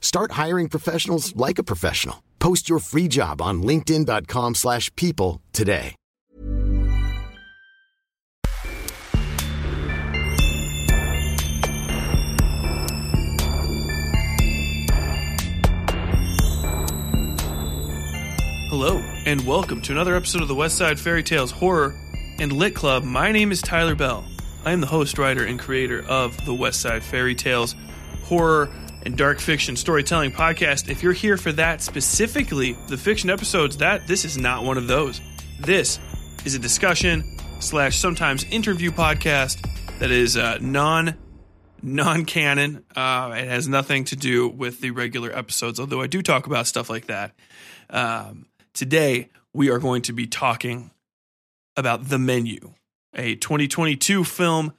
Start hiring professionals like a professional. Post your free job on linkedin.com/people slash people today. Hello, and welcome to another episode of the West Side Fairy Tales Horror and Lit Club. My name is Tyler Bell. I am the host, writer, and creator of the West Side Fairy Tales Horror and Dark Fiction Storytelling Podcast. If you're here for that specifically, the fiction episodes, that this is not one of those. This is a discussion slash sometimes interview podcast that is uh, non non canon. Uh, it has nothing to do with the regular episodes, although I do talk about stuff like that. Um, today, we are going to be talking about The Menu, a 2022 film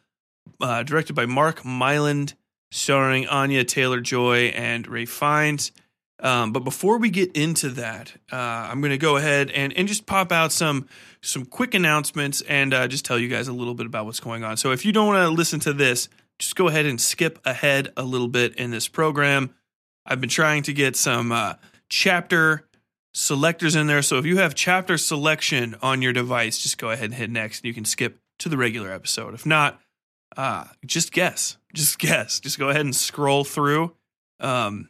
uh, directed by Mark Mylod, starring Anya Taylor Joy and Ralph Fiennes. Um, but before we get into that, uh, I'm going to go ahead and, and just pop out some some quick announcements and uh, just tell you guys a little bit about what's going on. So if you don't want to listen to this, just go ahead and skip ahead a little bit in this program. I've been trying to get some uh, chapter selectors in there. So if you have chapter selection on your device, just go ahead and hit next and you can skip to the regular episode. If not, uh, just guess. Just guess. Just go ahead and scroll through. Um,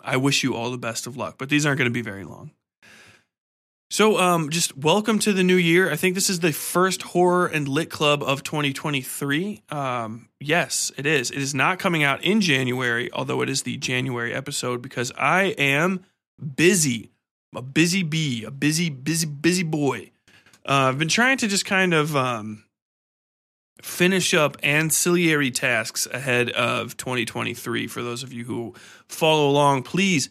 I wish you all the best of luck, but these aren't going to be very long. So, um, just welcome to the new year. I think this is the first horror and lit club of 2023. Um, yes, it is. It is not coming out in January, although it is the January episode because I am busy. A busy bee, a busy, busy, busy boy. Uh, I've been trying to just kind of um, finish up ancillary tasks ahead of 2023. For those of you who follow along, please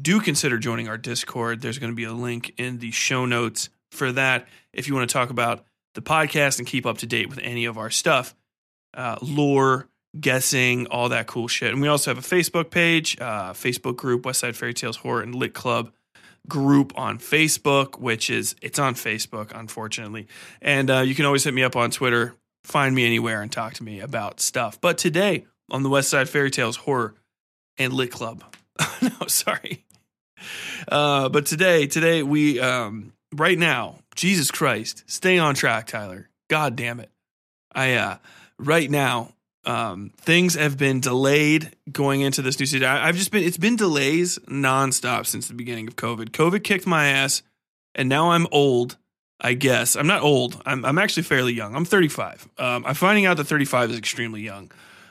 do consider joining our Discord. There's going to be a link in the show notes for that if you want to talk about the podcast and keep up to date with any of our stuff, uh, lore, guessing, all that cool shit. And we also have a Facebook page, uh, Facebook group, Westside Fairy Tales Horror and Lit Club group on Facebook, which is it's on Facebook, unfortunately. And uh, you can always hit me up on Twitter, find me anywhere, and talk to me about stuff. But today on the West Side Fairy Tales Horror and Lit Club, no, sorry. Uh, but today, today we um, right now, Jesus Christ, stay on track, Tyler. God damn it. I uh, right now um, things have been delayed going into this new season. I, I've just been it's been delays nonstop since the beginning of COVID. COVID kicked my ass, and now I'm old. I guess I'm not old. I'm I'm actually fairly young. I'm 35. Um, I'm finding out that 35 is extremely young.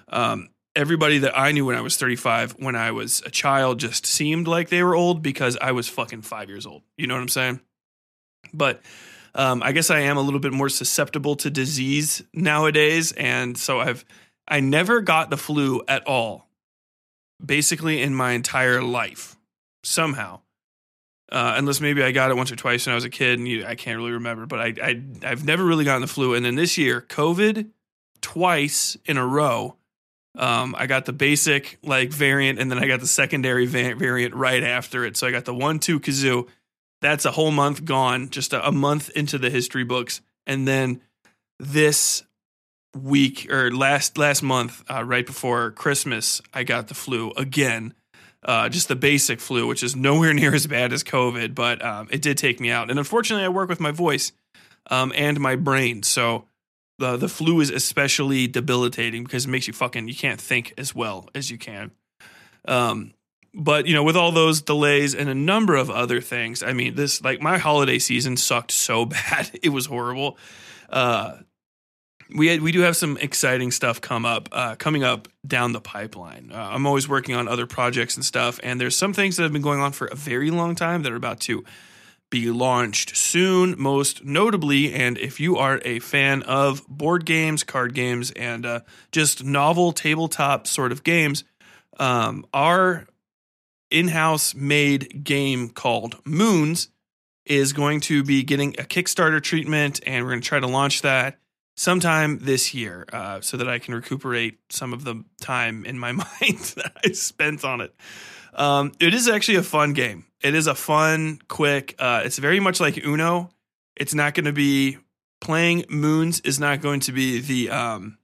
Um, everybody that I knew when I was 35, when I was a child, just seemed like they were old because I was fucking five years old. You know what I'm saying? But um, I guess I am a little bit more susceptible to disease nowadays, and so I've I never got the flu at all, basically in my entire life, somehow. Uh, unless maybe I got it once or twice when I was a kid, and you, I can't really remember. But I, I I've never really gotten the flu, and then this year, COVID twice in a row. Um, I got the basic like variant, and then I got the secondary va- variant right after it. So I got the one two kazoo. That's a whole month gone, just a, a month into the history books, and then this week or last last month, uh, right before Christmas, I got the flu again. Uh, just the basic flu, which is nowhere near as bad as COVID, but um, it did take me out. And unfortunately, I work with my voice um, and my brain, so the the flu is especially debilitating because it makes you fucking you can't think as well as you can. Um, but you know, with all those delays and a number of other things, I mean, this like my holiday season sucked so bad; it was horrible. Uh, we had, we do have some exciting stuff come up uh, coming up down the pipeline. Uh, I'm always working on other projects and stuff, and there's some things that have been going on for a very long time that are about to be launched soon. Most notably, and if you are a fan of board games, card games, and uh, just novel tabletop sort of games, um, our in-house made game called Moons is going to be getting a Kickstarter treatment, and we're going to try to launch that sometime this year, uh, so that I can recuperate some of the time in my mind that I spent on it. Um, it is actually a fun game. It is a fun, quick. Uh, it's very much like Uno. It's not going to be playing Moons is not going to be the um,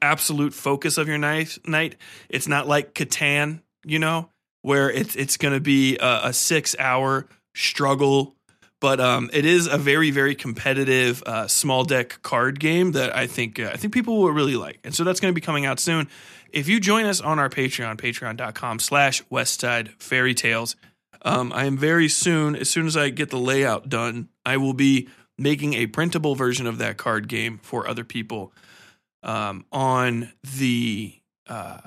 absolute focus of your night. Night. It's not like Catan, you know, where it's it's going to be a, a six hour struggle. But um, it is a very, very competitive uh, small deck card game that I think uh, I think people will really like, and so that's going to be coming out soon. If you join us on our Patreon, patreon.com/slash Westside Fairy Tales, um, I am very soon, as soon as I get the layout done, I will be making a printable version of that card game for other people um, on the uh,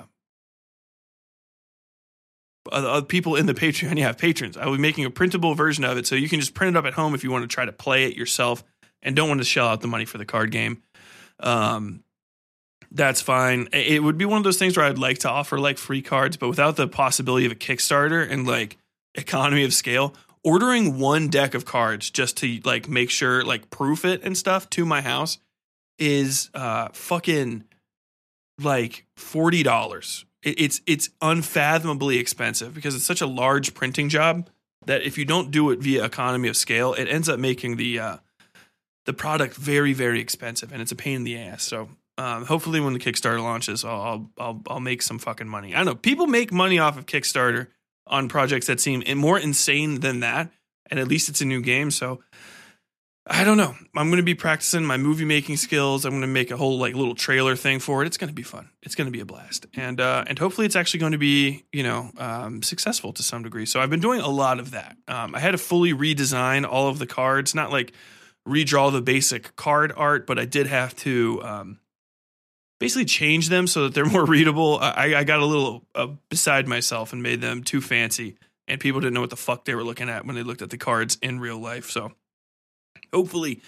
uh, people in the Patreon. You have patrons. I will be making a printable version of it, so you can just print it up at home if you want to try to play it yourself and don't want to shell out the money for the card game. Um, that's fine. It would be one of those things where I'd like to offer like free cards, but without the possibility of a Kickstarter and like economy of scale, ordering one deck of cards just to like make sure like proof it and stuff to my house is uh fucking like forty dollars. It's it's unfathomably expensive because it's such a large printing job that if you don't do it via economy of scale, it ends up making the uh, the product very very expensive and it's a pain in the ass. So um, hopefully when the Kickstarter launches, I'll, I'll I'll make some fucking money. I don't know. People make money off of Kickstarter on projects that seem more insane than that, and at least it's a new game. So I don't know. I'm going to be practicing my movie making skills. I'm going to make a whole like little trailer thing for it. It's going to be fun. It's going to be a blast, and uh, and hopefully it's actually going to be you know um, successful to some degree. So I've been doing a lot of that. Um, I had to fully redesign all of the cards, not like redraw the basic card art, but I did have to um, basically change them so that they're more readable. I, I got a little uh, beside myself and made them too fancy, and people didn't know what the fuck they were looking at when they looked at the cards in real life. So hopefully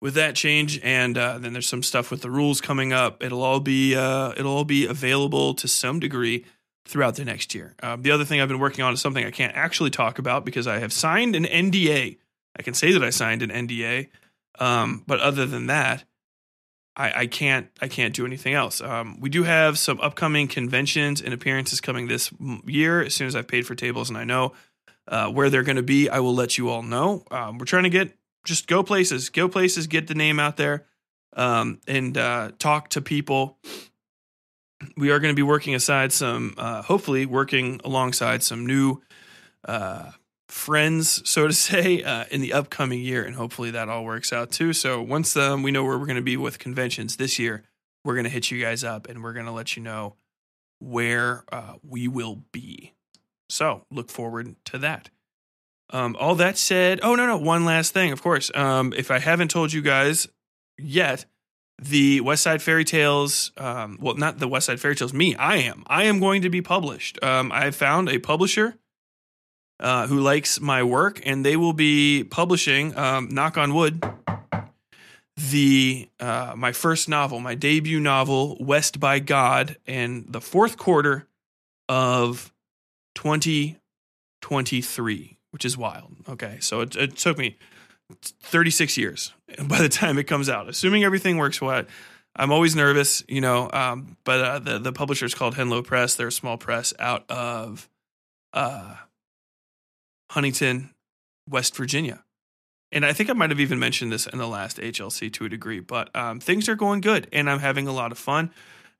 with that change and uh, then there's some stuff with the rules coming up it'll all be uh, it'll all be available to some degree throughout the next year uh, the other thing i've been working on is something i can't actually talk about because i have signed an nda i can say that i signed an nda um, but other than that I, I, can't I can't do anything else. Um, we do have some upcoming conventions and appearances coming this year. As soon as I've paid for tables and I know uh, where they're going to be, I will let you all know. Um, we're trying to get just go places, go places, get the name out there, um, and uh, talk to people. We are going to be working aside some, uh, hopefully, working alongside some new uh, friends, so to say, uh, in the upcoming year, and hopefully that all works out too. So once um, we know where we're going to be with conventions this year, we're going to hit you guys up and we're going to let you know where uh, we will be. So look forward to that. Um, all that said, oh no no, one last thing, of course. Um, if I haven't told you guys yet, the West Side Fairy Tales, um, well, not the West Side Fairy Tales, me, I am. I am going to be published. Um, I found a publisher uh, who likes my work, and they will be publishing, um, knock on wood, the uh, my first novel, my debut novel, West by God, in the fourth quarter of 2023 which is wild. Okay, so it, it took me 36 years by the time it comes out, assuming everything works well. I'm always nervous, you know, um, but uh, the the publisher is called Henlo Press. They're a small press out of uh, Huntington, West Virginia. And I think I might have even mentioned this in the last HLC to a degree, but um, things are going good and I'm having a lot of fun.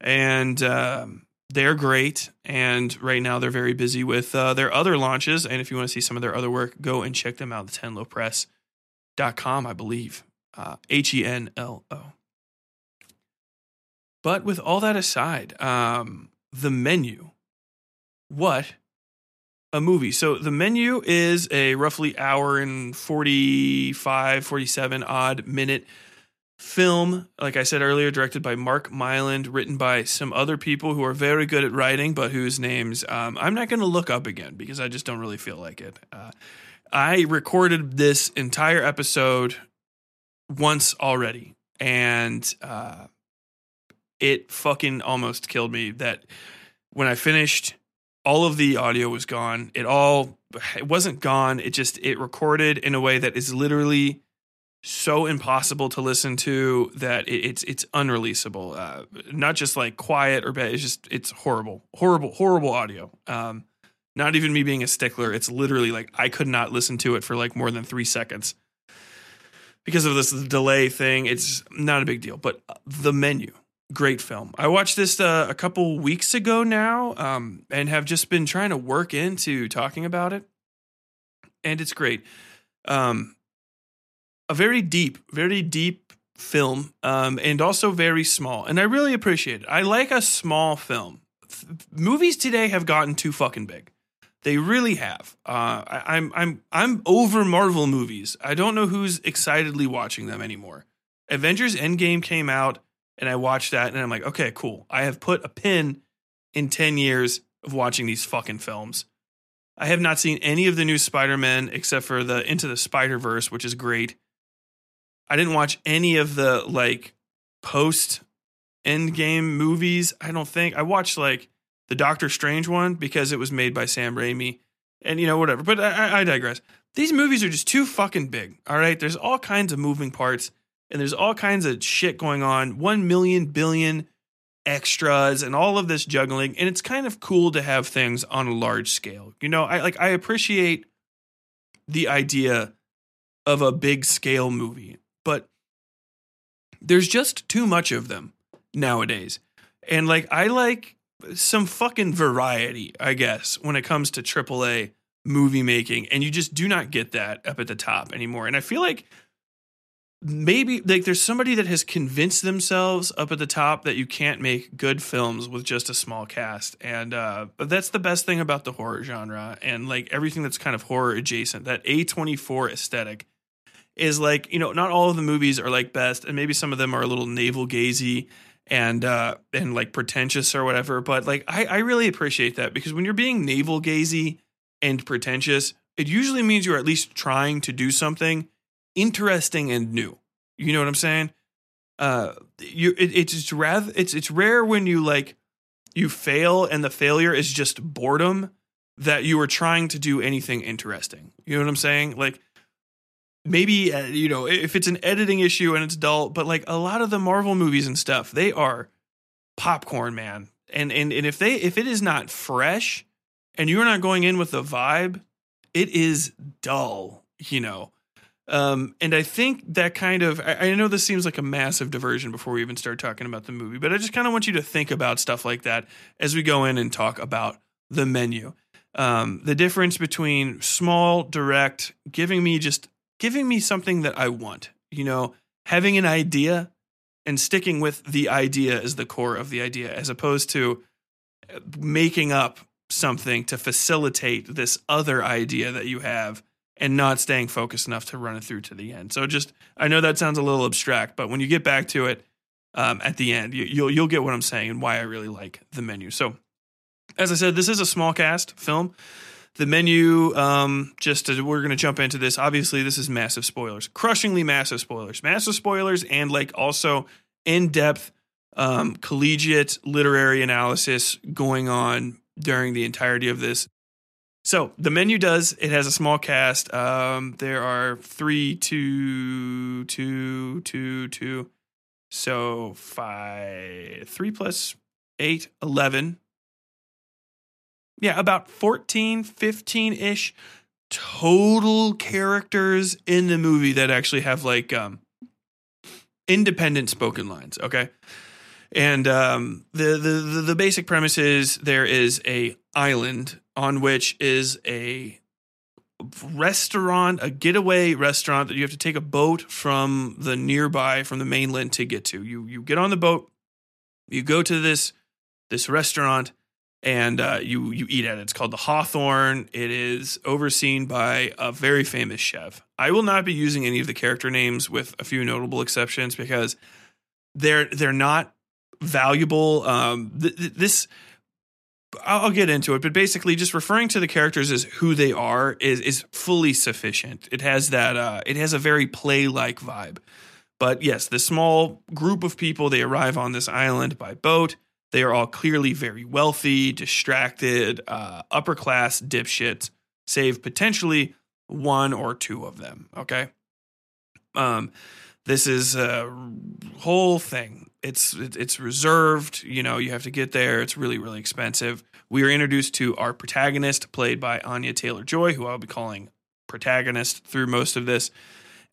And um, they're great. And right now they're very busy with uh, their other launches. And if you want to see some of their other work, go and check them out. It's henlopress.com, I believe. Uh, H E N L O. But with all that aside, um, the menu. What a movie. So the menu is a roughly hour and 45, 47 odd minute film, like I said earlier, directed by Mark Mylod, written by some other people who are very good at writing, but whose names um, I'm not going to look up again because I just don't really feel like it. Uh, I recorded this entire episode once already, and uh, it fucking almost killed me that when I finished all of the audio was gone. It all it wasn't gone. It just it recorded in a way that is literally so impossible to listen to that it, it's it's unreleasable. Uh, not just like quiet or bad. It's just it's horrible, horrible, horrible audio. Um, not even me being a stickler. It's literally like I could not listen to it for like more than three seconds because of this delay thing. It's not a big deal. But uh, the menu, great film. I watched this uh, a couple weeks ago now, um, and have just been trying to work into talking about it, and it's great. Um, a very deep, very deep film, um, and also very small, and I really appreciate it. I like a small film. movies today have gotten too fucking big. They really have. Uh, I, I'm I'm I'm over Marvel movies. I don't know who's excitedly watching them anymore. Avengers Endgame came out, and I watched that, and I'm like, okay, cool. I have put a pin in ten years of watching these fucking films. I have not seen any of the new Spider Man except for the Into the Spider Verse, which is great. I didn't watch any of the like post Endgame movies. I don't think I watched like the Doctor Strange one because it was made by Sam Raimi, and you know whatever. But I, I digress. These movies are just too fucking big. All right, there's all kinds of moving parts, and there's all kinds of shit going on. One million billion extras and all of this juggling, and it's kind of cool to have things on a large scale. You know, I like I appreciate the idea of a big scale movie, but there's just too much of them nowadays. And like I like some fucking variety, I guess, when it comes to AAA movie making, and you just do not get that up at the top anymore. And I feel like maybe like there's somebody that has convinced themselves up at the top that you can't make good films with just a small cast and uh but that's the best thing about the horror genre and like everything that's kind of horror adjacent that A24 aesthetic is like you know not all of the movies are like best and maybe some of them are a little navel gazy and uh and like pretentious or whatever but like I, I really appreciate that because when you're being navel gazy and pretentious it usually means you're at least trying to do something interesting and new. You know what i'm saying? Uh you it, it's just rather it's it's rare when you like you fail and the failure is just boredom that you are trying to do anything interesting. You know what i'm saying? Like maybe uh, you know if it's an editing issue and it's dull but like a lot of the marvel movies and stuff they are popcorn man. And and and if they if it is not fresh and you're not going in with the vibe it is dull you know? Um and i think that kind of I, I know this seems like a massive diversion before we even start talking about the movie but i just kind of want you to think about stuff like that as we go in and talk about the menu. Um, the difference between small direct giving me just giving me something that I want. You know, having an idea and sticking with the idea as the core of the idea, as opposed to uh, making up something to facilitate this other idea that you have and not staying focused enough to run it through to the end. So just, I know that sounds a little abstract, but when you get back to it um, at the end, you, you'll you'll get what I'm saying and why I really like the menu. So, as I said, this is a small cast film. The menu, um, just we're going to jump into this. Obviously, this is massive spoilers, crushingly massive spoilers, massive spoilers, and like also in depth, um, collegiate literary analysis going on during the entirety of this. So the menu does. It has a small cast. Um, there are three, two, two, two, two. So five, three plus eight, 11 yeah, about 14, 15 ish total characters in the movie that actually have like um independent spoken lines, okay? And um the the the basic premise is there is a island on which is a restaurant, a getaway restaurant that you have to take a boat from the nearby from the mainland to get to. You you get on the boat, you go to this this restaurant and uh, you you eat at it. It's called the Hawthorn. It is overseen by a very famous chef. I will not be using any of the character names, with a few notable exceptions, because they're they're not valuable. Um, th- th- this I'll get into it, but basically, just referring to the characters as who they are is is fully sufficient. It has that uh, it has a very play like vibe. But yes, the small group of people they arrive on this island by boat They are all clearly very wealthy, distracted, uh, upper class dipshits, save potentially one or two of them. Okay. Um, this is a whole thing. It's it's reserved. You know, you have to get there. It's really really expensive. We are introduced to our protagonist, played by Anya Taylor Joy, who I'll be calling protagonist through most of this,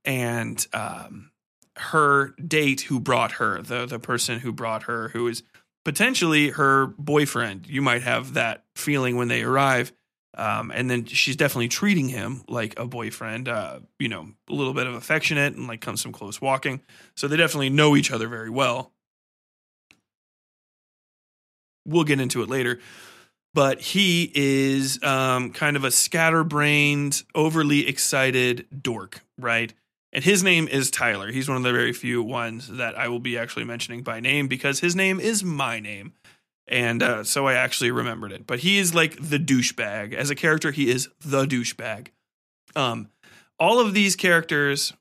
and um, her date, who brought her, the the person who brought her, who is potentially her boyfriend. You might have that feeling when they arrive. Um, and then she's definitely treating him like a boyfriend, uh, you know, a little bit of affectionate and like comes some close walking. So they definitely know each other very well. We'll get into it later. But he is um, kind of a scatterbrained, overly excited dork, right? And his name is Tyler. He's one of the very few ones that I will be actually mentioning by name because his name is my name. And uh, so I actually remembered it. But he is like the douchebag. As a character, he is the douchebag. Um, all of these characters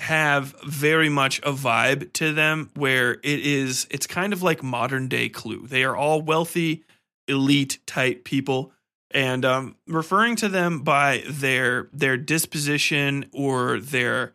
have very much a vibe to them where it is, it's kind of like modern day Clue. They are all wealthy, elite type people. And um, referring to them by their their disposition or their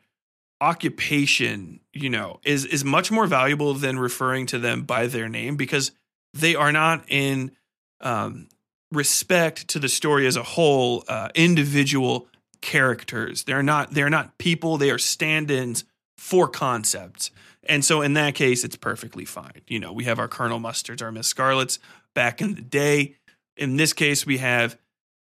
occupation, you know, is is much more valuable than referring to them by their name because they are not in um, respect to the story as a whole uh, individual characters. They're not they're not people. They are stand-ins for concepts. And so in that case, it's perfectly fine. You know, we have our Colonel Mustards, our Miss Scarlets back in the day. In this case, we have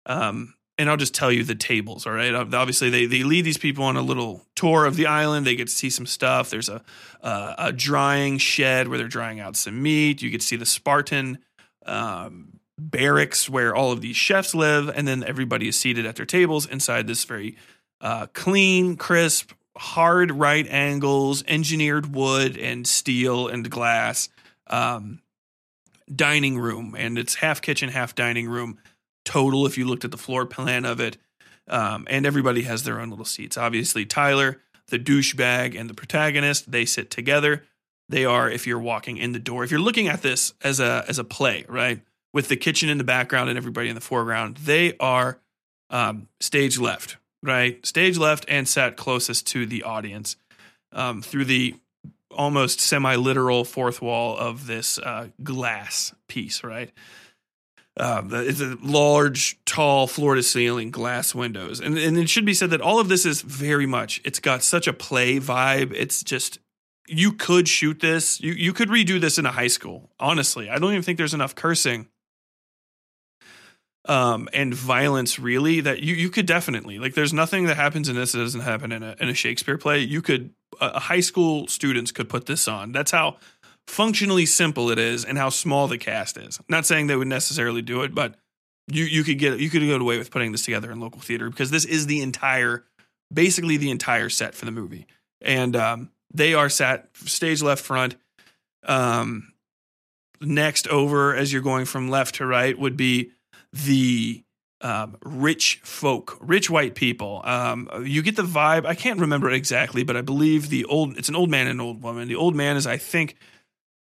um, and I'll just tell you the tables. All right. Obviously, they they lead these people on a little tour of the island. They get to see some stuff. There's a uh, a drying shed where they're drying out some meat. You get to see the Spartan um, barracks where all of these chefs live, and then everybody is seated at their tables inside this very uh, clean, crisp, hard right angles, engineered wood and steel and glass um, dining room, and it's half kitchen, half dining room total if you looked at the floor plan of it. Um, and everybody has their own little seats. Obviously, Tyler, the douchebag, and the protagonist, they sit together. They are, if you're walking in the door, if you're looking at this as a as a play, right, with the kitchen in the background and everybody in the foreground, they are um, stage left, right, stage left, and sat closest to the audience um, through the almost semi literal fourth wall of this uh, glass piece, right. Um, it's a large, tall, floor to ceiling glass windows, and and it should be said that all of this is very much. It's got such a play vibe. It's just you could shoot this. You you could redo this in a high school. Honestly, I don't even think there's enough cursing um, and violence really that you you could definitely like. There's nothing that happens in this that doesn't happen in a in a Shakespeare play. You could a high school students could put this on. That's how functionally simple it is and how small the cast is. Not saying they would necessarily do it, but you you could get you could get away with putting this together in local theater because this is the entire basically the entire set for the movie. And um, they are sat stage left front. Um, next over as you're going from left to right would be the um, rich folk, rich white people. Um, you get the vibe. I can't remember exactly, but I believe the old. It's an old man and an old woman. The old man is, I think,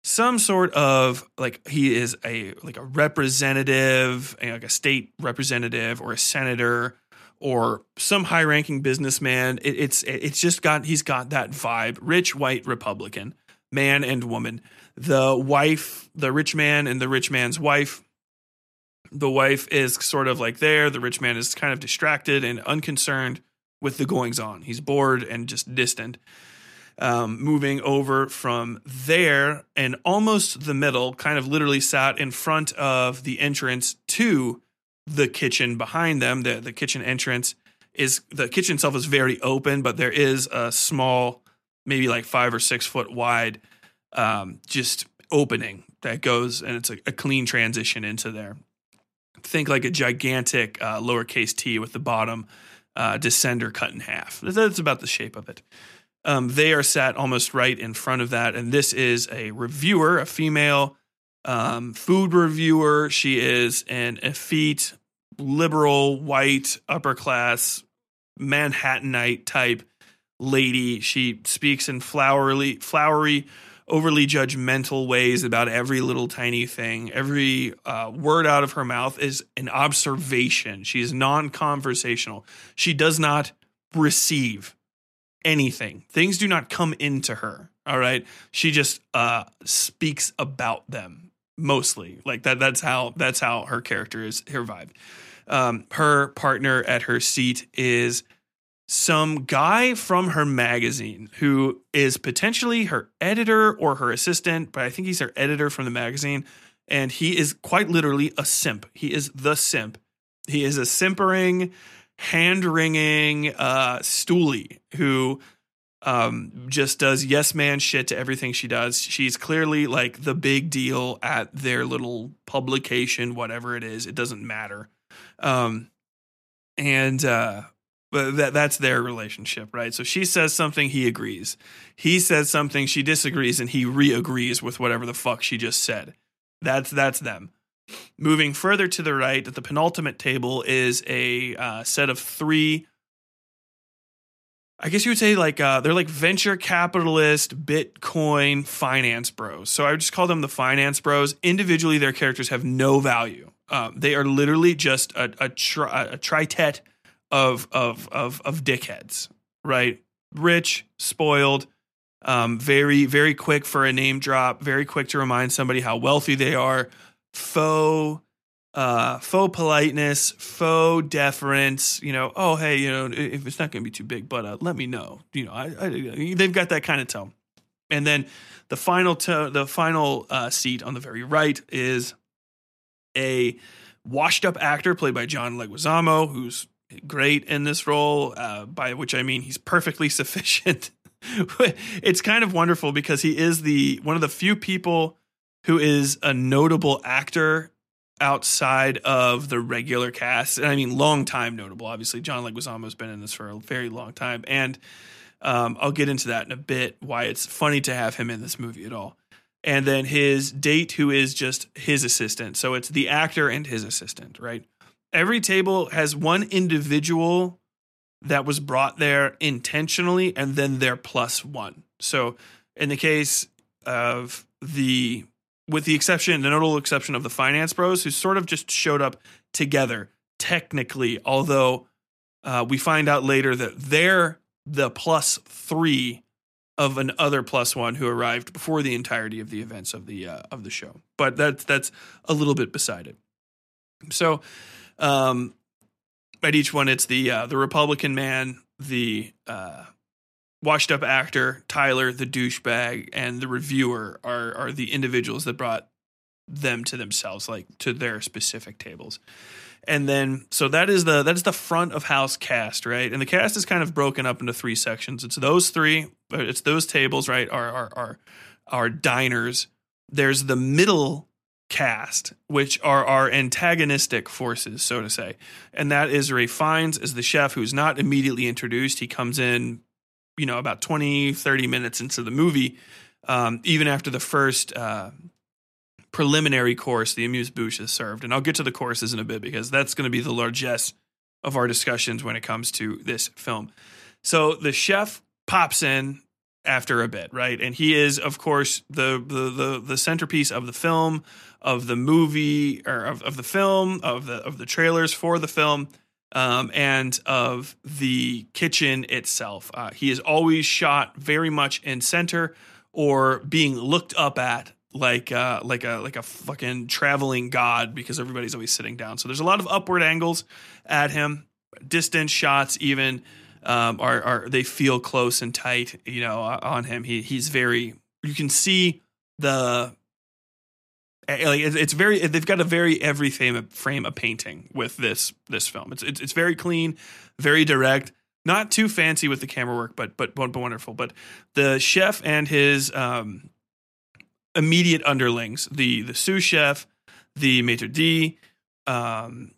some sort of like he is a like a representative, like a state representative or a senator or some high ranking businessman. It, it's it's just got he's got that vibe. Rich white Republican man and woman. The wife, the rich man and the rich man's wife. The wife is sort of like there. The rich man is kind of distracted and unconcerned with the goings on. He's bored and just distant um, moving over from there and almost the middle, kind of literally sat in front of the entrance to the kitchen behind them. The, the kitchen entrance is the kitchen itself is very open, but there is a small, maybe like five or six foot wide, um, just opening that goes and it's a, a, clean transition into there. Think like a gigantic uh, lowercase t with the bottom uh, descender cut in half. That's about the shape of it. Um, they are sat almost right in front of that. And this is a reviewer, a female um, food reviewer. She is an effete, liberal, white, upper class, Manhattanite type lady. She speaks in flowery, flowery overly judgmental ways about every little tiny thing. Every uh, word out of her mouth is an observation. She is non conversational. She does not receive anything, things do not come into her. All right. She just uh, speaks about them mostly. Like that. That's how. That's how her character is. Her vibe. Um, her partner at her seat is some guy from her magazine who is potentially her editor or her assistant, but I think he's her editor from the magazine. And he is quite literally a simp. He is the simp. He is a simpering, hand wringing uh, stoolie who um, just does yes man shit to everything she does. She's clearly like the big deal at their little publication, whatever it is. It doesn't matter. Um, and uh, but that that's their relationship, right? So she says something, he agrees. He says something, she disagrees, and he re-agrees with whatever the fuck she just said. That's that's them. Moving further to the right, at the penultimate table is a uh, set of three. I guess you would say like uh, they're like venture capitalist Bitcoin finance bros. So I would just call them the finance bros. Individually, their characters have no value. Um, they are literally just a a, tri- a tritet of of of of dickheads, right? Rich, spoiled, um, very very quick for a name drop, very quick to remind somebody how wealthy they are. Faux uh, faux politeness, faux deference. You know, oh hey, you know, if it's not going to be too big, but uh, let me know. You know, I, I, they've got that kind of tone. And then the final to, the final uh, seat on the very right is a washed up actor played by John Leguizamo, who's great in this role, uh, by which I mean he's perfectly sufficient. it's kind of wonderful because he is the one of the few people who is a notable actor outside of the regular cast. And I mean, long time notable. Obviously, John Leguizamo's been in this for a very long time, and um, I'll get into that in a bit. Why it's funny to have him in this movie at all. And then his date, who is just his assistant. So it's the actor and his assistant, right? every table has one individual that was brought there intentionally and then their plus one. So in the case of the with the exception, the notable exception of the finance bros, who sort of just showed up together, technically, although uh, we find out later that they're the plus three of an other plus one who arrived before the entirety of the events of the uh, of the show. But that's that's a little bit beside it. So um, at each one, it's the uh, the Republican man, the uh, washed up actor Tyler, the douchebag, and the reviewer are are the individuals that brought them to themselves, like to their specific tables. And then, so that is the that is the front of house cast, right? And the cast is kind of broken up into three sections. It's those three, uh, it's those tables, right? Are are are are diners. There's the middle cast, which are our antagonistic forces, so to say. And that is Ralph Fiennes as the chef who's not immediately introduced. He comes in, you know, about 20, 30 minutes into the movie, um, even after the first uh, preliminary course, the amuse bouche is served. And I'll get to the courses in a bit because that's going to be the largesse of our discussions when it comes to this film. So the chef pops in after a bit, right? And he is, of course, the the the, the centerpiece of the film, of the movie, or of, of the film, of the of the trailers for the film, um, and of the kitchen itself. Uh, he is always shot very much in center or being looked up at like uh, like a like a fucking traveling god because everybody's always sitting down. So there's a lot of upward angles at him, distance shots even um, are are they feel close and tight, you know, on him. He he's very you can see the like it's very they've got a very every frame frame a painting with this this film. It's, it's it's very clean, very direct, not too fancy with the camera work, but but but wonderful. But the chef and his um, immediate underlings, the the sous chef, the maitre d, um,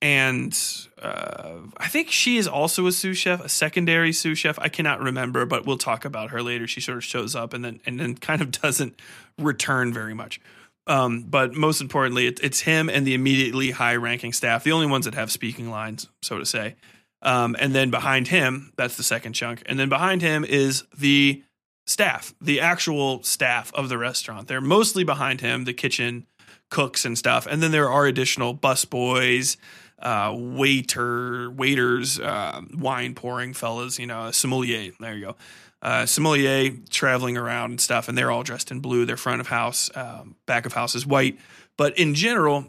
and uh, I think she is also a sous chef, a secondary sous chef. I cannot remember, but we'll talk about her later. She sort of shows up and then and then kind of doesn't return very much. Um, but most importantly, it, it's him and the immediately high-ranking staff, the only ones that have speaking lines, so to say. Um, and then behind him, that's the second chunk. And then behind him is the staff, the actual staff of the restaurant. They're mostly behind him, the kitchen cooks and stuff, and then there are additional busboys, uh, waiter, waiters, uh, wine pouring fellas. You know, sommelier. There you go. Uh, sommelier traveling around and stuff, and they're all dressed in blue. Their front of house, um, back of house is white. But in general,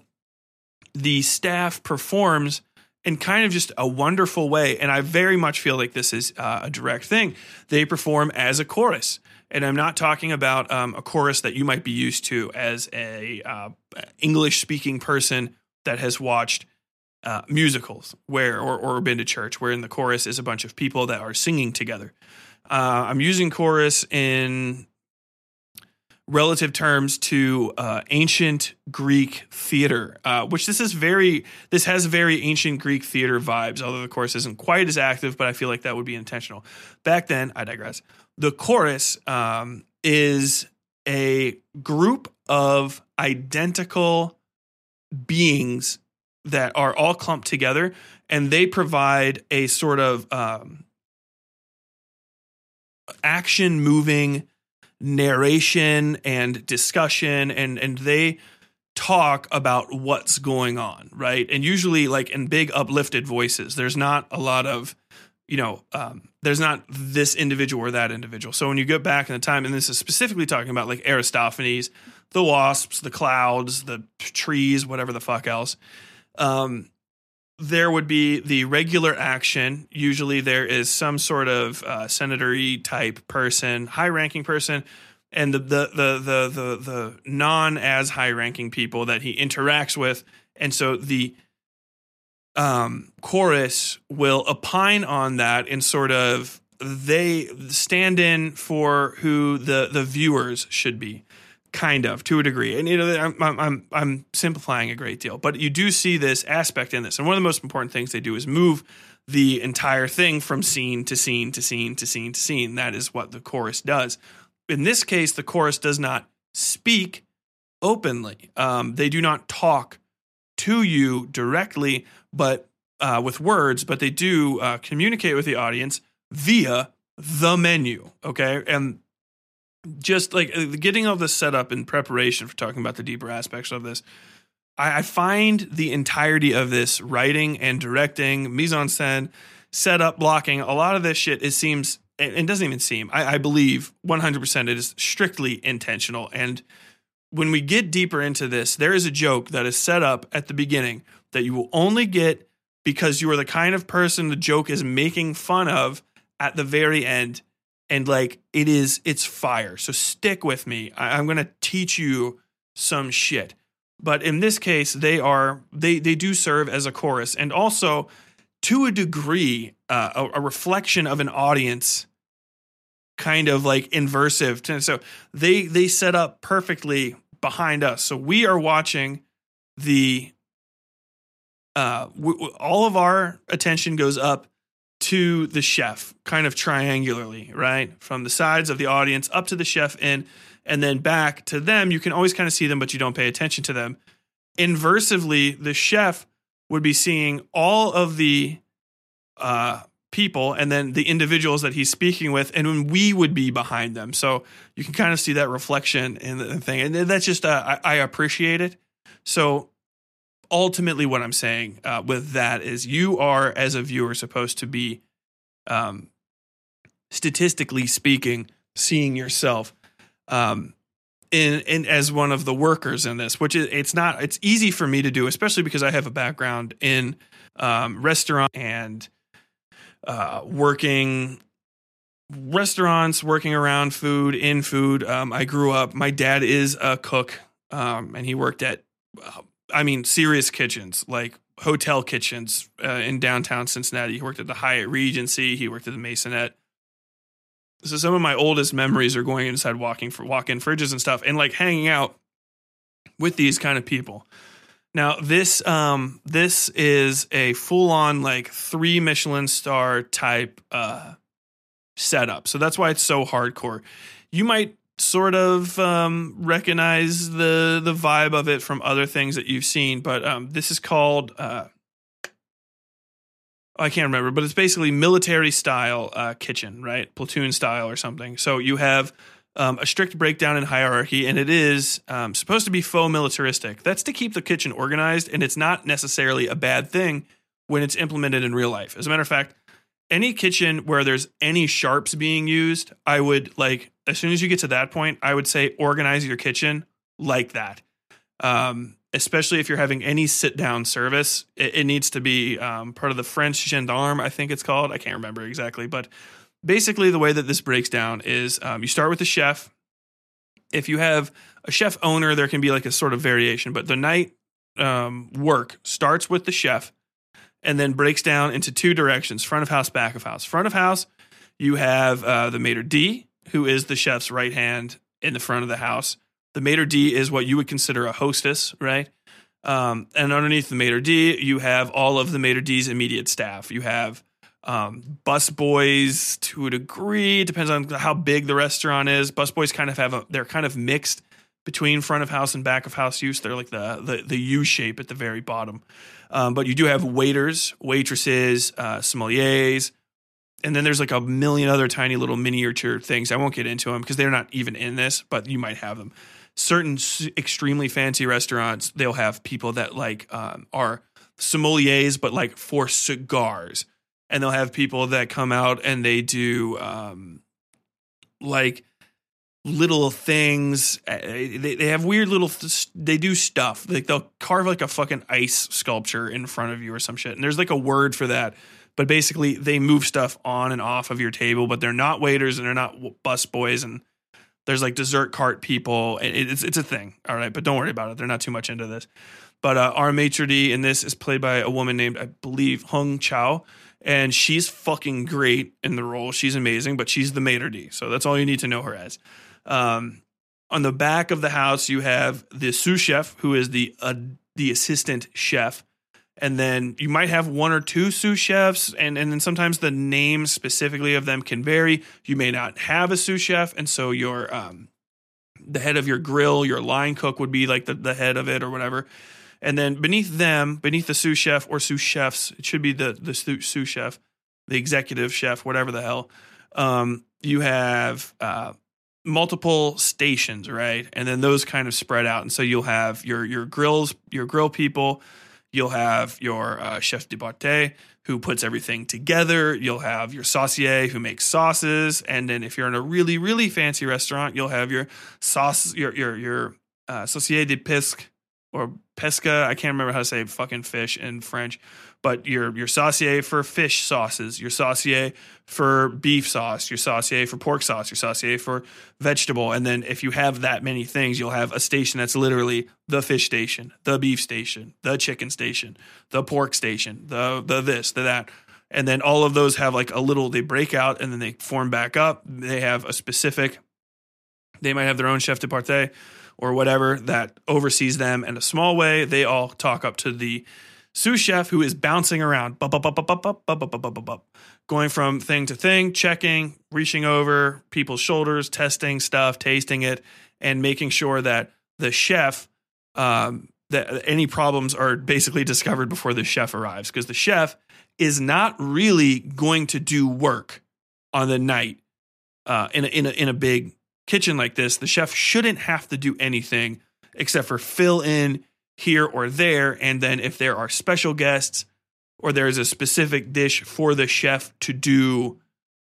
the staff performs in kind of just a wonderful way. And I very much feel like this is uh, a direct thing. They perform as a chorus. And I'm not talking about um, a chorus that you might be used to as a uh, English speaking person that has watched uh, musicals where or, or been to church, where in the chorus is a bunch of people that are singing together. Uh, I'm using chorus in relative terms to uh, ancient Greek theater, uh, which this is very this has very ancient Greek theater vibes. Although the chorus isn't quite as active, but I feel like that would be intentional. Back then, I digress. The chorus um, is a group of identical beings that are all clumped together, and they provide a sort of um, action moving narration and discussion and and they talk about what's going on right? And usually like in big uplifted voices there's not a lot of you know um, there's not this individual or that individual. So when you get back in the time and this is specifically talking about like aristophanes the wasps the clouds the trees whatever the fuck else um, there would be the regular action. Usually, there is some sort of uh, senatory type person, high ranking person, and the the the the the, the non as high ranking people that he interacts with, and so the um, chorus will opine on that and sort of they stand in for who the the viewers should be kind of to a degree. And you know I'm, I'm i'm simplifying a great deal. But you do see this aspect in this. And one of the most important things they do is move the entire thing from scene to scene to scene to scene to scene. That is what the chorus does. In this case the chorus does not speak openly. Um, they do not talk to you directly but uh, with words but they do uh, communicate with the audience via the menu okay? And just like uh, getting all this set up in preparation for talking about the deeper aspects of this, I, I find the entirety of this writing and directing, mise en scène, setup, blocking, a lot of this shit, it seems, it doesn't even seem, I, I believe 100% it is strictly intentional. And when we get deeper into this, there is a joke that is set up at the beginning that you will only get because you are the kind of person the joke is making fun of at the very end and like it is it's fire. So stick with me. I, i'm gonna teach you some shit. But in this case they are they they do serve as a chorus. And also to a degree uh, a, a, reflection of an audience kind of like inversive. So they they set up perfectly behind us. So we are watching the uh w- all of our attention goes up to the chef, kind of triangularly, right? From the sides of the audience up to the chef and and then back to them. You can always kind of see them, but you don't pay attention to them. Inversely, the chef would be seeing all of the uh, people and then the individuals that he's speaking with, and when we would be behind them. So you can kind of see that reflection in the thing. And that's just, uh, I, I appreciate it. So ultimately what I'm saying uh, with that is you are as a viewer supposed to be um, statistically speaking seeing yourself um, in, in as one of the workers in this which is it's not it's easy for me to do especially because I have a background in um, restaurant and uh, working restaurants working around food in food. Um, I grew up my dad is a cook um, and he worked at uh, I mean, serious kitchens, like hotel kitchens uh, in downtown Cincinnati. He worked at the Hyatt Regency. He worked at the Maisonette. So some of my oldest memories are going inside walking for walk-in fridges and stuff, and like hanging out with these kind of people. Now this um this is a full-on like three Michelin star type uh setup. So that's why it's so hardcore. You might sort of um, recognize the the vibe of it from other things that you've seen. But um, this is called uh, I can't remember, but it's basically military style uh, kitchen, right? Platoon style or something. So you have um, a strict breakdown in hierarchy, and it is um, supposed to be faux militaristic. That's to keep the kitchen organized, and it's not necessarily a bad thing when it's implemented in real life. As a matter of fact, any kitchen where there's any sharps being used, I would like as soon as you get to that point, I would say organize your kitchen like that. Um, especially if you're having any sit down service, it, it needs to be um, part of the French gendarme, I think it's called. I can't remember exactly, but basically the way that this breaks down is um, you start with the chef. If you have a chef owner, there can be like a sort of variation, but the night um, work starts with the chef and then breaks down into two directions front of house, back of house. Front of house, you have uh, the maitre d, who is the chef's right hand in the front of the house. The maitre d is what you would consider a hostess, right? Um, and underneath the maitre d, you have all of the maitre d's immediate staff. You have um, bus boys to a degree. Depends on how big the restaurant is. Bus boys kind of have a, they're kind of mixed between front of house and back of house use. They're like the the, the U shape at the very bottom. Um, but you do have waiters, waitresses, uh, sommeliers, and then there's like a million other tiny little miniature things. I won't get into them because they're not even in this, but you might have them. Certain extremely fancy restaurants, they'll have people that like um, are sommeliers, but like for cigars, and they'll have people that come out and they do um, like little things. They, they have weird little. They do stuff like they'll carve like a fucking ice sculpture in front of you or some shit. And there's like a word for that but basically they move stuff on and off of your table, but they're not waiters and they're not bus boys and there's like dessert cart people. It's it's a thing, all right. But don't worry about it. They're not too much into this. But uh, our maitre d in this is played by a woman named I believe Hong Chau, and she's fucking great in the role. She's amazing, but she's the maitre d, so that's all you need to know her as. Um, on the back of the house, you have the sous chef, who is the uh, the assistant chef, and then you might have one or two sous chefs and, and then sometimes the name specifically of them can vary. You may not have a sous chef and so your um, the head of your grill your line cook would be like the, the head of it or whatever. And then beneath them beneath the sous chef or sous chefs it should be the the sous chef the executive chef whatever the hell um, you have uh, multiple stations right? And then those kind of spread out and so you'll have your your grills your grill people You'll have your uh, chef de partie who puts everything together. You'll have your saucier who makes sauces, and then if you're in a really really fancy restaurant, you'll have your sauce your your your uh, saucier de pisque or pesca. I can't remember how to say fucking fish in French, but your your saucier for fish sauces, your saucier for beef sauce, your saucier for pork sauce, your saucier for vegetable, and then if you have that many things, you'll have a station that's literally the fish station, the beef station, the chicken station, the pork station, the the this, the that. And then all of those have like a little they break out and then they form back up. They have a specific they might have their own chef de partie or whatever that oversees them in a small way. They all talk up to the sous chef who is bouncing around, going from thing to thing, checking, reaching over people's shoulders, testing stuff, tasting it, and making sure that the chef um, that any problems are basically discovered before the chef arrives because the chef is not really going to do work on the night uh, in a, in a, in a big kitchen like this, the chef shouldn't have to do anything except for fill in here or there. And then if there are special guests or there is a specific dish for the chef to do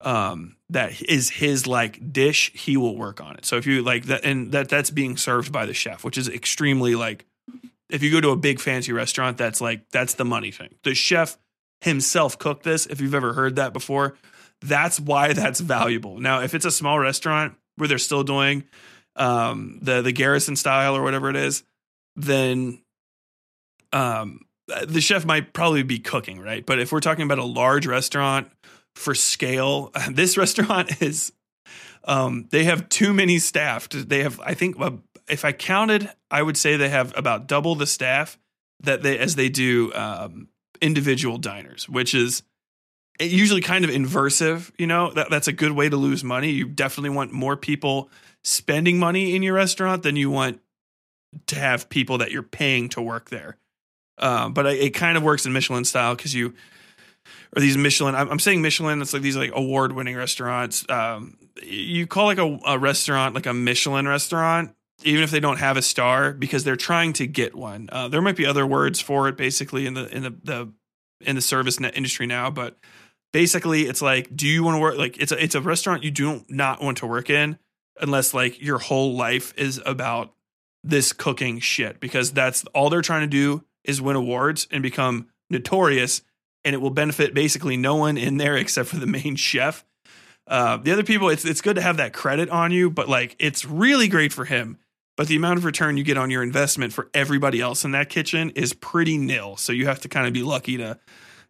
um, that is his like dish, he will work on it. So if you like that, and that that's being served by the chef, which is extremely like, if you go to a big fancy restaurant, that's like that's the money thing. The chef himself cooked this. If you've ever heard that before, that's why that's valuable. Now, if it's a small restaurant where they're still doing um, the the Garrison style or whatever it is, then um, the chef might probably be cooking, right? But if we're talking about a large restaurant for scale, this restaurant is um, they have too many staff. They have, I think, uh, if I counted, I would say they have about double the staff that they as they do um, individual diners, which is usually kind of inversive. You know, that, that's a good way to lose money. You definitely want more people spending money in your restaurant than you want to have people that you're paying to work there. Uh, but it kind of works in Michelin style because you or these Michelin. I'm, saying Michelin. It's like these like award winning restaurants. Um, you call like a, a restaurant like a Michelin restaurant, even if they don't have a star, because they're trying to get one. Uh, there might be other words for it, basically in the in the, the in the service industry now, but basically it's like, do you want to work? Like it's a it's a restaurant you do not want to work in unless like your whole life is about this cooking shit because that's all they're trying to do is win awards and become notorious and it will benefit basically no one in there except for the main chef. Uh, the other people, it's it's good to have that credit on you, but like it's really great for him. But the amount of return you get on your investment for everybody else in that kitchen is pretty nil. So you have to kind of be lucky to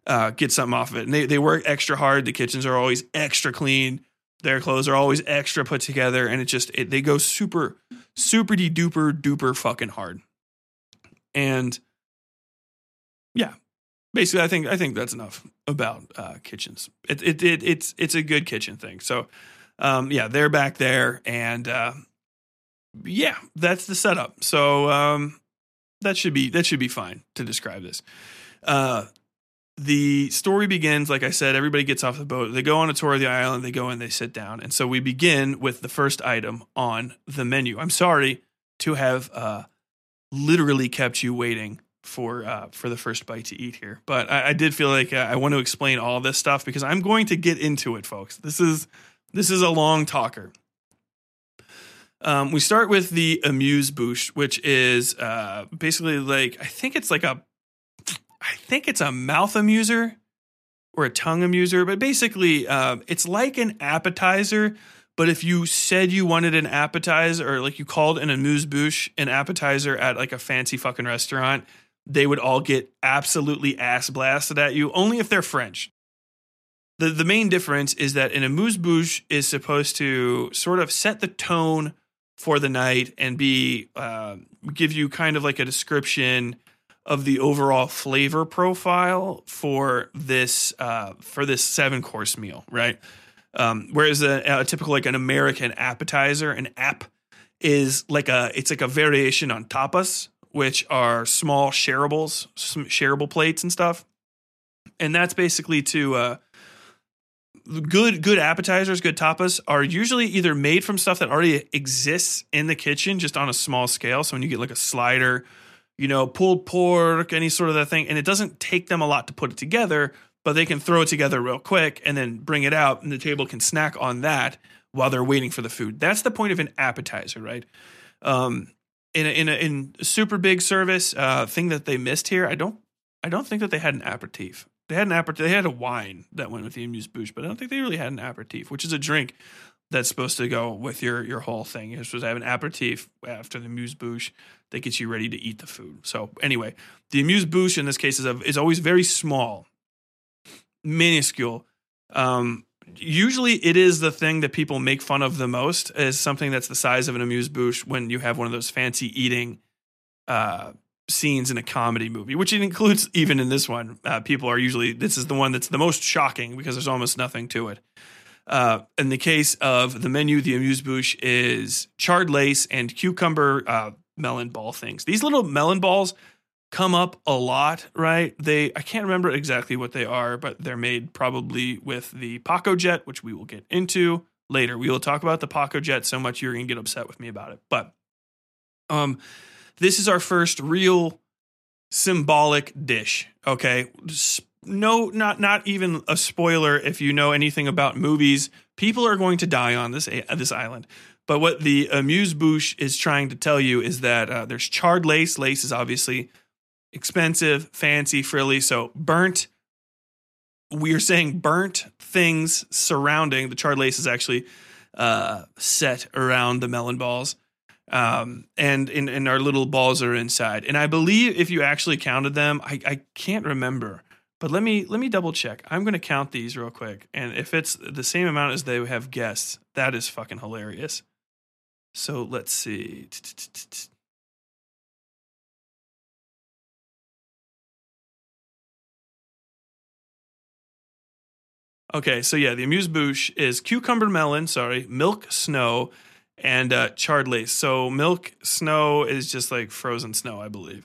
uh, get something off of it. And they, they work extra hard. The kitchens are always extra clean. Their clothes are always extra put together, and it just it, they go super super duper duper fucking hard. And yeah, basically, I think I think that's enough about uh, kitchens. It, it it it's it's a good kitchen thing. So um, yeah, they're back there, and uh, yeah, that's the setup. So um, that should be that should be fine to describe this. Uh, the story begins, like I said, everybody gets off the boat. They go on a tour of the island. They go in, they sit down. And so we begin with the first item on the menu. I'm sorry to have uh, literally kept you waiting for uh, for the first bite to eat here, but I, I did feel like uh, I want to explain all this stuff because I'm going to get into it, folks. This is this is a long talker. Um, we start with the amuse bouche, which is uh, basically like I think it's like a I think it's a mouth amuser or a tongue amuser, but basically, uh, it's like an appetizer. But if you said you wanted an appetizer, or like you called an amuse bouche an appetizer at like a fancy fucking restaurant, they would all get absolutely ass blasted at you, only if they're French. The, the main difference is that an amuse bouche is supposed to sort of set the tone for the night and be uh, give you kind of like a description of the overall flavor profile for this uh, for this seven course meal, right? Um, whereas a, a, typical like an American appetizer, an app is like a it's like a variation on tapas, which are small shareables, shareable plates and stuff, and that's basically to uh, good good appetizers, good tapas are usually either made from stuff that already exists in the kitchen, just on a small scale. So when you get like a slider you know, pulled pork, any sort of that thing. And it doesn't take them a lot to put it together, but they can throw it together real quick and then bring it out, and the table can snack on that while they're waiting for the food. That's the point of an appetizer, right? Um, in a, in a, in super big service, uh, thing that they missed here, I don't I don't think that they had an aperitif. They had an aperitif. They had a wine that went with the amuse bouche, but I don't think they really had an aperitif, which is a drink that's supposed to go with your your whole thing. You're supposed to have an aperitif after the amuse bouche that gets you ready to eat the food. So anyway, the amuse bouche in this case is a, is always very small, minuscule. Um, usually, it is the thing that people make fun of the most is something that's the size of an amuse bouche when you have one of those fancy eating uh, scenes in a comedy movie, which it includes even in this one. Uh, people are usually this is the one that's the most shocking because there's almost nothing to it. Uh, in the case of the menu, the amuse bouche is charred lace and cucumber uh, melon ball things. These little melon balls come up a lot, right? They I can't remember exactly what they are, but they're made probably with the Pacojet, which we will get into later. We will talk about the Pacojet so much you're gonna get upset with me about it. But um, this is our first real symbolic dish. Okay, no, not not even a spoiler if you know anything about movies. People are going to die on this this island. But what the amuse bouche is trying to tell you is that uh, there's charred lace. Lace is obviously expensive, fancy, frilly. So burnt. We are saying burnt things surrounding the charred lace is actually uh, set around the melon balls. Um, and, and and our little balls are inside. And I believe if you actually counted them, I, I can't remember. But let me let me double check. I'm going to count these real quick, and if it's the same amount as they have guests, that is fucking hilarious. So let's see. Okay, so yeah, the amuse bouche is cucumber melon, sorry, milk snow, and uh, charred lace. So milk snow is just like frozen snow, I believe.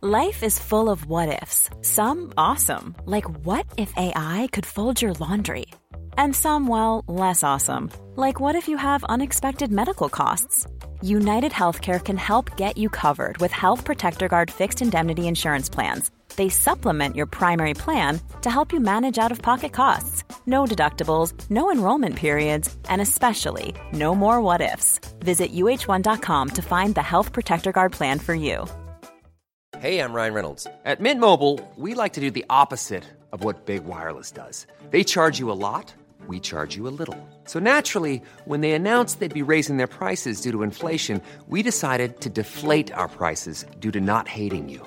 Life is full of what ifs. Some awesome, like what if AI could fold your laundry? And some, well, less awesome, like what if you have unexpected medical costs? United Healthcare can help get you covered with Health Protector Guard fixed indemnity insurance plans. They supplement your primary plan to help you manage out of pocket costs. No deductibles, no enrollment periods, and especially no more what ifs. Visit uh1.com to find the Health Protector Guard plan for you. Hey, I'm Ryan Reynolds. At Mint Mobile, we like to do the opposite of what Big Wireless does. They charge you a lot, we charge you a little. So naturally, when they announced they'd be raising their prices due to inflation, we decided to deflate our prices due to not hating you.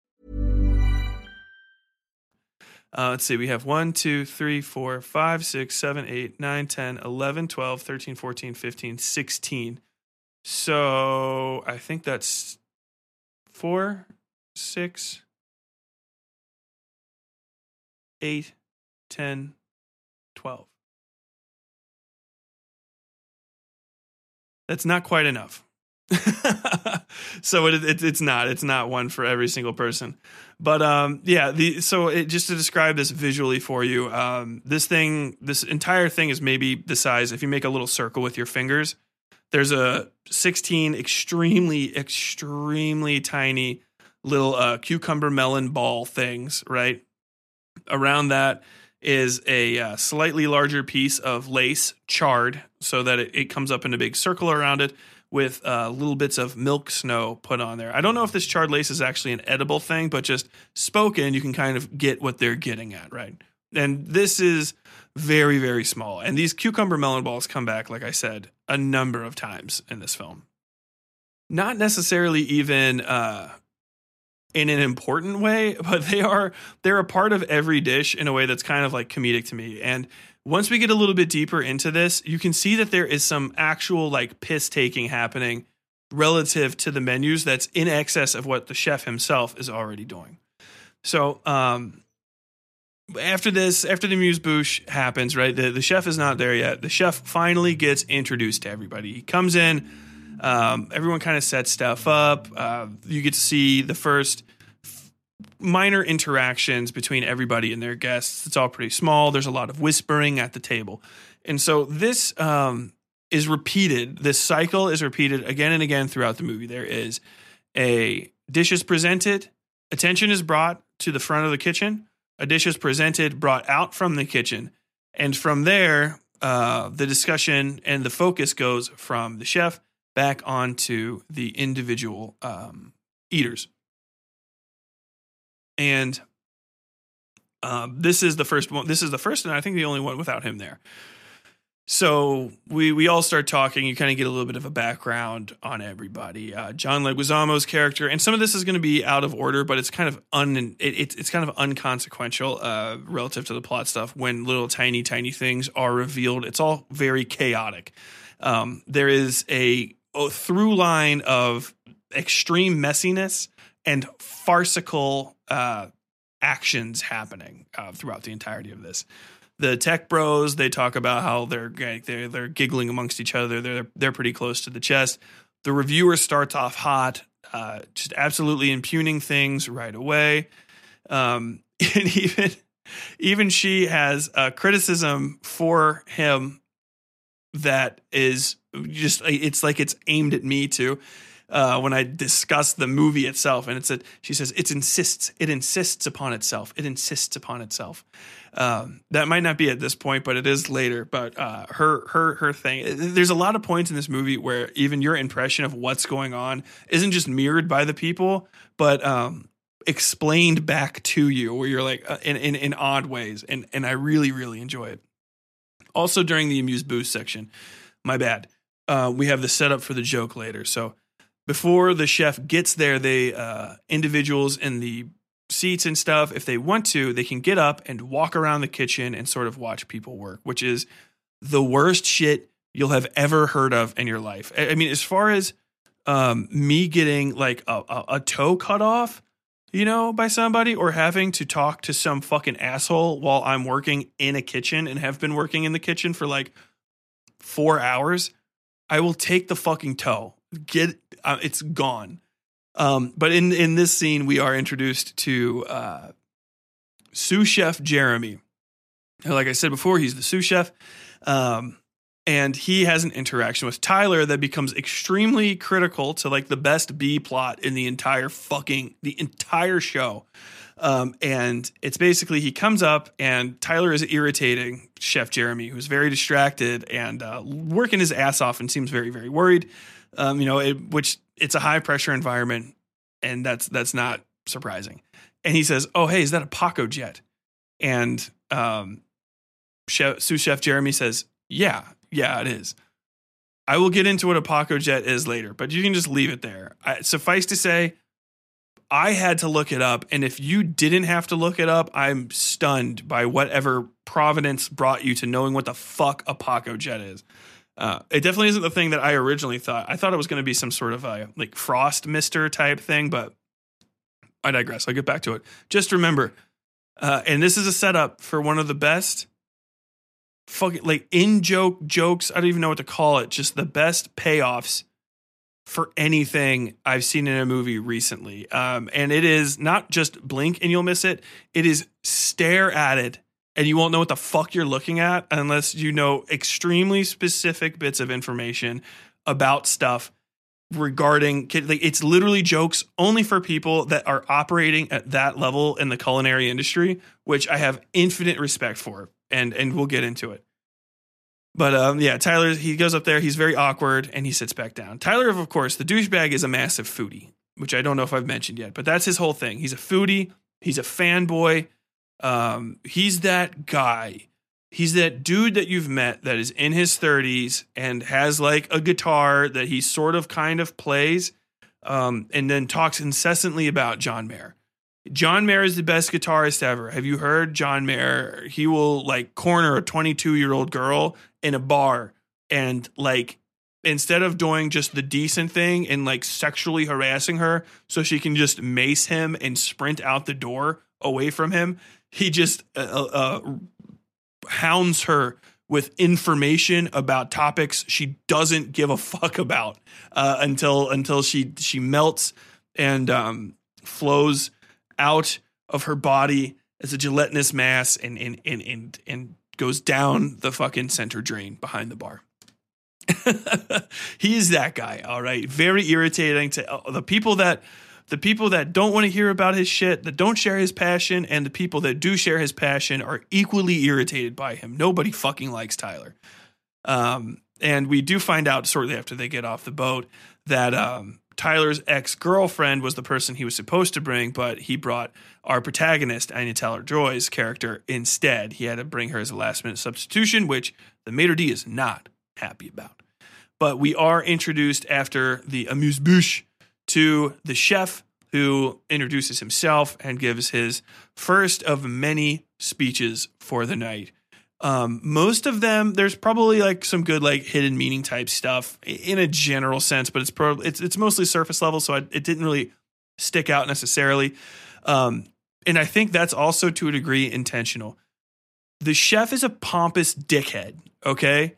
Uh, let's see. We have 1, 2, 3, 4, 5, 6, 7, 8, 9, 10, 11, 12, 13, 14, 15, 16. So I think that's 4, 6, 8, 10, 12. That's not quite enough. so it, it, it's not it's not one for every single person. But um yeah the so it, just to describe this visually for you um this thing this entire thing is maybe the size if you make a little circle with your fingers there's a 16 extremely extremely tiny little uh, cucumber melon ball things right? Around that is a uh, slightly larger piece of lace charred so that it, it comes up in a big circle around it with uh, little bits of milk snow put on there. I don't know if this charred lace is actually an edible thing, but just spoken, you can kind of get what they're getting at, right? And this is very, very small. And these cucumber melon balls come back, like I said, a number of times in this film. Not necessarily even uh, in an important way, but they are they're a part of every dish in a way that's kind of like comedic to me. And once we get a little bit deeper into this, you can see that there is some actual like piss taking happening relative to the menus that's in excess of what the chef himself is already doing. So, um, after this, after the muse bouche happens, right? The, the chef is not there yet. The chef finally gets introduced to everybody. He comes in, um, everyone kind of sets stuff up. Uh, you get to see the first minor interactions between everybody and their guests. It's all pretty small. There's a lot of whispering at the table. And so this um, is repeated. This cycle is repeated again and again throughout the movie. There is a dish is presented, attention is brought to the front of the kitchen, a dish is presented, brought out from the kitchen. And from there, uh, the discussion and the focus goes from the chef back onto the individual um, eaters and um, this is the first one. This is the first, and I think the only one without him there. So we we all start talking. You kind of get a little bit of a background on everybody. Uh, John Leguizamo's character, and some of this is going to be out of order, but it's kind of un it, it's it's kind of unconsequential uh, relative to the plot stuff. When little tiny tiny things are revealed, it's all very chaotic. Um, there is a, a through line of extreme messiness and farcical uh, actions happening uh, throughout the entirety of this. The tech bros they talk about how they're they're they're giggling amongst each other. They're they're pretty close to the chest. the reviewer starts off hot, uh, just absolutely impugning things right away. Um, and even even she has a criticism for him that is just it's like it's aimed at me too. Uh, when I discuss the movie itself, and it's a, she says it insists, it insists upon itself, it insists upon itself. Um, that might not be at this point, but it is later. But uh, her her her thing. There's a lot of points in this movie where even your impression of what's going on isn't just mirrored by the people, but um, explained back to you, where you're like uh, in, in in odd ways, and and I really really enjoy it. Also during the amuse bouche section, my bad. Uh, we have the setup for the joke later. So before the chef gets there, they uh, individuals in the seats and stuff, if they want to, they can get up and walk around the kitchen and sort of watch people work, which is the worst shit you'll have ever heard of in your life. I mean, as far as um, me getting like a, a, a toe cut off, you know, by somebody or having to talk to some fucking asshole while I'm working in a kitchen and have been working in the kitchen for like four hours, I will take the fucking toe. Get uh, it's gone. Um, but in in this scene, we are introduced to uh, sous chef Jeremy. Like I said before, he's the sous chef, um, and he has an interaction with Tyler that becomes extremely critical to like the best B plot in the entire fucking the entire show. Um, and it's basically he comes up and Tyler is irritating Chef Jeremy, who's very distracted and uh, working his ass off and seems very very worried. Um, you know, it, which it's a high pressure environment, and that's that's not surprising. And he says, "Oh, hey, is that a Pacojet?" And um, chef, sous chef Jeremy says, "Yeah, yeah, it is." I will get into what a Pacojet is later, but you can just leave it there. I, suffice to say, I had to look it up, and if you didn't have to look it up, I'm stunned by whatever providence brought you to knowing what the fuck a Pacojet is. Uh, it definitely isn't the thing that I originally thought. I thought it was going to be some sort of a like frost mister type thing, but I digress. I'll get back to it. Just remember, uh, and this is a setup for one of the best fucking like in joke jokes. I don't even know what to call it. Just the best payoffs for anything I've seen in a movie recently. Um, and it is not just blink and you'll miss it. It is stare at it and you won't know what the fuck you're looking at unless you know extremely specific bits of information about stuff regarding it's literally jokes only for people that are operating at that level in the culinary industry which i have infinite respect for and and we'll get into it. But um yeah tyler he goes up there he's very awkward and he sits back down. Tyler of course the douchebag is a massive foodie which i don't know if i've mentioned yet but that's his whole thing. He's a foodie he's a fanboy um, he's that guy. He's that dude that you've met that is in his 30s and has like a guitar that he sort of kind of plays um, and then talks incessantly about John Mayer. John Mayer is the best guitarist ever. Have you heard John Mayer? He will like corner a 22 year old girl in a bar and like instead of doing just the decent thing and like sexually harassing her so she can just mace him and sprint out the door away from him, he just uh, uh, hounds her with information about topics she doesn't give a fuck about uh, until until she she melts and um, flows out of her body as a gelatinous mass and and and and, and goes down the fucking center drain behind the bar. He's that guy, all right. Very irritating to uh, the people that the people that don't want to hear about his shit, that don't share his passion, and the people that do share his passion are equally irritated by him. Nobody fucking likes Tyler. Um, and we do find out shortly after they get off the boat that um, Tyler's ex girlfriend was the person he was supposed to bring, but he brought our protagonist, Anya Taylor Joy's character, instead. He had to bring her as a last minute substitution, which the maitre d is not happy about. But we are introduced after the amuse bouche to the chef who introduces himself and gives his first of many speeches for the night. Um, most of them, there's probably like some good like hidden meaning type stuff in a general sense, but it's probably it's it's mostly surface level, so I, it didn't really stick out necessarily. Um, and I think that's also to a degree intentional. The chef is a pompous dickhead, okay,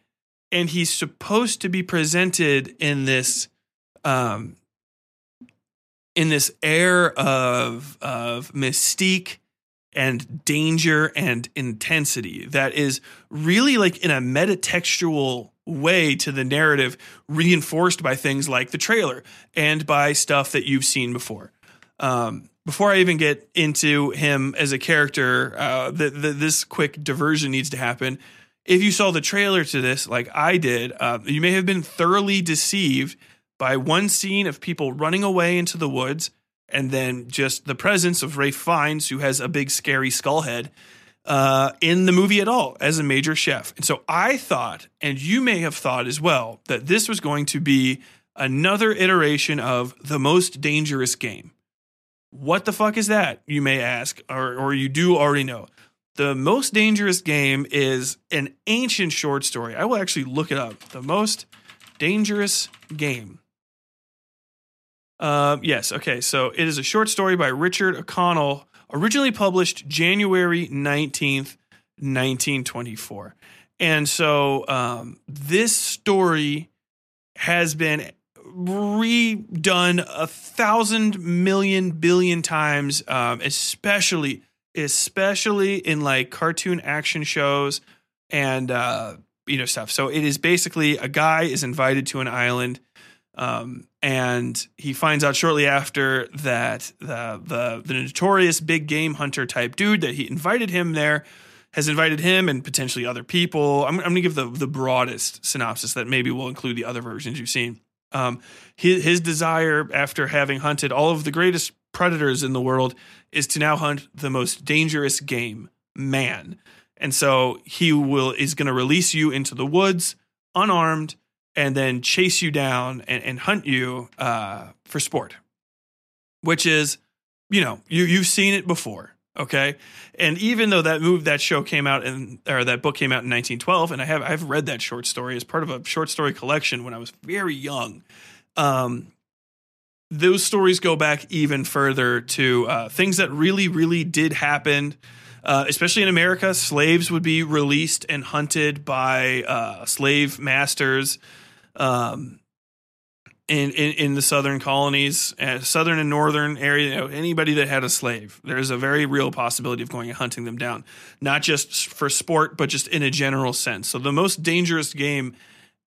and he's supposed to be presented in this um, in this air of of mystique and danger and intensity that is really like in a metatextual way to the narrative reinforced by things like the trailer and by stuff that you've seen before um, before I even get into him as a character, uh, the, the, this quick diversion needs to happen. If you saw the trailer to this, like I did, uh, you may have been thoroughly deceived by one scene of people running away into the woods and then just the presence of Ralph Fiennes, who has a big scary skull head, uh, in the movie at all as a major chef. And so I thought, and you may have thought as well, that this was going to be another iteration of the most dangerous game. What the fuck is that? You may ask, or, or you do already know. The most dangerous game is an ancient short story. I will actually look it up. The most dangerous game. Uh, yes, okay. So it is a short story by Richard O'Connell, originally published January 19th, 1924. And so um, this story has been redone a thousand million billion times, um, especially especially in like cartoon action shows and uh, you know stuff. So it is basically a guy is invited to an island, um, and he finds out shortly after that the the the notorious big game hunter type dude that he invited him there has invited him and potentially other people. I'm, I'm going to give the the broadest synopsis that maybe will include the other versions you've seen. Um, his, his desire, after having hunted all of the greatest predators in the world, is to now hunt the most dangerous game, man. And so he will is going to release you into the woods unarmed and then chase you down and, and hunt you uh, for sport, which is, you know, you you've seen it before. Okay. And even though that move, that show came out in, or that book came out in 1912, and I have, I've read that short story as part of a short story collection when I was very young. Um, those stories go back even further to uh, things that really, really did happen. Uh, especially in America, slaves would be released and hunted by uh, slave masters. Um, in, in, in the southern colonies, uh, southern and northern area, you know, anybody that had a slave, there's a very real possibility of going and hunting them down, not just for sport, but just in a general sense. So the most dangerous game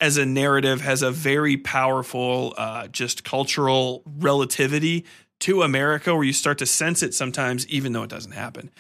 as a narrative has a very powerful, uh, just cultural relativity to America, where you start to sense it sometimes, even though it doesn't happen.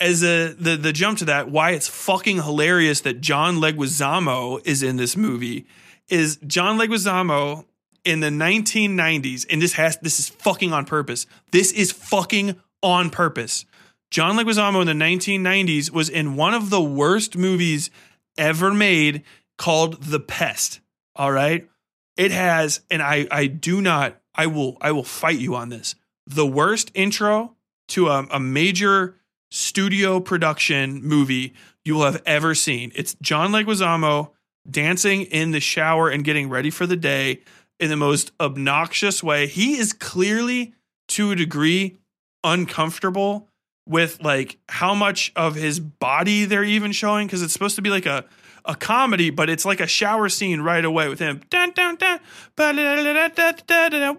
As a the the jump to that, why it's fucking hilarious that John Leguizamo is in this movie is John Leguizamo in the 1990s, and this has this is fucking on purpose. This is fucking on purpose. John Leguizamo in the 1990s was in one of the worst movies ever made called The Pest. All right. It has, and I I do not, I will, I will fight you on this. The worst intro to a, a major studio production movie you will have ever seen. It's John Leguizamo dancing in the shower and getting ready for the day in the most obnoxious way. He is clearly to a degree uncomfortable with like how much of his body they're even showing because it's supposed to be like a a comedy, but it's like a shower scene right away with him dun, dun, dun,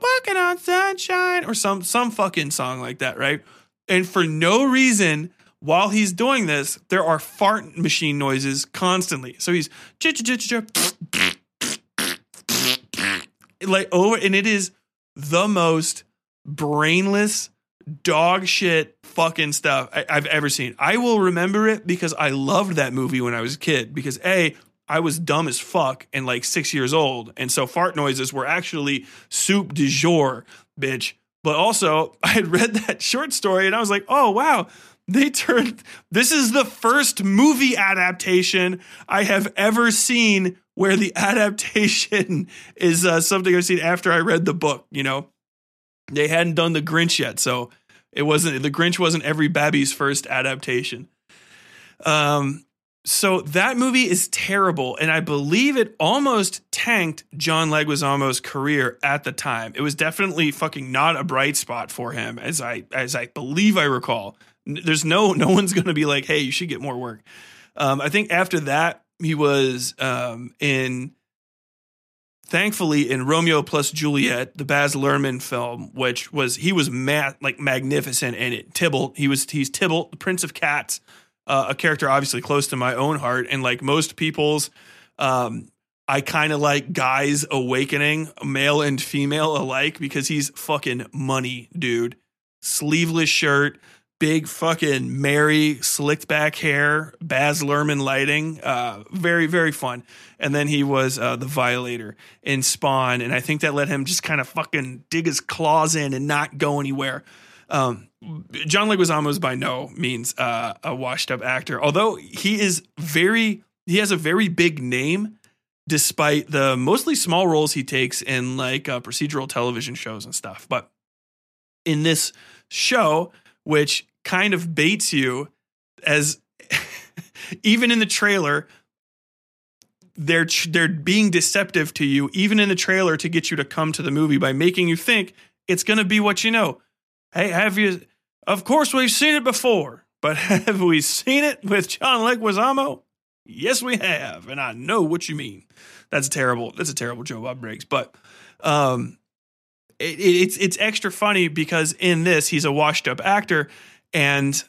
walking on sunshine or some some fucking song like that, right? And for no reason, while he's doing this, there are fart machine noises constantly. So he's like over, and it is the most brainless dog shit fucking stuff I, have ever seen. I will remember it because I loved that movie when I was a kid. Because a, I was dumb as fuck and like six years old, and so fart noises were actually soup du jour, bitch. But also, I had read that short story and I was like, oh wow, they turned this is the first movie adaptation I have ever seen where the adaptation is uh, something I've seen after I read the book. You know, they hadn't done the Grinch yet, so it wasn't the Grinch wasn't every Babby's first adaptation. Um, so that movie is terrible, and I believe it almost tanked John Leguizamo's career at the time. It was definitely fucking not a bright spot for him, as I as I believe I recall. There's no no one's going to be like, hey, you should get more work. Um, I think after that he was um, in thankfully in Romeo plus Juliet, the Baz Luhrmann film, which was he was ma- like magnificent in it. Tybalt, he was he's Tybalt, the Prince of Cats, uh, a character obviously close to my own heart, and like most people's, um, I kind of like guys awakening, male and female alike, because he's fucking money, dude. Sleeveless shirt, big fucking Mary slicked back hair, Baz Luhrmann lighting. Uh, very, very fun. And then he was uh, the Violator in Spawn. And I think that let him just kind of fucking dig his claws in and not go anywhere. Um, John Leguizamo is by no means uh, a washed up actor, although he is very, he has a very big name despite the mostly small roles he takes in like uh, procedural television shows and stuff. But in this show, which kind of baits you as even in the trailer they're they're being deceptive to you even in the trailer to get you to come to the movie by making you think it's going to be what you know. Hey, have you Of course we've seen it before, but have we seen it with John Leguizamo? Yes, we have, and I know what you mean. That's terrible. That's a terrible Joe Bob Briggs, but um it, it's it's extra funny because in this he's a washed up actor and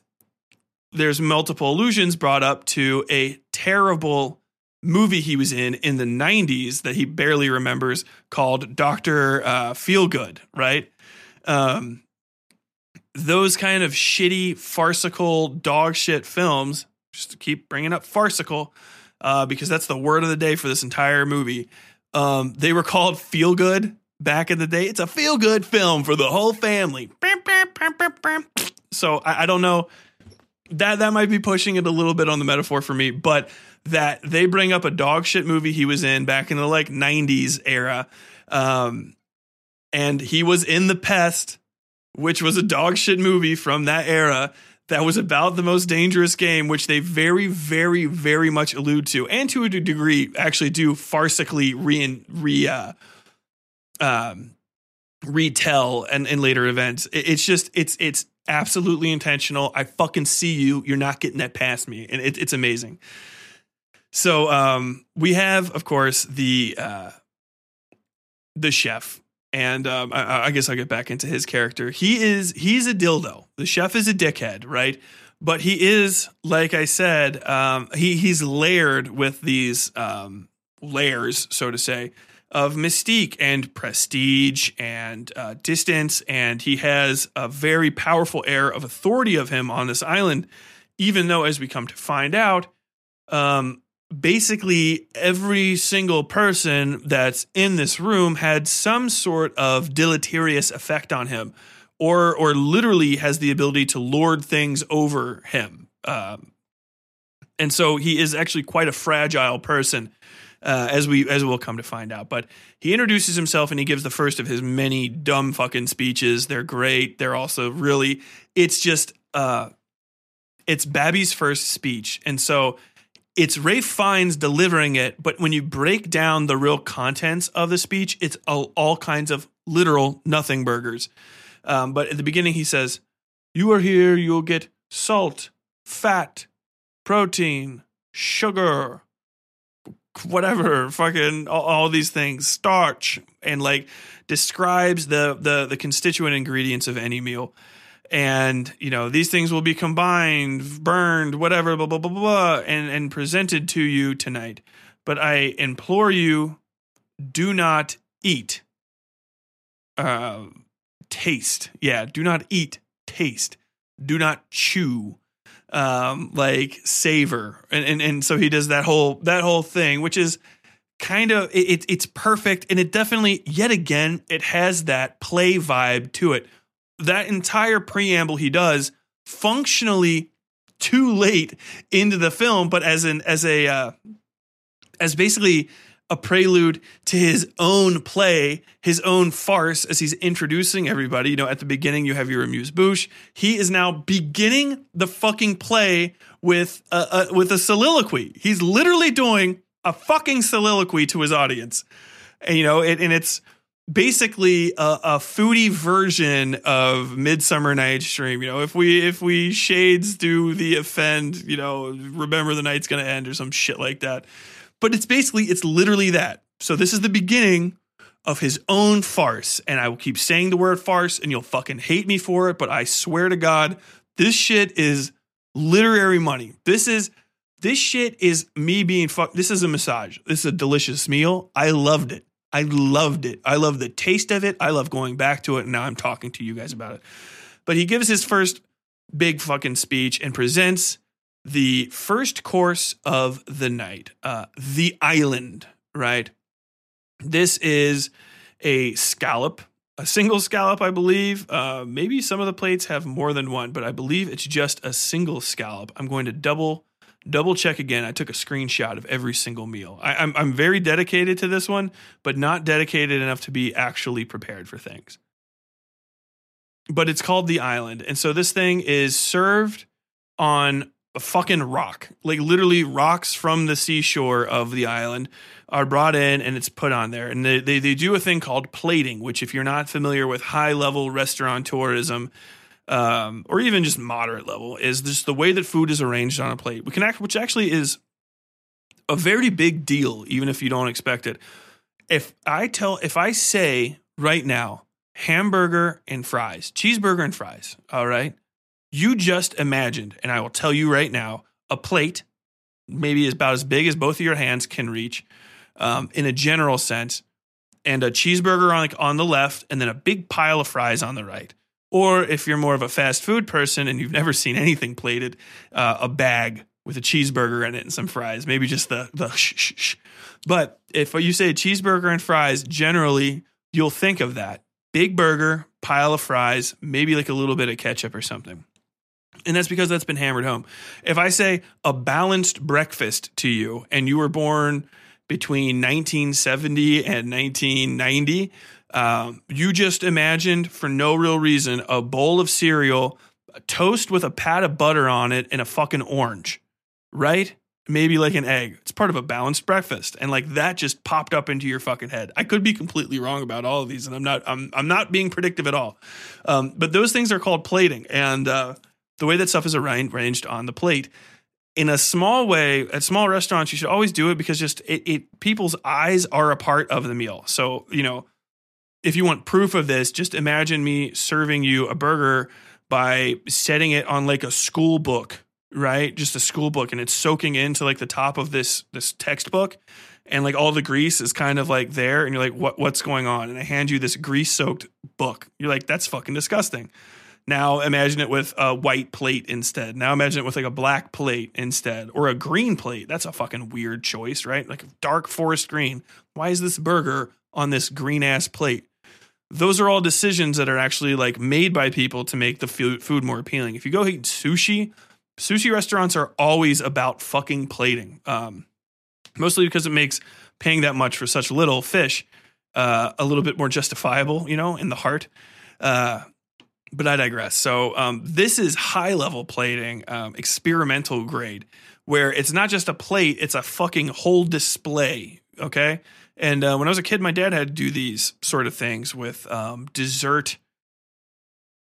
there's multiple allusions brought up to a terrible movie he was in in the 90s that he barely remembers called Dr. Uh, Feelgood, right? Um, those kind of shitty, farcical, dog shit films, just to keep bringing up farcical, uh, because that's the word of the day for this entire movie. Um, they were called Feel Good back in the day. It's a feel good film for the whole family. So I, I, don't know that that might be pushing it a little bit on the metaphor for me, but that they bring up a dog shit movie he was in back in the like 90s era. Um, and he was in The Pest, which was a dog shit movie from that era that was about the most dangerous game, which they very, very, very much allude to, and to a degree actually do farcically re, re uh, um, retell and in later events. It's just it's it's absolutely intentional. I fucking see you. You're not getting that past me, and it, it's amazing. So um, we have, of course, the uh, the chef, and um, I, I guess I'll get back into his character. He is he's a dildo. The chef is a dickhead, right? But he is, like I said, um, he he's layered with these um, layers, so to say, of mystique and prestige and uh, distance. And he has a very powerful air of authority of him on this island, even though, as we come to find out, um, basically every single person that's in this room had some sort of deleterious effect on him or or literally has the ability to lord things over him um, and so he is actually quite a fragile person uh, as we as we'll come to find out. But he introduces himself and he gives the first of his many dumb fucking speeches. They're great. They're also really. It's just uh, it's Babby's first speech, and so it's Ralph Fiennes delivering it. But when you break down the real contents of the speech, it's all, all kinds of literal nothing burgers. Um, but at the beginning, he says, "You are here. You'll get salt, fat, protein, sugar." Whatever fucking all, all, these things starch and like describes the the the constituent ingredients of any meal. And you know these things will be combined burned whatever blah blah blah blah and and presented to you tonight. But i implore you do not eat uh taste. Yeah do not eat taste. Do not chew um, like savor, and, and and so he does that whole that whole thing, which is kind of it, it's perfect, and it definitely yet again it has that play vibe to it. That entire preamble he does functionally too late into the film, but as an as a uh, as basically a prelude to his own play, his own farce as he's introducing everybody. You know, at the beginning, you have your amuse bouche. He is now beginning the fucking play with a, a, with a soliloquy. He's literally doing a fucking soliloquy to his audience. And, you know, it, and it's basically a, a, foodie version of Midsummer Night's Dream. You know, if we if we shades do the offend, you know, remember the night's gonna end or some shit like that. But it's basically, it's literally that. So this is the beginning of his own farce. And I will keep saying the word farce and you'll fucking hate me for it. But I swear to God, this shit is literary money. This is this shit is me being fucked. This is a massage. This is a delicious meal. I loved it. I loved it. I love the taste of it. I love going back to it. And now I'm talking to you guys about it. But he gives his first big fucking speech and presents the first course of the night, uh, the island, right? This is a scallop, a single scallop, I believe. Uh, maybe some of the plates have more than one, but I believe it's just a single scallop. I'm going to double double check again. I took a screenshot of every single meal. I, I'm I'm very dedicated to this one, but not dedicated enough to be actually prepared for things. But it's called the island, and so this thing is served on a fucking rock, like literally rocks from the seashore of the island are brought in and it's put on there. And they, they, they do a thing called plating, which, if you're not familiar with high level restaurant tourism, um, or even just moderate level, is just the way that food is arranged on a plate. We can act, which actually is a very big deal, even if you don't expect it. If I tell, if I say right now, hamburger and fries, cheeseburger and fries, all right, you just imagined, and I will tell you right now, a plate, maybe about as big as both of your hands can reach, um, in a general sense, and a cheeseburger on on the left, and then a big pile of fries on the right. Or if you're more of a fast food person and you've never seen anything plated, uh, a bag with a cheeseburger in it and some fries, maybe just the the shh, shh, shh. But if you say cheeseburger and fries, generally you'll think of that big burger, pile of fries, maybe like a little bit of ketchup or something. And that's because that's been hammered home. If I say a balanced breakfast to you and you were born between 1970 and 1990, um, you just imagined for no real reason a bowl of cereal, a toast with a pat of butter on it, and a fucking orange, right? Maybe like an egg. It's part of a balanced breakfast, and like that just popped up into your fucking head. I could be completely wrong about all of these, and I'm not. I'm I'm not being predictive at all. Um, but those things are called plating, and uh, the way that stuff is arranged on the plate in a small way at small restaurants you should always do it because just it, it, people's eyes are a part of the meal. So you know if you want proof of this just imagine me serving you a burger by setting it on like a school book right? Just a school book and it's soaking into like the top of this this textbook and like all the grease is kind of like there and you're like what what's going on? And i hand you this grease soaked book. You're like that's fucking disgusting now imagine it with a white plate instead. Now imagine it with like a black plate instead or a green plate. That's a fucking weird choice, right? Like dark forest green. Why is this burger on this green ass plate? Those are all decisions that are actually like made by people to make the food more appealing. If you go eat sushi, sushi restaurants are always about fucking plating. Um, mostly because it makes paying that much for such little fish uh, a little bit more justifiable, you know, in the heart. Uh, but I digress. So um, this is high level plating, um, experimental grade, where it's not just a plate; it's a fucking whole display. Okay. And uh, when I was a kid, my dad had to do these sort of things with um, dessert.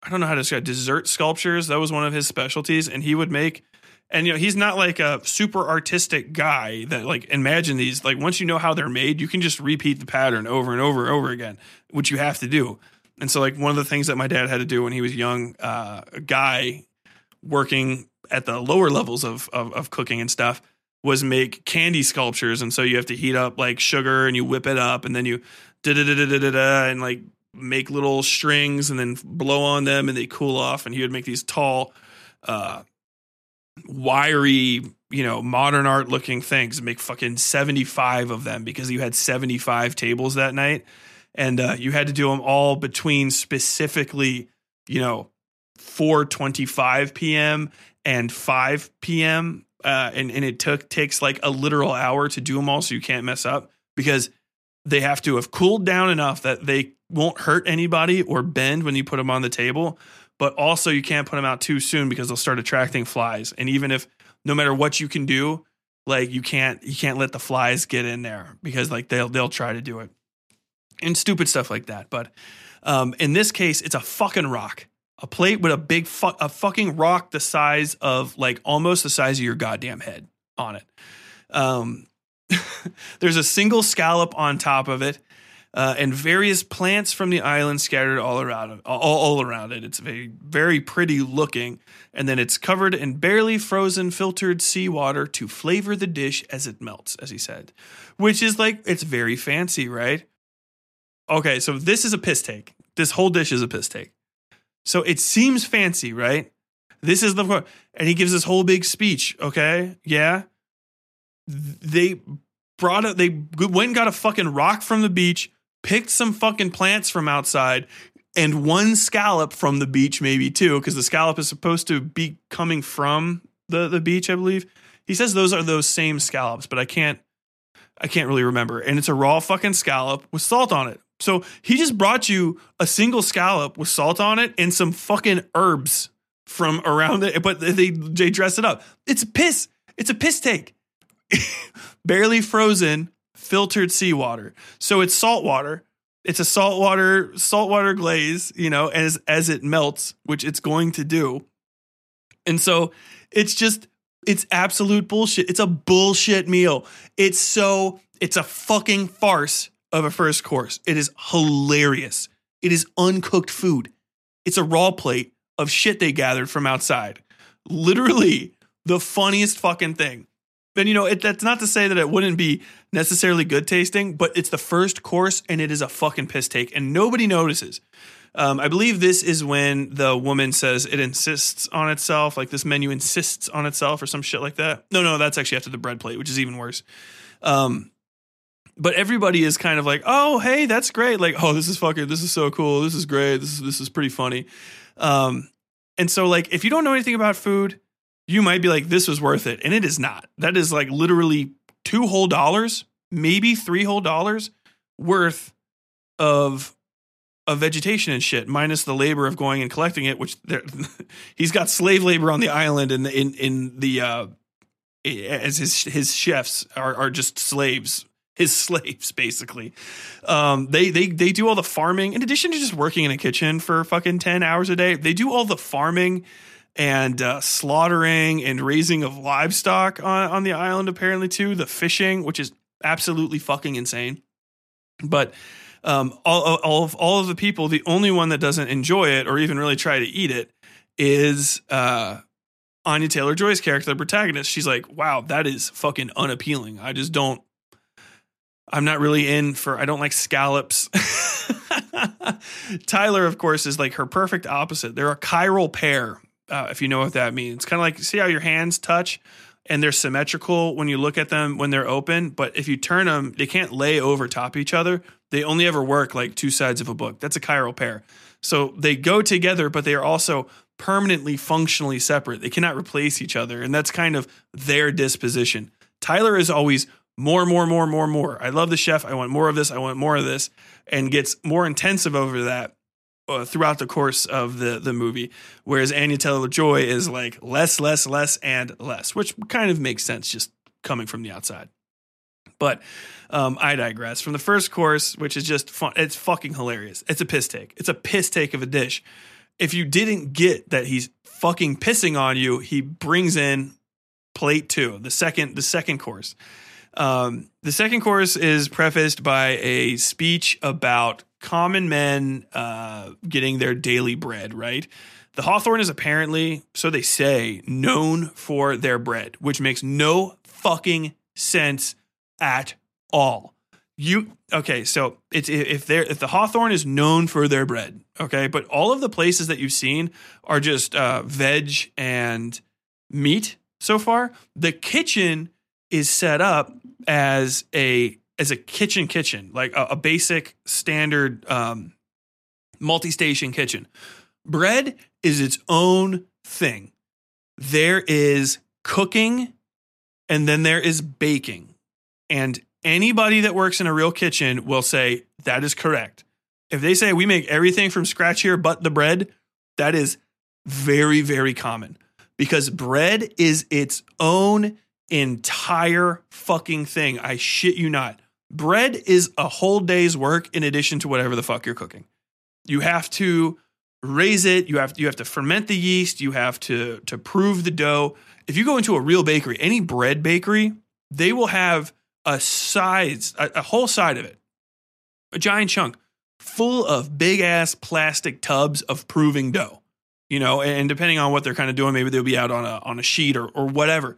I don't know how to describe dessert sculptures. That was one of his specialties, and he would make. And you know he's not like a super artistic guy that like imagine these like once you know how they're made you can just repeat the pattern over and over and over again which you have to do and so, like, one of the things that my dad had to do when he was young, uh, a guy working at the lower levels of, of, of cooking and stuff was make candy sculptures. And so you have to heat up like sugar and you whip it up and then you da da da da da da and like make little strings and then blow on them and they cool off. And he would make these tall, uh, wiry, you know, modern art looking things, make fucking 75 of them because you had 75 tables that night and uh, you had to do them all between specifically, you know, 4:25 p.m. and 5 p.m. Uh, and and it took takes like a literal hour to do them all, so you can't mess up because they have to have cooled down enough that they won't hurt anybody or bend when you put them on the table. But also, you can't put them out too soon because they'll start attracting flies. And even if no matter what you can do, like you can't you can't let the flies get in there because like they'll they'll try to do it and stupid stuff like that. But um, in this case, it's a fucking rock, a plate with a big fu- a fucking rock the size of like almost the size of your goddamn head on it. Um, there's a single scallop on top of it, uh, and various plants from the island scattered all around all, all around it. It's very very pretty looking, and then it's covered in barely frozen filtered seawater to flavor the dish as it melts, as he said, which is like it's very fancy, right? Okay, so this is a piss take. This whole dish is a piss take. So it seems fancy, right? This is the and he gives this whole big speech. Okay, yeah. They brought it. They went and got a fucking rock from the beach, picked some fucking plants from outside, and one scallop from the beach, maybe too, because the scallop is supposed to be coming from the the beach, I believe. He says those are those same scallops, but I can't I can't really remember. And it's a raw fucking scallop with salt on it. So he just brought you a single scallop with salt on it and some fucking herbs from around it, but they they dress it up. It's piss. It's a piss take. Barely frozen, filtered seawater. So it's salt water. It's a saltwater saltwater glaze, you know, as as it melts, which it's going to do. And so it's just it's absolute bullshit. It's a bullshit meal. It's so it's a fucking farce of a first course. It is hilarious. It is uncooked food. It's a raw plate of shit they gathered from outside. Literally the funniest fucking thing. And you know, it, that's not to say that it wouldn't be necessarily good tasting, but it's the first course and it is a fucking piss take and nobody notices. Um, I believe this is when the woman says it insists on itself, like this menu insists on itself or some shit like that. No, no, that's actually after the bread plate, which is even worse. Um, but everybody is kind of like, oh, hey, that's great. Like, oh, this is fucking, this is so cool. This is great. This is this is pretty funny. Um, and so like, if you don't know anything about food, you might be like, this was worth it, and it is not. That is like literally two whole dollars, maybe three whole dollars worth of of vegetation and shit, minus the labor of going and collecting it. Which he's got slave labor on the island, and in in the uh, as his his chefs are are just slaves his slaves basically. Um, they they they do all the farming in addition to just working in a kitchen for fucking ten hours a day. They do all the farming and uh, slaughtering and raising of livestock on on the island. Apparently too the fishing, which is absolutely fucking insane. But um, all all of all of the people, the only one that doesn't enjoy it or even really try to eat it is uh, Anya Taylor Joy's character, the protagonist. She's like, "Wow, that is fucking unappealing. I just don't I'm not really in for I don't like scallops. Tyler, of course, is like her perfect opposite. They're a chiral pair, uh, if you know what that means. Kind of like see how your hands touch and they're symmetrical when you look at them when they're open, but if you turn them, they can't lay over top each other. They only ever work like two sides of a book. That's a chiral pair. So they go together, but they are also permanently functionally separate. They cannot replace each other, and that's kind of their disposition. Tyler is always more, more, more, more, more. I love the chef. I want more of this. I want more of this, and gets more intensive over that uh, throughout the course of the the movie. Whereas Anya Taylor Joy is like less, less, less, and less, which kind of makes sense just coming from the outside. But um, I digress. From the first course, which is just fun, it's fucking hilarious. It's a piss take. It's a piss take of a dish. If you didn't get that he's fucking pissing on you, he brings in plate two, the second the second course. Um, the second course is prefaced by a speech about common men uh, getting their daily bread, right? The Hawthorn is apparently, so they say, known for their bread, which makes no fucking sense at all. You okay? So it's if they if the Hawthorn is known for their bread, okay, but all of the places that you've seen are just uh, veg and meat so far. The kitchen is set up as a as a kitchen kitchen, like a, a basic standard um, multi-station kitchen. Bread is its own thing. There is cooking and then there is baking. And anybody that works in a real kitchen will say that is correct. If they say we make everything from scratch here but the bread, that is very, very common because bread is its own entire fucking thing. I shit you not. Bread is a whole day's work in addition to whatever the fuck you're cooking. You have to raise it, you have you have to ferment the yeast, you have to to prove the dough. If you go into a real bakery, any bread bakery, they will have a size, a, a whole side of it, a giant chunk full of big ass plastic tubs of proving dough. You know, and depending on what they're kind of doing, maybe they'll be out on a on a sheet or or whatever.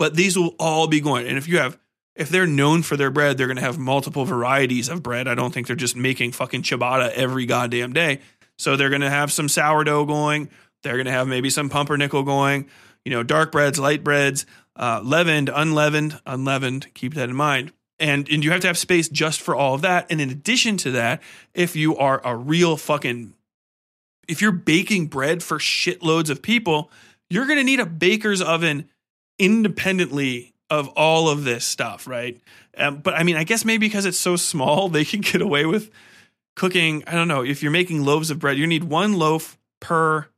But these will all be going. And if you have if they're known for their bread, they're going to have multiple varieties of bread. I don't think they're just making fucking ciabatta every goddamn day. So they're going to have some sourdough going. They're going to have maybe some pumpernickel going. You know, dark breads, light breads, uh, leavened, unleavened, unleavened. Keep that in mind. And, and you have to have space just for all of that. And in addition to that, if you are a real fucking, if you're baking bread for shitloads of people, you're going to need a baker's oven independently of all of this stuff, right? Um, but I mean, I guess maybe because it's so small, they can get away with cooking. I don't know. If you're making loaves of bread, you need one loaf per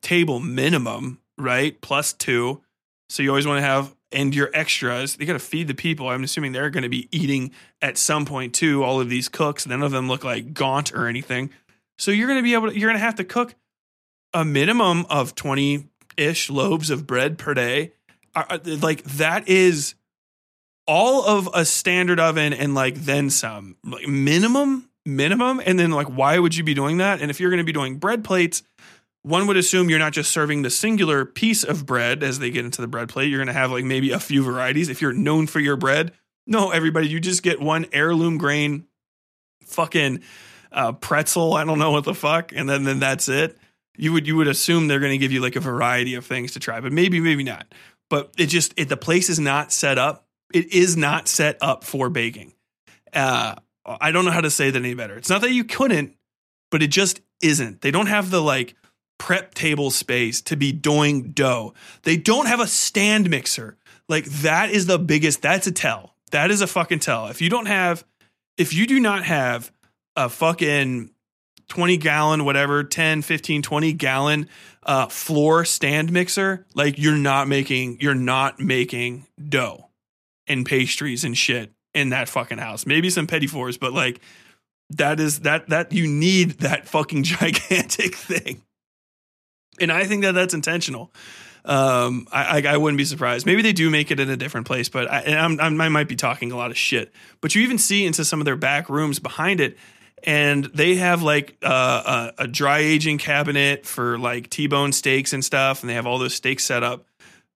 table minimum, right? Plus two. So you always want to have, and your extras, you got to feed the people. I'm assuming they're going to be eating at some point too. All of these cooks, none of them look like gaunt or anything. So you're going to be able to, you're going to have to cook a minimum of 20 ish loaves of bread per day. Like that is all of a standard oven and like then some like minimum minimum and then like why would you be doing that and if you're going to be doing bread plates one would assume you're not just serving the singular piece of bread as they get into the bread plate. You're going to have like maybe a few varieties. If you're known for your bread, no, everybody, you just get one heirloom grain fucking uh, pretzel. I don't know what the fuck, and then then that's it. You would you would assume they're going to give you like a variety of things to try, but maybe maybe not. But it just it, the place is not set up. It is not set up for baking. Uh, I don't know how to say that any better. It's not that you couldn't, but it just isn't. They don't have the like prep table space to be doing dough. They don't have a stand mixer. Like that is the biggest, that's a tell. That is a fucking tell. If you don't have, if you do not have a fucking 20 gallon, whatever, 10, 15, 20 gallon uh, floor stand mixer, like you're not making, you're not making dough and pastries and shit in that fucking house. Maybe some petit fours, but like that is that, that you need that fucking gigantic thing and I think that that's intentional. Um, I, I, I wouldn't be surprised. Maybe they do make it in a different place, but I, I'm, I'm, i might be talking a lot of shit. But you even see into some of their back rooms behind it, and they have like uh, a, a dry aging cabinet for like T-bone steaks and stuff, and they have all those steaks set up.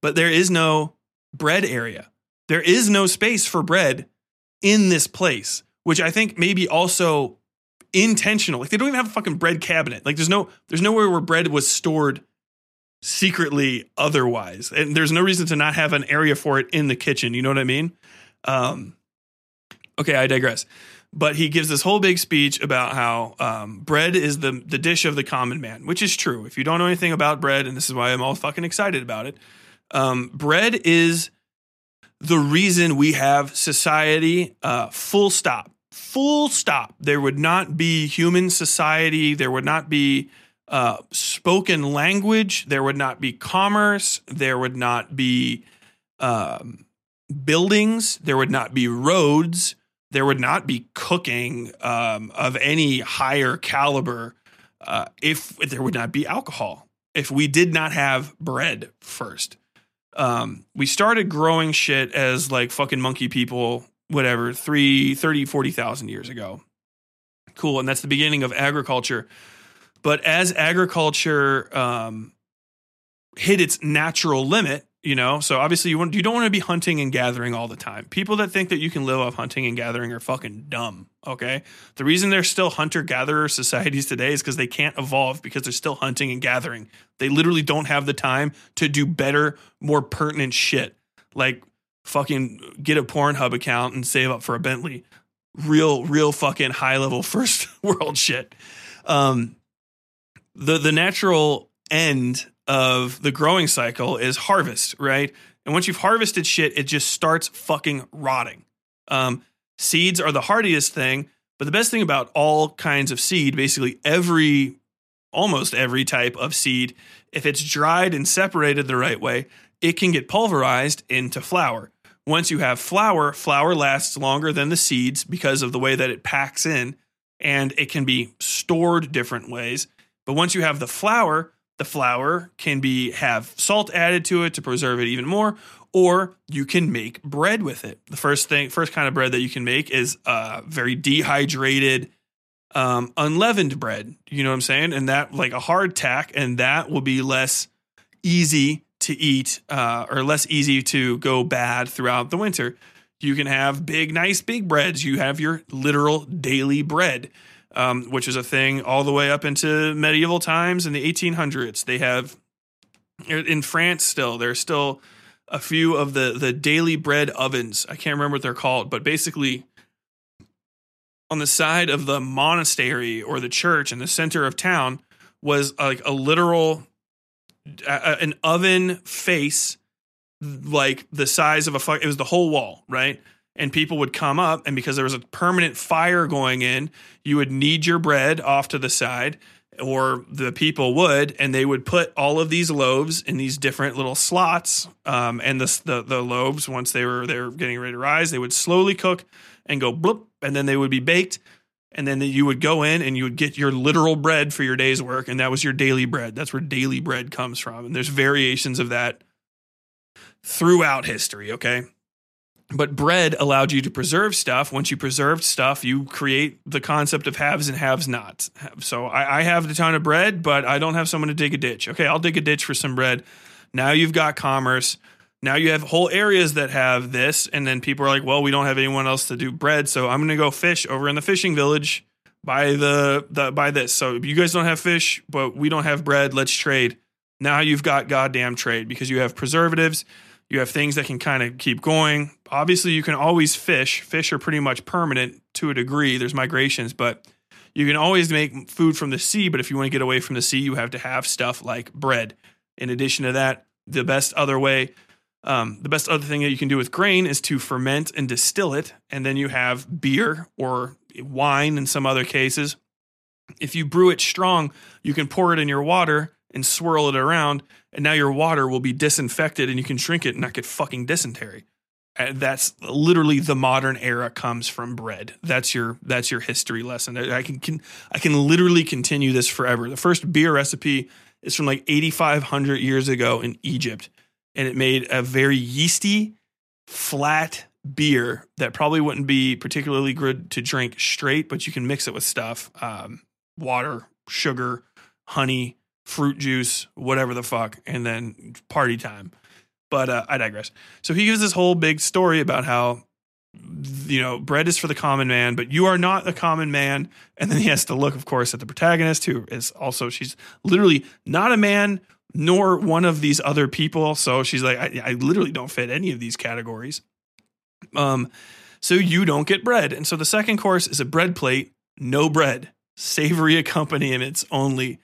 But there is no bread area. There is no space for bread in this place, which I think maybe also intentional. Like they don't even have a fucking bread cabinet. Like there's no there's nowhere where bread was stored secretly otherwise. And there's no reason to not have an area for it in the kitchen. You know what I mean? Um, okay, I digress. But he gives this whole big speech about how um, bread is the the dish of the common man, which is true. If you don't know anything about bread, and this is why I'm all fucking excited about it, um, bread is the reason we have society. Uh, full stop full stop. There would not be human society. There would not be uh, spoken language. There would not be commerce. There would not be um, buildings. There would not be roads. There would not be cooking um, of any higher caliber uh, if there would not be alcohol. If we did not have bread first. Um, we started growing shit as like fucking monkey people whatever, three, 30, 40,000 years ago. Cool. And that's the beginning of agriculture. But as agriculture um, hit its natural limit, you know, so obviously you want you don't want to be hunting and gathering all the time. People that think that you can live off hunting and gathering are fucking dumb. Okay, the reason there's still hunter gatherer societies today is because they can't evolve because they're still hunting and gathering. They literally don't have the time to do better, more pertinent shit like fucking get a Pornhub account and save up for a Bentley. Real, real fucking high level first world shit. Um, the the natural end of the growing cycle is harvest, right? And once you've harvested shit, it just starts fucking rotting. Um, seeds are the hardiest thing, but the best thing about all kinds of seed, basically every, almost every type of seed, if it's dried and separated the right way, it can get pulverized into flour. Once you have flour, flour lasts longer than the seeds because of the way that it packs in and it can be stored different ways. But once you have the flour, The flour can be have salt added to it to preserve it even more, or you can make bread with it. The first thing, first kind of bread that you can make is uh, very dehydrated, um, unleavened bread. You know what I'm saying? And that like a hard tack, and that will be less easy to eat uh, or less easy to go bad throughout the winter. You can have big, nice, big breads. You have your literal daily bread, um, which is a thing all the way up into medieval times in the 1800s. They have in France still. There's still a few of the the daily bread ovens. I can't remember what they're called, but basically on the side of the monastery or the church in the center of town was like a literal uh, an oven face like the size of a fuck it was the whole wall right and people would come up and because there was a permanent fire going in you would knead your bread off to the side or the people would and they would put all of these loaves in these different little slots um, and the, the the loaves once they were they were getting ready to rise they would slowly cook and go bloop and then they would be baked and then you would go in and you would get your literal bread for your day's work and that was your daily bread. That's where daily bread comes from and there's variations of that throughout history okay but bread allowed you to preserve stuff. Once you preserved stuff you create the concept of haves and haves not so I, I have a ton of bread but i don't have someone to dig a ditch. Okay i'll dig a ditch for some bread. Now you've got commerce. Now you have whole areas that have this, and then people are like, well, we don't have anyone else to do bread, so I'm gonna go fish over in the fishing village by the, the by this. So you guys don't have fish, but we don't have bread, let's trade. Now you've got goddamn trade because you have preservatives, you have things that can kind of keep going. Obviously, you can always fish. Fish are pretty much permanent to a degree. There's migrations, but you can always make food from the sea, but if you want to get away from the sea, you have to have stuff like bread. In addition to that, the best other way um, the best other thing that you can do with grain is to ferment and distill it, and then you have beer or wine in some other cases. If you brew it strong, you can pour it in your water and swirl it around, and now your water will be disinfected and you can drink it and not get fucking dysentery. And that's literally the modern era comes from bread. That's your that's your history lesson. I can, can I can literally continue this forever. The first beer recipe is from like 8500 years ago in Egypt and it made a very yeasty, flat beer that probably wouldn't be particularly good to drink straight, but you can mix it with stuff um, water, sugar, honey, fruit juice, whatever the fuck, and then party time. But uh, I digress. So he gives this whole big story about how you know bread is for the common man but you are not a common man and then he has to look of course at the protagonist who is also she's literally not a man nor one of these other people. So she's like, I, I literally don't fit any of these categories. Um, so you don't get bread. And so the second course is a bread plate, no bread, savory accompaniments only.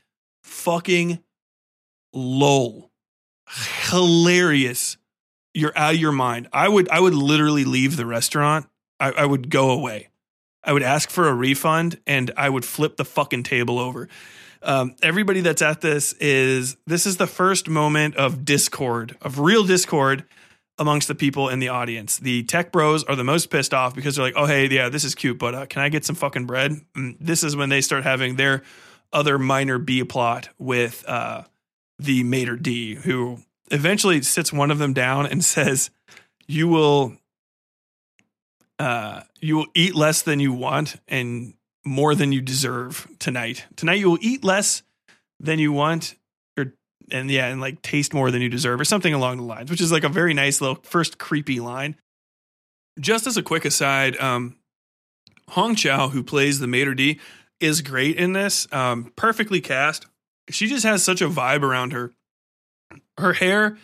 Fucking lol. Hilarious. You're out of your mind. I would I would literally leave the restaurant. I, I would go away. I would ask for a refund and I would flip the fucking table over um, everybody that's at this is this is the first moment of discord, of real discord amongst the people in the audience. The tech bros are the most pissed off because they're like, "Oh, hey, yeah, this is cute, but uh, can I get some fucking bread?" And this is when they start having their other minor B plot with uh, the maître d', who eventually sits one of them down and says, "You will." Uh, you will eat less than you want, and more than you deserve tonight. Tonight you will eat less than you want or and yeah, and like taste more than you deserve or something along the lines, which is like a very nice little first creepy line. Just as a quick aside, um Hong Chau, who plays the maître d', is great in this. Um, perfectly cast. She just has such a vibe around her. Her hair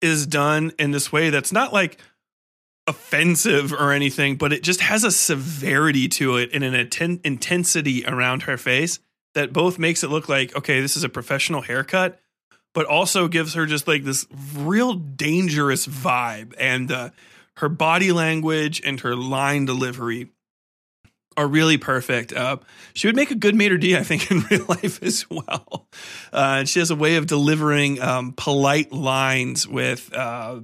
is done in this way that's not like offensive or anything, but it just has a severity to it and an atten- intensity around her face that both makes it look like, okay, this is a professional haircut, but also gives her just like this real dangerous vibe. And uh, her body language and her line delivery are really perfect. Uh, she would make a good maître d', I think, in real life as well. Uh, she has a way of delivering um, polite lines with uh,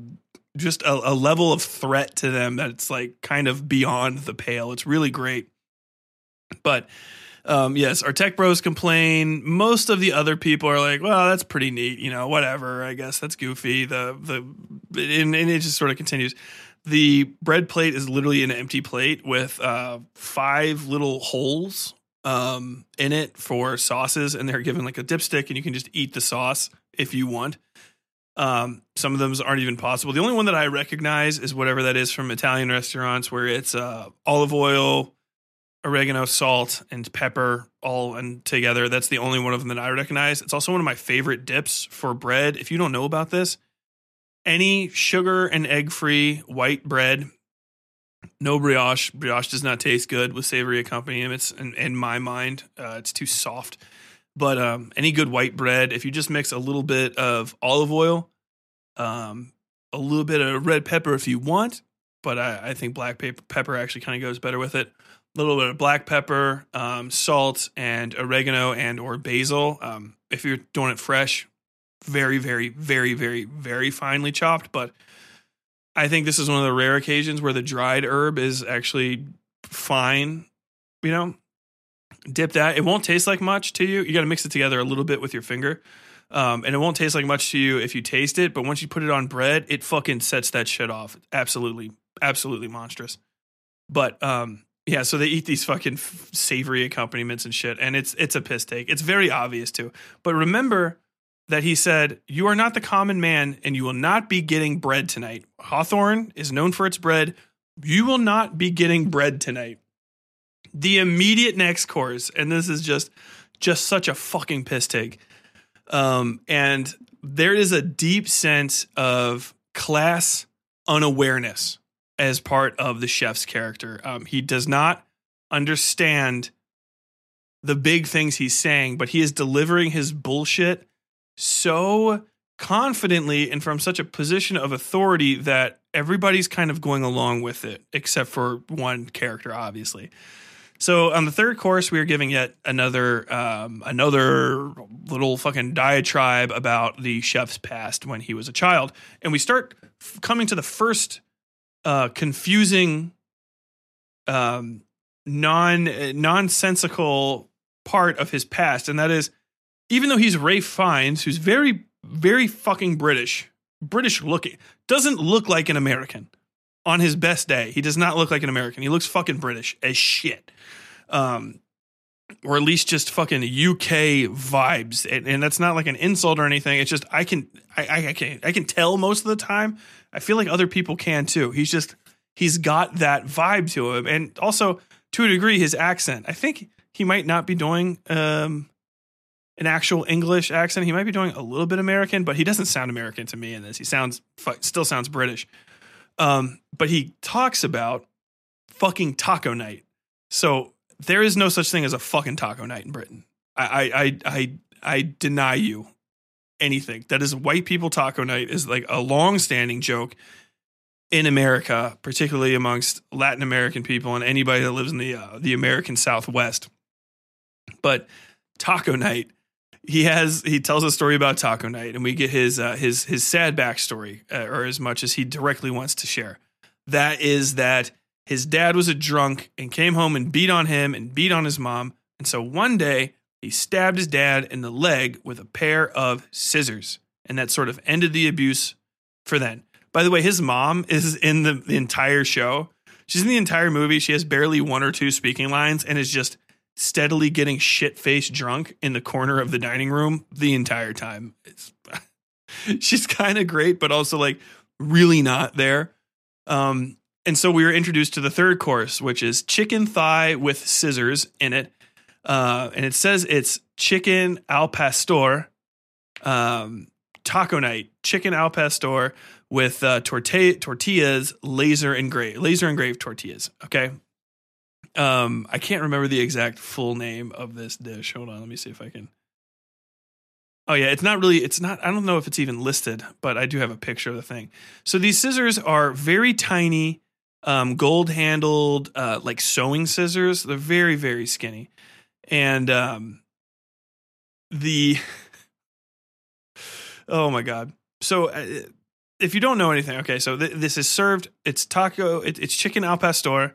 just a, a level of threat to them that's like kind of beyond the pale. It's really great. But Um, yes, our tech bros complain. Most of the other people are like, "Well, that's pretty neat, you know, whatever. I guess that's goofy." The the and, and it just sort of continues. The bread plate is literally an empty plate with uh, five little holes um, in it for sauces, and they're given like a dipstick, and you can just eat the sauce if you want. Um, some of them aren't even possible. The only one that I recognize is whatever that is from Italian restaurants, where it's uh, olive oil, oregano, salt, and pepper all and together. That's the only one of them that I recognize. It's also one of my favorite dips for bread. If you don't know about this, any sugar and egg free white bread, no brioche. Brioche does not taste good with savory accompaniments. In, in my mind, uh, it's too soft. But um, any good white bread, if you just mix a little bit of olive oil, um, a little bit of red pepper if you want, but I, I think black pepper, actually kind of goes better with it. A little bit of black pepper, um, salt, and oregano and or basil. Um, if you're doing it fresh, very, very, very, very, very finely chopped. But I think this is one of the rare occasions where the dried herb is actually fine. You know, dip that. It won't taste like much to you. You got to mix it together a little bit with your finger. Um, and it won't taste like much to you if you taste it, but once you put it on bread, it fucking sets that shit off. Absolutely, absolutely monstrous. But um, yeah, so they eat these fucking savory accompaniments and shit, and it's it's a piss take. It's very obvious too. But remember that he said, "You are not the common man, and you will not be getting bread tonight." Hawthorn is known for its bread. You will not be getting bread tonight. The immediate next course, and this is just just such a fucking piss take. Um, and there is a deep sense of class unawareness as part of the chef's character. Um, he does not understand the big things he's saying, but he is delivering his bullshit so confidently and from such a position of authority that everybody's kind of going along with it, except for one character, obviously. So on the third course, we are giving yet another um, another little fucking diatribe about the chef's past when he was a child, and we start f- coming to the first uh, confusing, um, non nonsensical part of his past, and that is even though he's Ralph Fiennes, who's very very fucking British, British looking, doesn't look like an American on his best day. He does not look like an American. He looks fucking British as shit. Um, or at least just fucking UK vibes. And, and, that's not like an insult or anything. It's just I can I, I can I can tell most of the time. I feel like other people can too. He's just he's got that vibe to him. And also to a degree his accent. I think he might not be doing um an actual English accent. He might be doing a little bit American, but he doesn't sound American to me in this. He sounds still sounds British. Um, but he talks about fucking taco night. So there is no such thing as a fucking taco night in Britain. I I I I, I deny you anything. That is white people taco night is like a long-standing joke in America, particularly amongst Latin American people and anybody that lives in the uh, the American Southwest. But taco night he has he tells a story about taco night and we get his uh, his his sad backstory uh, or as much as he directly wants to share. That is that his dad was a drunk and came home and beat on him and beat on his mom. And so one day he stabbed his dad in the leg with a pair of scissors. And that sort of ended the abuse for then. By the way his mom is in the, the entire show. She's in the entire movie. She has barely one or two speaking lines and is just steadily getting shit faced drunk in the corner of the dining room the entire time. She's kind of great, but also like really not there. Um, and so we were introduced to the third course, which is chicken thigh with scissors in it. Uh, and it says it's chicken al pastor, um, taco night, chicken al pastor with uh, tortilla, tortillas, laser engraved, laser engraved tortillas. Okay, um, I can't remember the exact full name of this dish. Hold on, let me see if I can. Oh yeah, it's not really. It's not. I don't know if it's even listed, but I do have a picture of the thing. So these scissors are very tiny, um, gold handled, uh, like sewing scissors. They're very very skinny, and um, the. oh my god! So. Uh, if you don't know anything, okay, so th- this is served. It's taco. It, it's chicken al pastor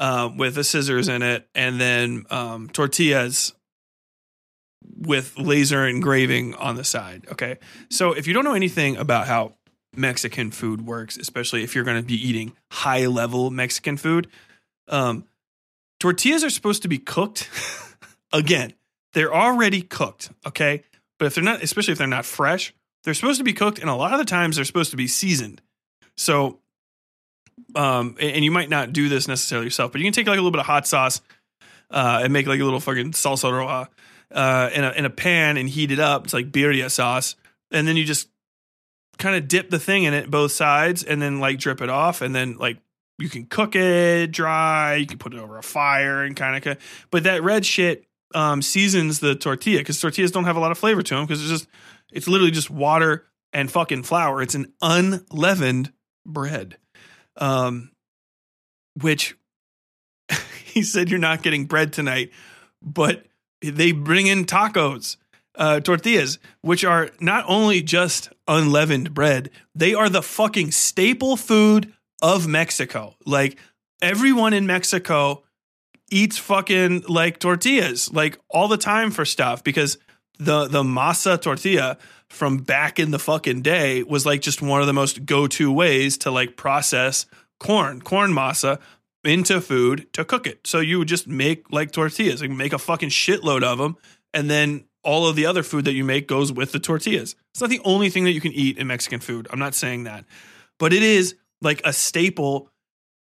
uh, with the scissors in it, and then um, tortillas with laser engraving on the side. Okay. So if you don't know anything about how Mexican food works, especially if you're going to be eating high level Mexican food, um, tortillas are supposed to be cooked. Again, they're already cooked. Okay. But if they're not, especially if they're not fresh, they're supposed to be cooked. And a lot of the times they're supposed to be seasoned. So, um, and, you might not do this necessarily yourself, but you can take like a little bit of hot sauce uh, and make like a little fucking salsa roja uh, in a in a pan and heat it up. It's like birria sauce, and then you just kind of dip the thing in it both sides, and then like drip it off, and then like you can cook it dry. You can put it over a fire and kind of. But that red shit um, seasons the tortilla because tortillas don't have a lot of flavor to them because it's just it's literally just water and fucking flour. It's an unleavened bread, um, which he said you're not getting bread tonight, but they bring in tacos, uh, tortillas, which are not only just unleavened bread, they are the fucking staple food of Mexico. Like everyone in Mexico eats fucking like tortillas like all the time for stuff because the the masa tortilla from back in the fucking day was like just one of the most go-to ways to like process corn, corn masa into food to cook it. So you would just make like tortillas, like make a fucking shitload of them, and then all of the other food that you make goes with the tortillas. It's not the only thing that you can eat in Mexican food. I'm not saying that, but it is like a staple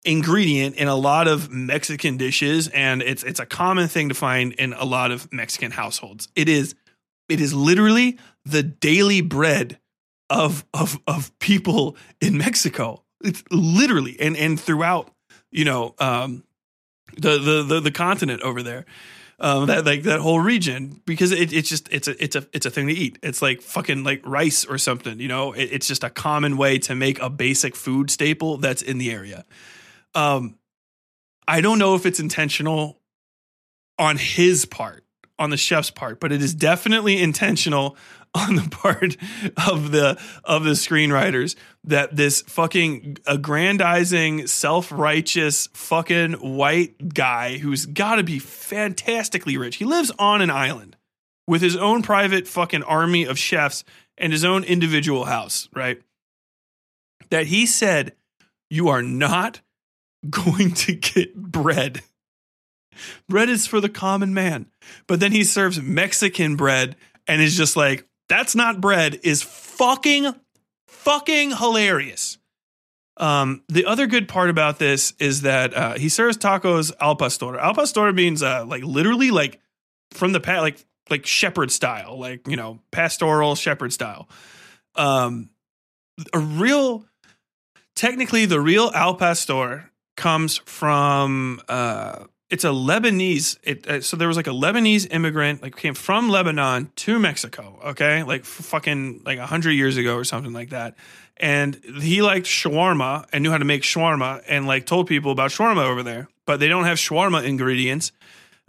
ingredient in a lot of Mexican dishes, and it's it's a common thing to find in a lot of Mexican households. It is it is literally the daily bread of of of people in Mexico. It's literally and and throughout you know um, the, the the the continent over there. Um, that like that whole region because it, it's just it's a it's a it's a thing to eat. It's like fucking like rice or something, you know. It, it's just a common way to make a basic food staple that's in the area. Um, I don't know if it's intentional on his part, on the chef's part, but it is definitely intentional on the part of the of the screenwriters that this fucking aggrandizing, self-righteous fucking white guy who's got to be fantastically rich. He lives on an island with his own private fucking army of chefs and his own individual house, right? That he said you are not going to get bread. Bread is for the common man. But then he serves Mexican bread and is just like, that's not bread, is fucking, fucking hilarious. Um, the other good part about this is that uh, he serves tacos al pastor. Al pastor means uh, like literally like from the pat like like shepherd style, like you know pastoral shepherd style. Um, a real, technically the real al pastor comes from uh, it's a Lebanese. It, uh, so there was like a Lebanese immigrant, like came from Lebanon to Mexico. Okay, like fucking like hundred years ago or something like that. And he liked shawarma and knew how to make shawarma and like told people about shawarma over there, but they don't have shawarma ingredients.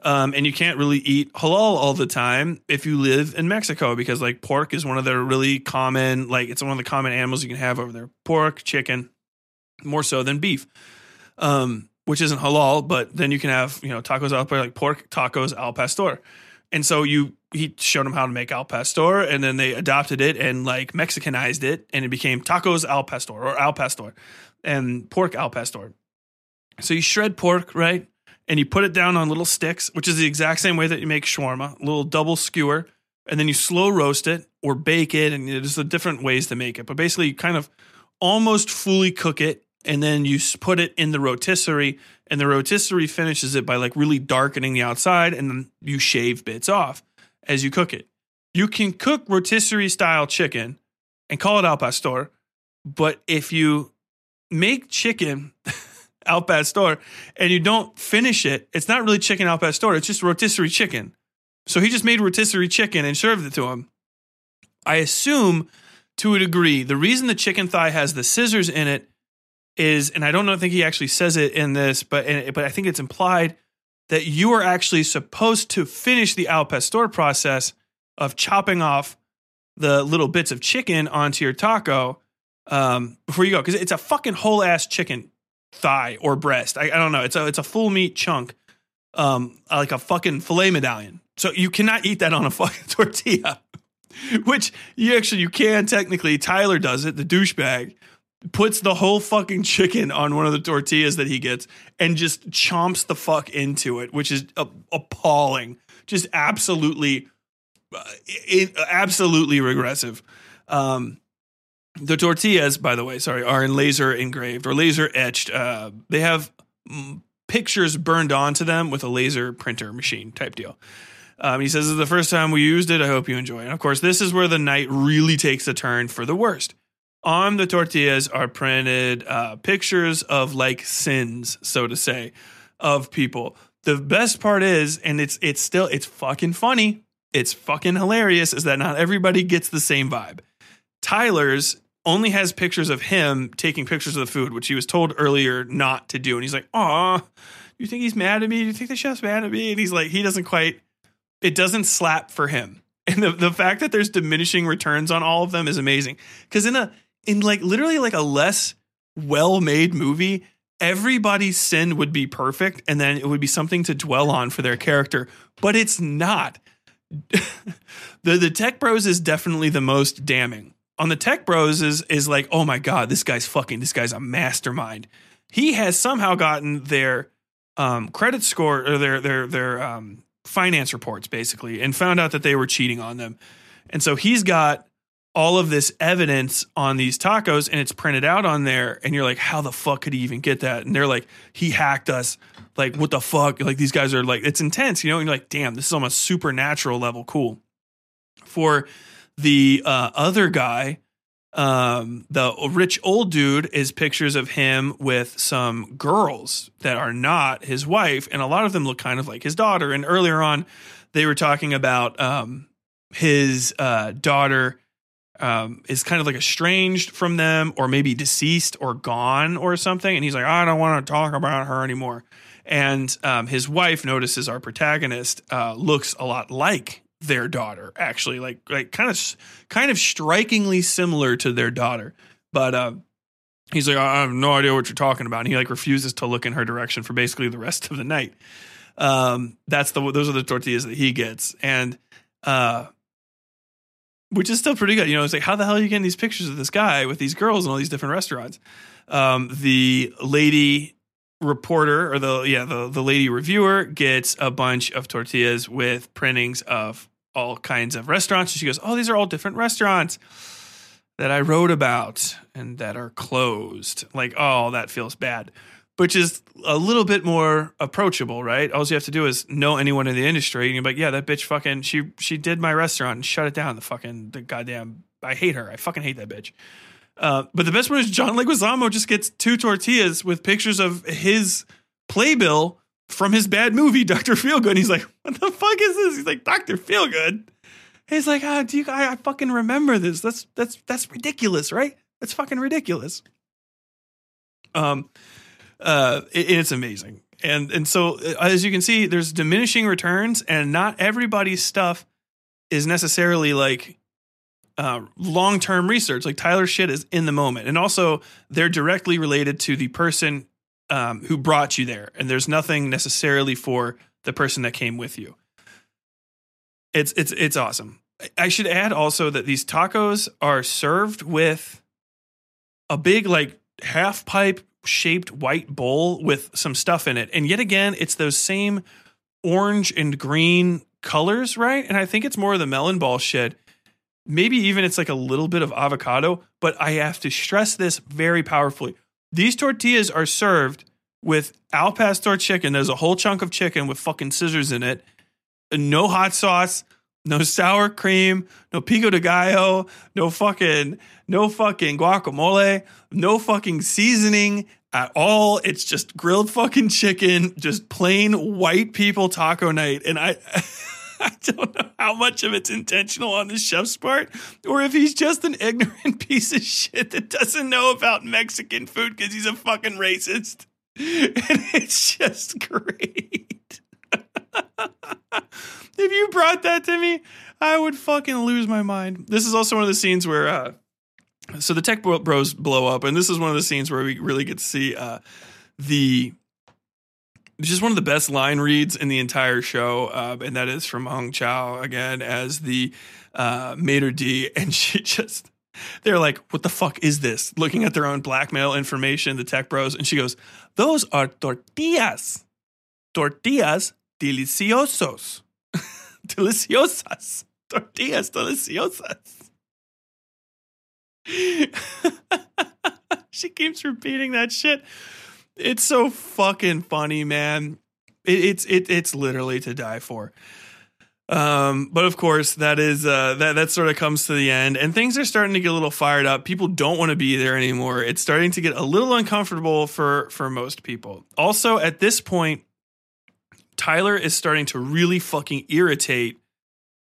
Um, and you can't really eat halal all the time if you live in Mexico because like pork is one of their really common, like it's one of the common animals you can have over there. Pork, chicken, more so than beef. Um, which isn't halal, but then you can have, you know, tacos al like pork tacos al pastor. And so you he showed them how to make al pastor and then they adopted it and like Mexicanized it and it became tacos al pastor or al pastor and pork al pastor. So you shred pork, right? And you put it down on little sticks, which is the exact same way that you make shawarma, little double skewer, and then you slow roast it or bake it and there's a different ways to make it. But basically you kind of almost fully cook it and then you put it in the rotisserie and the rotisserie finishes it by like really darkening the outside and then you shave bits off as you cook it. You can cook rotisserie style chicken and call it al pastor, but if you make chicken al pastor and you don't finish it, it's not really chicken al pastor, it's just rotisserie chicken. So he just made rotisserie chicken and served it to him. I assume to a degree, the reason the chicken thigh has the scissors in it is, and I don't know, think he actually says it in this, but but I think it's implied that you are actually supposed to finish the al pastor process of chopping off the little bits of chicken onto your taco um, before you go, because it's a fucking whole ass chicken. thigh or breast. I, I don't know. It's a it's a full meat chunk, um, like a fucking filet medallion. So you cannot eat that on a fucking tortilla. Which you actually you can technically. Tyler does it, the douchebag puts the whole fucking chicken on one of the tortillas that he gets and just chomps the fuck into it, which is appalling. Just absolutely, uh, it, absolutely regressive. Um, the tortillas, by the way, sorry, are in laser engraved or laser etched. Uh, they have mm, pictures burned onto them with a laser printer machine type deal. Um, he says, This is the first time we used it. I hope you enjoy. And of course, this is where the night really takes a turn for the worst on the tortillas are printed uh, pictures of like sins, so to say, of people. The best part is, and it's it's still it's fucking funny. It's fucking hilarious. Is that not everybody gets the same vibe? Tyler's only has pictures of him taking pictures of the food, which he was told earlier not to do. And he's like, "Aw, you think he's mad at me? Do you think the chef's mad at me?" And he's like, he doesn't quite. It doesn't slap for him. And the, the fact that there's diminishing returns on all of them is amazing. Because in a in like literally like a less well-made movie, everybody's sin would be perfect and then it would be something to dwell on for their character, but it's not. the the Tech Bros is definitely the most damning. On the Tech Bros is is like, "Oh my god, this guy's fucking this guy's a mastermind." He has somehow gotten their um, credit score or their their their um, finance reports basically and found out that they were cheating on them. And so he's got all of this evidence on these tacos and it's printed out on there and you're like how the fuck could he even get that? And they're like he hacked us. Like what the fuck? Like these guys are like it's intense you know? And you're like damn this is almost supernatural level cool. For the uh, other guy um, the rich old dude is pictures of him with some girls that are not his wife. And a lot of them look kind of like his daughter. And earlier on they were talking about um, his uh, daughter um, is kind of like estranged from them or maybe deceased or gone or something. And he's like, I don't want to talk about her anymore. And um, his wife notices our protagonist uh, looks a lot like their daughter, actually, like like kind of kind of strikingly similar to their daughter. But uh, he's like, I have no idea what you're talking about. And he like refuses to look in her direction for basically the rest of the night. Um, that's the those are the tortillas that he gets, and uh, which is still pretty good. You know, it's like, how the hell are you getting these pictures of this guy with these girls in all these different restaurants? Um, the lady reporter or the yeah the the lady reviewer gets a bunch of tortillas with printings of all kinds of restaurants. And she goes, "Oh, these are all different restaurants that I wrote about and that are closed." Like, oh, that feels bad which is a little bit more approachable, right? All you have to do is know anyone in the industry, and you're like, yeah, that bitch fucking she she did my restaurant and shut it down. The fucking the goddamn I hate her. I fucking hate that bitch. Uh, but the best one is John Leguizamo just gets two tortillas with pictures of his playbill from his bad movie, Doctor Feelgood. He's like, what the fuck is this? He's like, Doctor Feelgood. He's like, ah, do you? I, I fucking remember this. That's that's that's ridiculous, right? That's fucking ridiculous. Um, uh, it, it's amazing. And and so uh, as you can see, there's diminishing returns, and not everybody's stuff is necessarily like uh, long term research. Like Tyler shit is in the moment, and also they're directly related to the person um, who brought you there, and there's nothing necessarily for the person that came with you. It's it's it's awesome. I should add also that these tacos are served with a big like half pipe shaped white bowl with some stuff in it. And yet again, it's those same orange and green colors, right? And I think it's more of the melon ball shit. Maybe even it's like a little bit of avocado, but I have to stress this very powerfully. These tortillas are served with al pastor chicken. There's a whole chunk of chicken with fucking scissors in it. No hot sauce, no sour cream, no pico de gallo, no fucking, no fucking guacamole, no fucking seasoning at all. It's just grilled fucking chicken, just plain white people taco night. And I, I don't know how much of it's intentional on the chef's part, or if he's just an ignorant piece of shit that doesn't know about Mexican food because he's a fucking racist. And it's just great. if you brought that to me, I would fucking lose my mind. This is also one of the scenes where, uh, so the tech bros blow up, and this is one of the scenes where we really get to see uh, the just one of the best line reads in the entire show, uh, and that is from Hong Chau again as the uh, maître d', and she just they're like, "What the fuck is this?" Looking at their own blackmail information, the tech bros, and she goes, "Those are tortillas, tortillas deliciosos, deliciosas, tortillas deliciosas." she keeps repeating that shit. It's so fucking funny, man. It, it's it, it's literally to die for. Um, but of course, that is uh, that that sort of comes to the end, and things are starting to get a little fired up. People don't want to be there anymore. It's starting to get a little uncomfortable for for most people. Also, at this point, Tyler is starting to really fucking irritate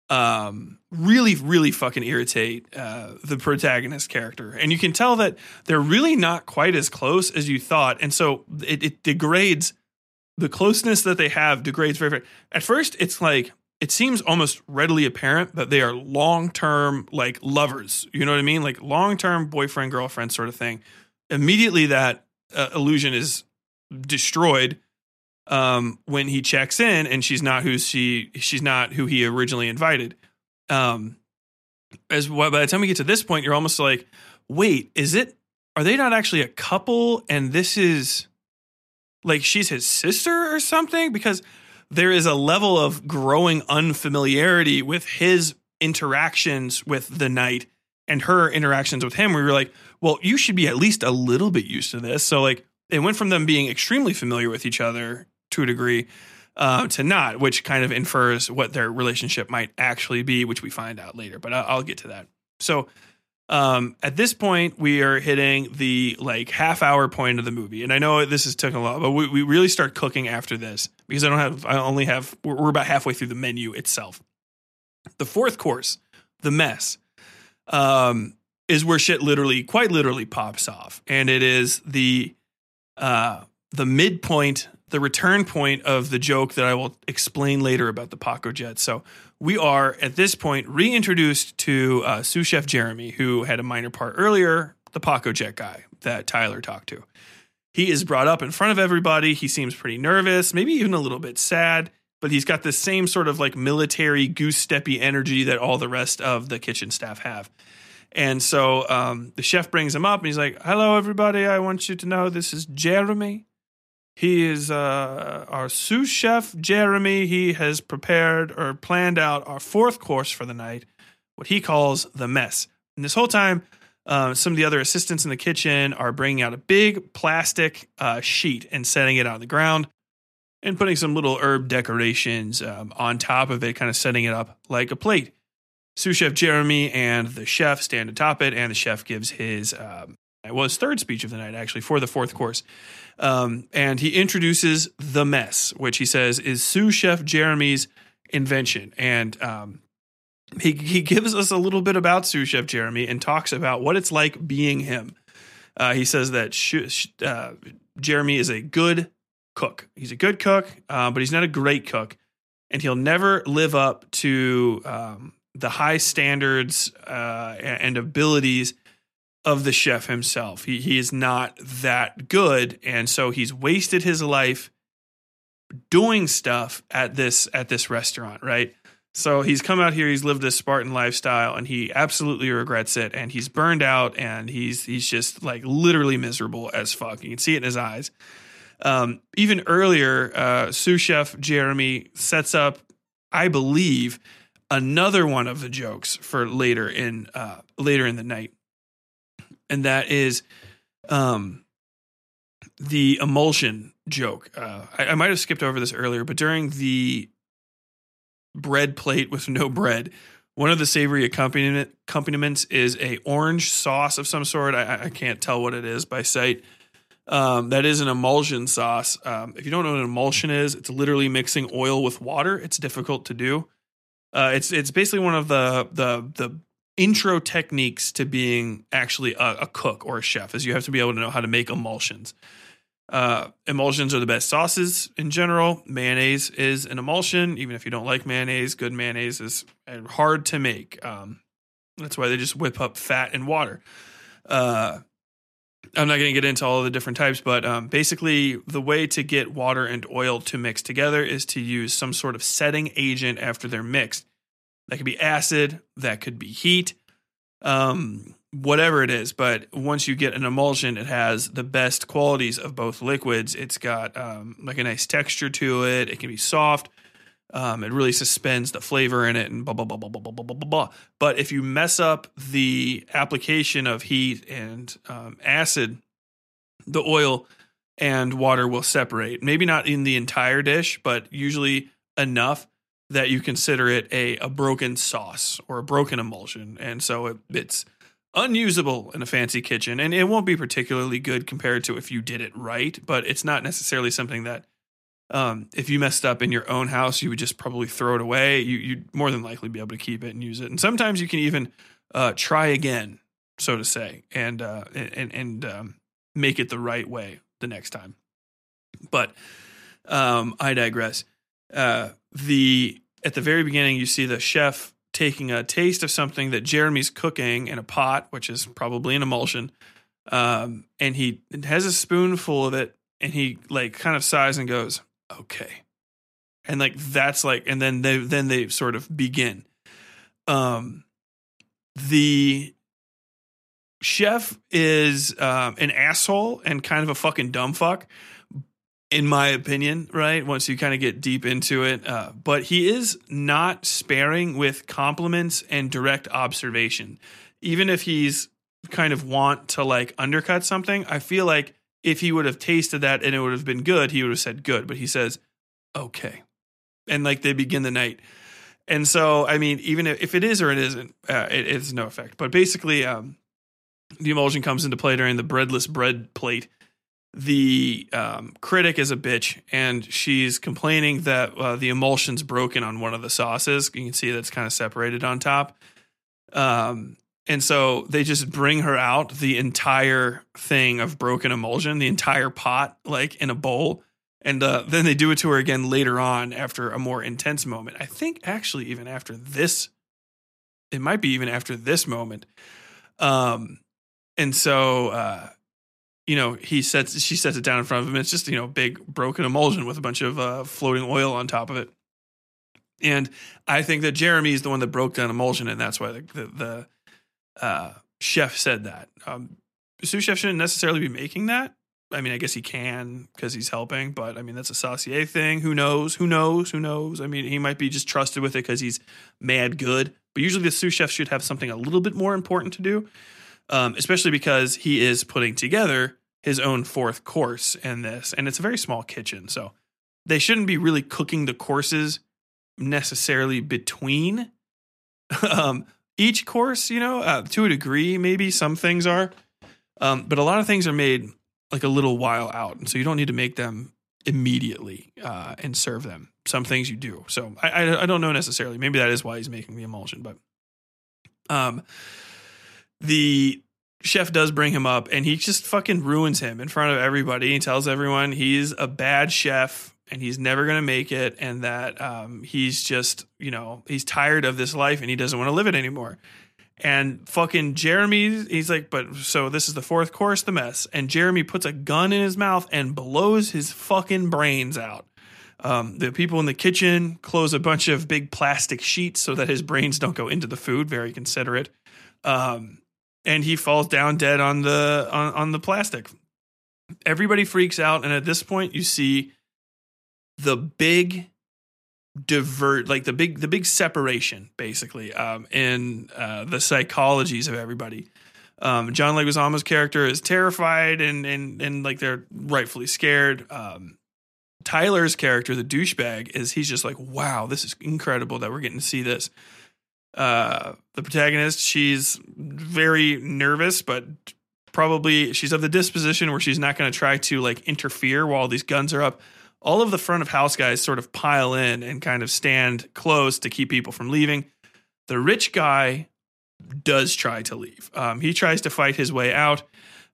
um, really, really fucking irritate uh, the protagonist character. And you can tell that they're really not quite as close as you thought. And so it, it degrades the closeness that they have degrades very, very. At first, it's like, it seems almost readily apparent that they are long term, like lovers. You know what I mean? Like long term boyfriend, girlfriend sort of thing. Immediately, that uh, illusion is destroyed um, when he checks in and she's not who she she's not who he originally invited. Um, as well, by the time we get to this point, you're almost like, wait, is it? Are they not actually a couple? And this is like she's his sister or something? Because there is a level of growing unfamiliarity with his interactions with the knight and her interactions with him where you're like, well, you should be at least a little bit used to this. So like it went from them being extremely familiar with each other to a degree uh, to not, which kind of infers what their relationship might actually be, which we find out later. But I'll, I'll get to that. So um, at this point, we are hitting the like half hour point of the movie, and I know this is taken a lot, but we, we really start cooking after this because I don't have, I only have, we're, we're about halfway through the menu itself. The fourth course, the mess, um, is where shit literally, quite literally, pops off, and it is the uh, the midpoint the return point of the joke that I will explain later about the Pacojet. So we are at this point reintroduced to uh, sous chef Jeremy, who had a minor part earlier, the Pacojet guy that Tyler talked to. He is brought up in front of everybody. He seems pretty nervous, maybe even a little bit sad, but he's got the same sort of like military goose steppy energy that all the rest of the kitchen staff have. And so um, the chef brings him up and he's like, Hello, everybody. I want you to know this is Jeremy. He is uh, our sous chef, Jeremy. He has prepared or planned out our fourth course for the night, what he calls the mess. And this whole time, uh, some of the other assistants in the kitchen are bringing out a big plastic uh, sheet and setting it on the ground and putting some little herb decorations um, on top of it, kind of setting it up like a plate. Sous chef Jeremy and the chef stand atop it, and the chef gives his um, well, his third speech of the night, actually, for the fourth course. Um, and he introduces the mess, which he says is sous chef Jeremy's invention. And um, he, he gives us a little bit about sous chef Jeremy and talks about what it's like being him. Uh, he says that sh- uh, Jeremy is a good cook. He's a good cook, uh, but he's not a great cook. And he'll never live up to um, the high standards uh, and abilities of the chef himself. He he is not that good, and so he's wasted his life doing stuff at this at this restaurant, right? So he's come out here, he's lived this Spartan lifestyle, and he absolutely regrets it. And he's burned out, and he's he's just like literally miserable as fuck. You can see it in his eyes. Um, even earlier, uh, sous chef Jeremy sets up, I believe, another one of the jokes for later in uh, later in the night and that is um, the emulsion joke. Uh, I, I might have skipped over this earlier, but during the bread plate with no bread, one of the savory accompaniment, accompaniments is a orange sauce of some sort. I, I can't tell what it is by sight. Um, that is an emulsion sauce. Um, if you don't know what an emulsion is, it's literally mixing oil with water. It's difficult to do. Uh, it's it's basically one of the the the intro techniques to being actually a, a, cook or a chef is you have to be able to know how to make emulsions. Uh, emulsions are the best sauces in general. Mayonnaise is an emulsion. Even if you don't like mayonnaise, good mayonnaise is hard to make. Um, that's why they just whip up fat and water. Uh, I'm not going to get into all the different types, but um, basically, the way to get water and oil to mix together is to use some sort of setting agent after they're mixed. That could be acid, that could be heat, um, whatever it is. But once you get an emulsion, it has the best qualities of both liquids. It's got um, like a nice texture to it, it can be soft. Um, it really suspends the flavor in it and blah, blah, blah, blah, blah, blah, blah, blah, blah. But if you mess up the application of heat and um, acid, the oil and water will separate. Maybe not in the entire dish, but usually enough that you consider it a, a broken sauce or a broken emulsion. And so it, it's unusable in a fancy kitchen. And it won't be particularly good compared to if you did it right, but it's not necessarily something that um, if you messed up in your own house, you would just probably throw it away. You, you'd more than likely be able to keep it and use it. And sometimes you can even uh, try again, so to say, and uh, and and um, make it the right way the next time. But um, I digress. Uh, the at the very beginning, you see the chef taking a taste of something that Jeremy's cooking in a pot, which is probably an emulsion, um, and he has a spoonful of it, and he like kind of sighs and goes, okay. And like that's like and then they then they sort of begin. Um the chef is um an asshole and kind of a fucking dumb fuck in my opinion right once you kind of get deep into it uh, but he is not sparing with compliments and direct observation even if he's kind of want to like undercut something i feel like if he would have tasted that and it would have been good, he would have said good. But he says, okay. And like they begin the night. And so, I mean, even if it is or it isn't, uh, it, it's no effect. But basically, um, the emulsion comes into play during the breadless bread plate. The um, critic is a bitch, and she's complaining that uh, the emulsion's broken on one of the sauces. You can see that's kind of separated on top. Um, and so they just bring her out the entire thing of broken emulsion, the entire pot, like in a bowl. And uh, then they do it to her again later on after a more intense moment. I think actually, even after this, it might be even after this moment. Um, and so, uh, you know, he sets, she sets it down in front of him. It's just, you know, big broken emulsion with a bunch of uh, floating oil on top of it. And I think that Jeremy is the one that broke down emulsion, and that's why the, the, the uh, chef said that. Um, sous chef shouldn't necessarily be making that. I mean, I guess he can because he's helping, but I mean, that's a saucier thing. Who knows? Who knows? Who knows? I mean, he might be just trusted with it because he's mad good. But usually, the sous chef should have something a little bit more important to do, um, especially because he is putting together his own fourth course in this, and it's a very small kitchen, so they shouldn't be really cooking the courses necessarily between. um, each course, you know, uh, to a degree, maybe some things are, um, but a lot of things are made like a little while out, and so you don't need to make them immediately uh, and serve them. Some things you do. So I, I, I don't know necessarily. Maybe that is why he's making the emulsion, but um, the chef does bring him up, and he just fucking ruins him in front of everybody. He tells everyone he's a bad chef and he's never going to make it and that um, he's just you know he's tired of this life and he doesn't want to live it anymore. And fucking jeremy he's like but so this is the fourth course the mess. And jeremy puts a gun in his mouth and blows his fucking brains out. Um, the people in the kitchen close a bunch of big plastic sheets so that his brains don't go into the food. Very considerate. Um, and he falls down dead on the on, on the plastic. Everybody freaks out and at this point you see the big divert like the big the big separation basically um in uh the psychologies of everybody. Um john leguizamo's character is terrified and and and like they're rightfully scared. Um tyler's character the douchebag is he's just like wow this is incredible that we're getting to see this uh the protagonist she's very nervous but probably she's of the disposition where she's not going to try to like interfere while these guns are up all of the front of house guys sort of pile in and kind of stand close to keep people from leaving. The rich guy does try to leave. Um, he tries to fight his way out.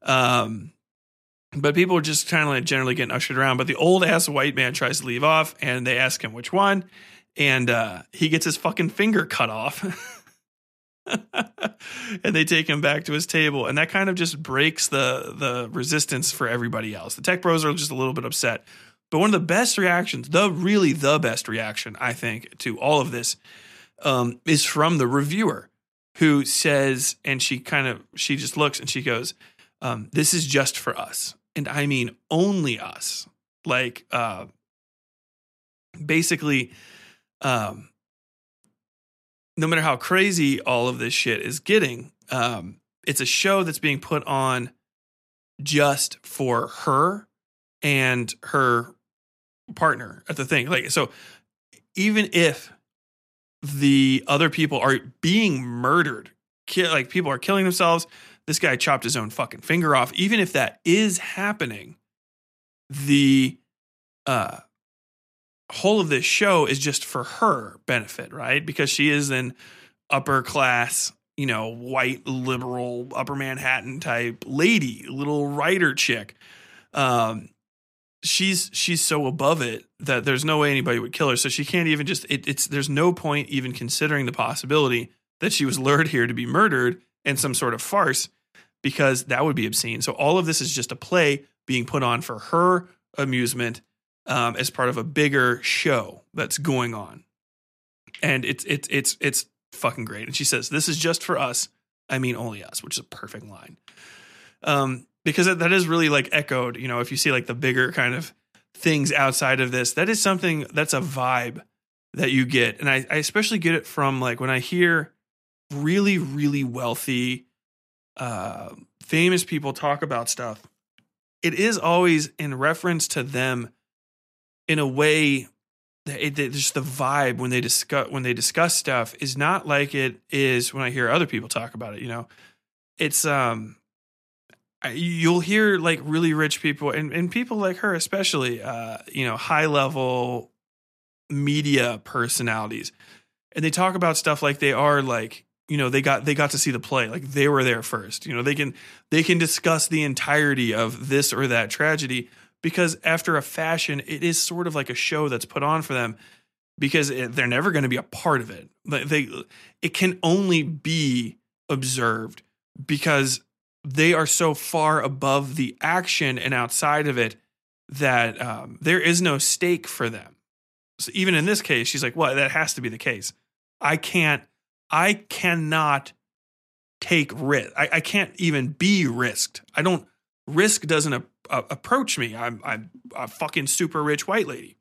Um, but people are just kind of like generally getting ushered around. But the old ass white man tries to leave off, and they ask him which one, and uh, he gets his fucking finger cut off. and they take him back to his table, and that kind of just breaks the the resistance for everybody else. The tech bros are just a little bit upset, but one of the best reactions, the really the best reaction, I think, to all of this, um, is from the reviewer, who says, and she kind of she just looks and she goes, um, "This is just for us, and I mean only us." Like, uh, basically, um, no matter how crazy all of this shit is getting, um, it's a show that's being put on just for her and her partner at the thing. Like, so even if the other people are being murdered, ki- like people are killing themselves, this guy chopped his own fucking finger off. Even if that is happening, the uh, whole of this show is just for her benefit, right? Because she is an upper class, you know, white liberal upper Manhattan type lady, little writer chick. Um, she's she's so above it that there's no way anybody would kill her. So she can't even just. It, it's there's no point even considering the possibility that she was lured here to be murdered in some sort of farce, because that would be obscene. So all of this is just a play being put on for her amusement um, as part of a bigger show that's going on, and it's it's it's it's fucking great. And she says, "This is just for us. I mean, only us," which is a perfect line. Um, because that, that is really like echoed. You know, if you see like the bigger kind of things outside of this, that is something that's a vibe that you get, and I, I especially get it from like when I hear really really wealthy, uh, famous people talk about stuff. It is always in reference to them in a way that it, just the vibe when they discuss when they discuss stuff is not like it is when I hear other people talk about it. You know, it's um, you'll hear like really rich people and and people like her especially, uh, you know, high level media personalities, and they talk about stuff like they are like you know they got they got to see the play like they were there first you know they can they can discuss the entirety of this or that tragedy because after a fashion it is sort of like a show that's put on for them because it, they're never going to be a part of it. They it can only be observed because they are so far above the action and outside of it that um, there is no stake for them. So even in this case she's like well that has to be the case. I can't i cannot take risk I, I can't even be risked. I don't risk doesn't a, a- approach me. I'm, I'm a fucking super rich white lady.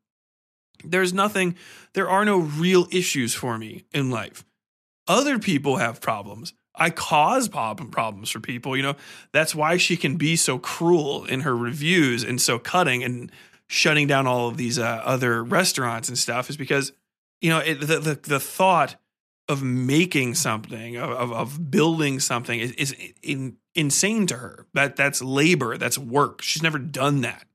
There's nothing there are no real issues for me in life. Other people have problems. I cause prob- problems for people you know? That's why she can be so cruel in her reviews and so cutting and shutting down all of these uh, other restaurants and stuff is because you know it, the, the the thought of making something of of, building something is, is in, insane to her. That that's labor that's work. She's never done that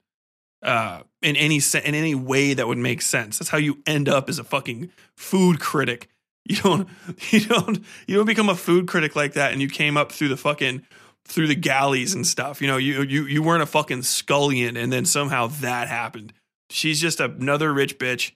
uh, in any in any way that would make sense. That's how you end up as a fucking food critic. You don't you don't you don't become a food critic like that and you came up through the fucking through the galleys and stuff. You know you you you weren't a fucking scullion and then somehow that happened. She's just another rich bitch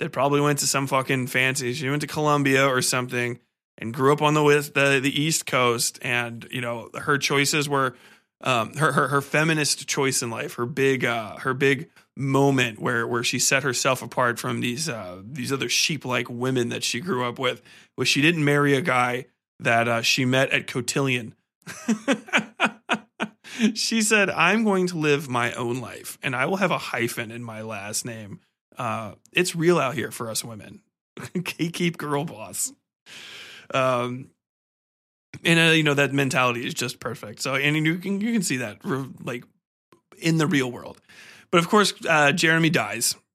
that probably went to some fucking fancy she went to Columbia or something and grew up on the the, the east coast and you know her choices were um, her, her her feminist choice in life her big uh, her big moment where where she set herself apart from these uh, these other sheep like women that she grew up with was she didn't marry a guy that uh, she met at cotillion. She said i'm going to live my own life and i will have a hyphen in my last name uh, it's real out here for us women. Keep girl boss. Um and uh, you know that mentality is just perfect. So and you can you can see that like in the real world. But of course uh jeremy dies.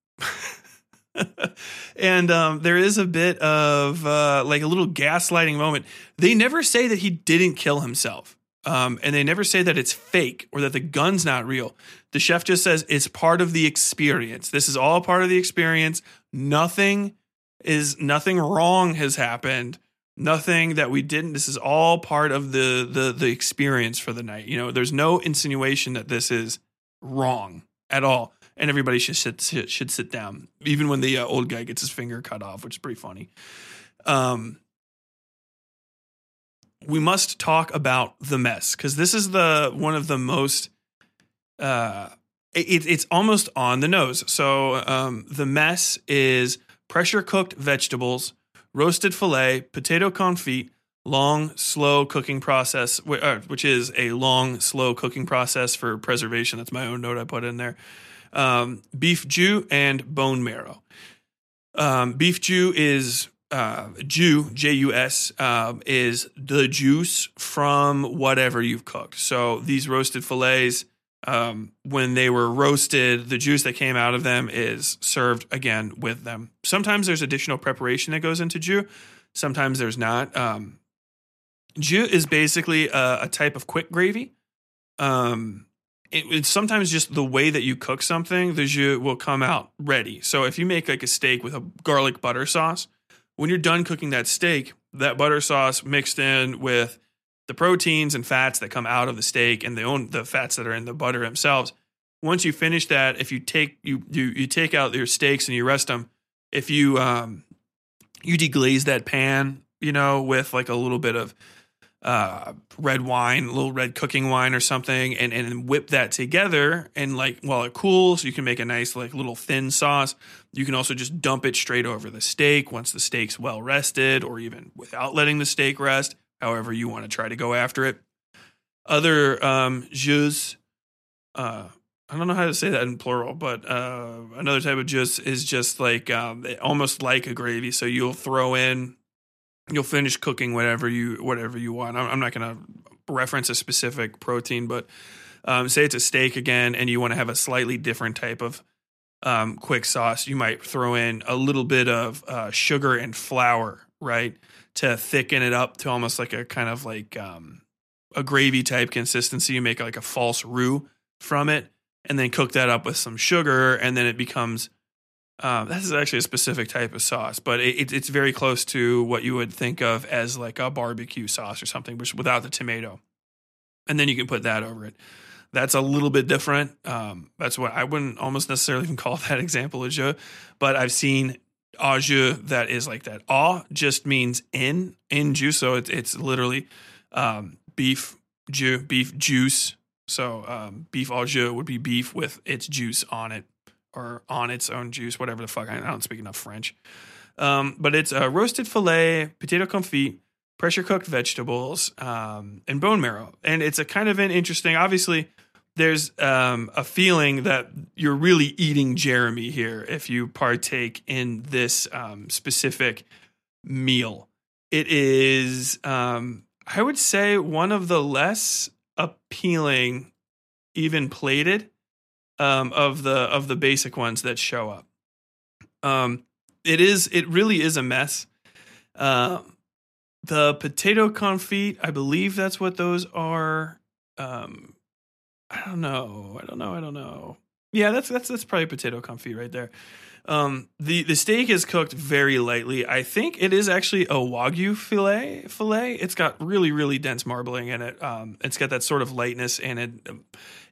And um there is a bit of uh like a little gaslighting moment. They never say that he didn't kill himself um and they never say that it's fake or that the gun's not real. The chef just says it's part of the experience. This is all part of the experience. Nothing is nothing wrong has happened. Nothing that we didn't this is all part of the the the experience for the night. You know there's no insinuation that this is wrong at all. And everybody should sit should sit down even when the uh, old guy gets his finger cut off which is pretty funny. Um we must talk about the mess because this is the one of the most uh it, it's almost on the nose. So um the mess is pressure cooked vegetables roasted filet potato confit long slow cooking process uh, which is a long slow cooking process for preservation. That's my own note i put in there. Um, beef jus and bone marrow. Um, beef jus is uh, jus, J U S, um, is the juice from whatever you've cooked. So these roasted fillets, um, when they were roasted, the juice that came out of them is served again with them. Sometimes there's additional preparation that goes into jus. Sometimes there's not. Um, is basically a, a type of quick gravy. Um, it, it's sometimes just the way that you cook something, the jus will come out ready. So if you make like a steak with a garlic butter sauce, when you're done cooking that steak, that butter sauce mixed in with the proteins and fats that come out of the steak and the own the fats that are in the butter themselves. Once you finish that, if you take you you you take out your steaks and you rest them, if you um you deglaze that pan, you know, with like a little bit of uh, red wine, a little red cooking wine or something, and and whip that together. And like while it cools, you can make a nice like little thin sauce. You can also just dump it straight over the steak once the steak's well rested, or even without letting the steak rest. However, you want to try to go after it. Other um, jus, uh, I don't know how to say that in plural, but uh, another type of jus is just like um, almost like a gravy. So you'll throw in you'll finish cooking whatever you whatever you want. I'm, I'm not going to reference a specific protein, but um, say it's a steak again, and you want to have a slightly different type of um, quick sauce. You might throw in a little bit of uh, sugar and flour, right, to thicken it up to almost like a kind of like um, a gravy type consistency. You make like a false roux from it, and then cook that up with some sugar, and then it becomes um, this is actually a specific type of sauce, but it, it, it's very close to what you would think of as like a barbecue sauce or something, which without the tomato. And then you can put that over it. That's a little bit different. Um, that's what I wouldn't almost necessarily even call that example of jus, but I've seen au jus that is like that. Au just means in in juice, so it's it's literally um, beef jus, beef juice. So um, beef au jus would be beef with its juice on it or on its own juice, whatever the fuck. I don't speak enough French. Um, but it's a roasted filet, potato confit, pressure cooked vegetables, um, and bone marrow. And it's a kind of an interesting, obviously, there's um, a feeling that you're really eating Jeremy here if you partake in this um, specific meal. It is, um, I would say, one of the less appealing, even plated um, of the of the basic ones that show up. Um, it is it really is a mess. Uh, the potato confit, I believe that's what those are. Um, I don't know. I don't know. I don't know. Yeah, that's that's that's probably potato confit right there. Um, the the steak is cooked very lightly. I think it is actually a wagyu fillet. Fillet. It's got really really dense marbling in it. Um, it's got that sort of lightness and it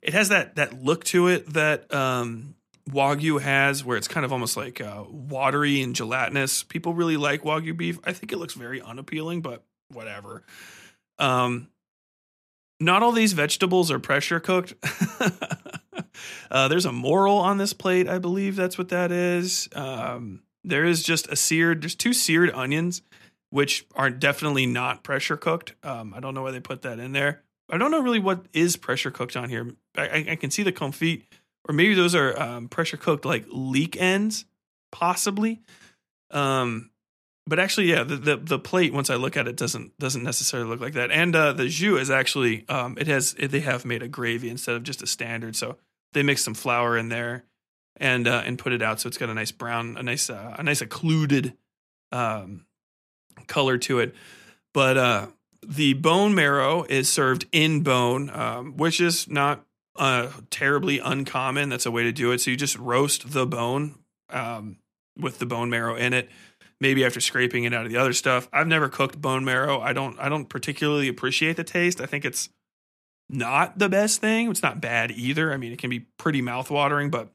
it has that that look to it that um, wagyu has, where it's kind of almost like uh, watery and gelatinous. People really like wagyu beef. I think it looks very unappealing, but whatever. Um, not all these vegetables are pressure cooked. uh, there's a morel on this plate. I believe that's what that is. Um, there is just a seared. There's two seared onions, which are definitely not pressure cooked. Um, I don't know why they put that in there. I don't know really what is pressure cooked on here. I, I can see the confit, or maybe those are um, pressure cooked like leek ends, possibly. Um, but actually, yeah, the, the, the plate once I look at it doesn't doesn't necessarily look like that. And uh, the jus is actually um, it has they have made a gravy instead of just a standard. So they mix some flour in there and uh, and put it out, so it's got a nice brown, a nice uh, a nice occluded um, color to it. But uh, the bone marrow is served in bone, um, which is not uh, terribly uncommon. That's a way to do it. So you just roast the bone um, with the bone marrow in it maybe after scraping it out of the other stuff. I've never cooked bone marrow. I don't I don't particularly appreciate the taste. I think it's not the best thing. It's not bad either. I mean, it can be pretty mouthwatering, but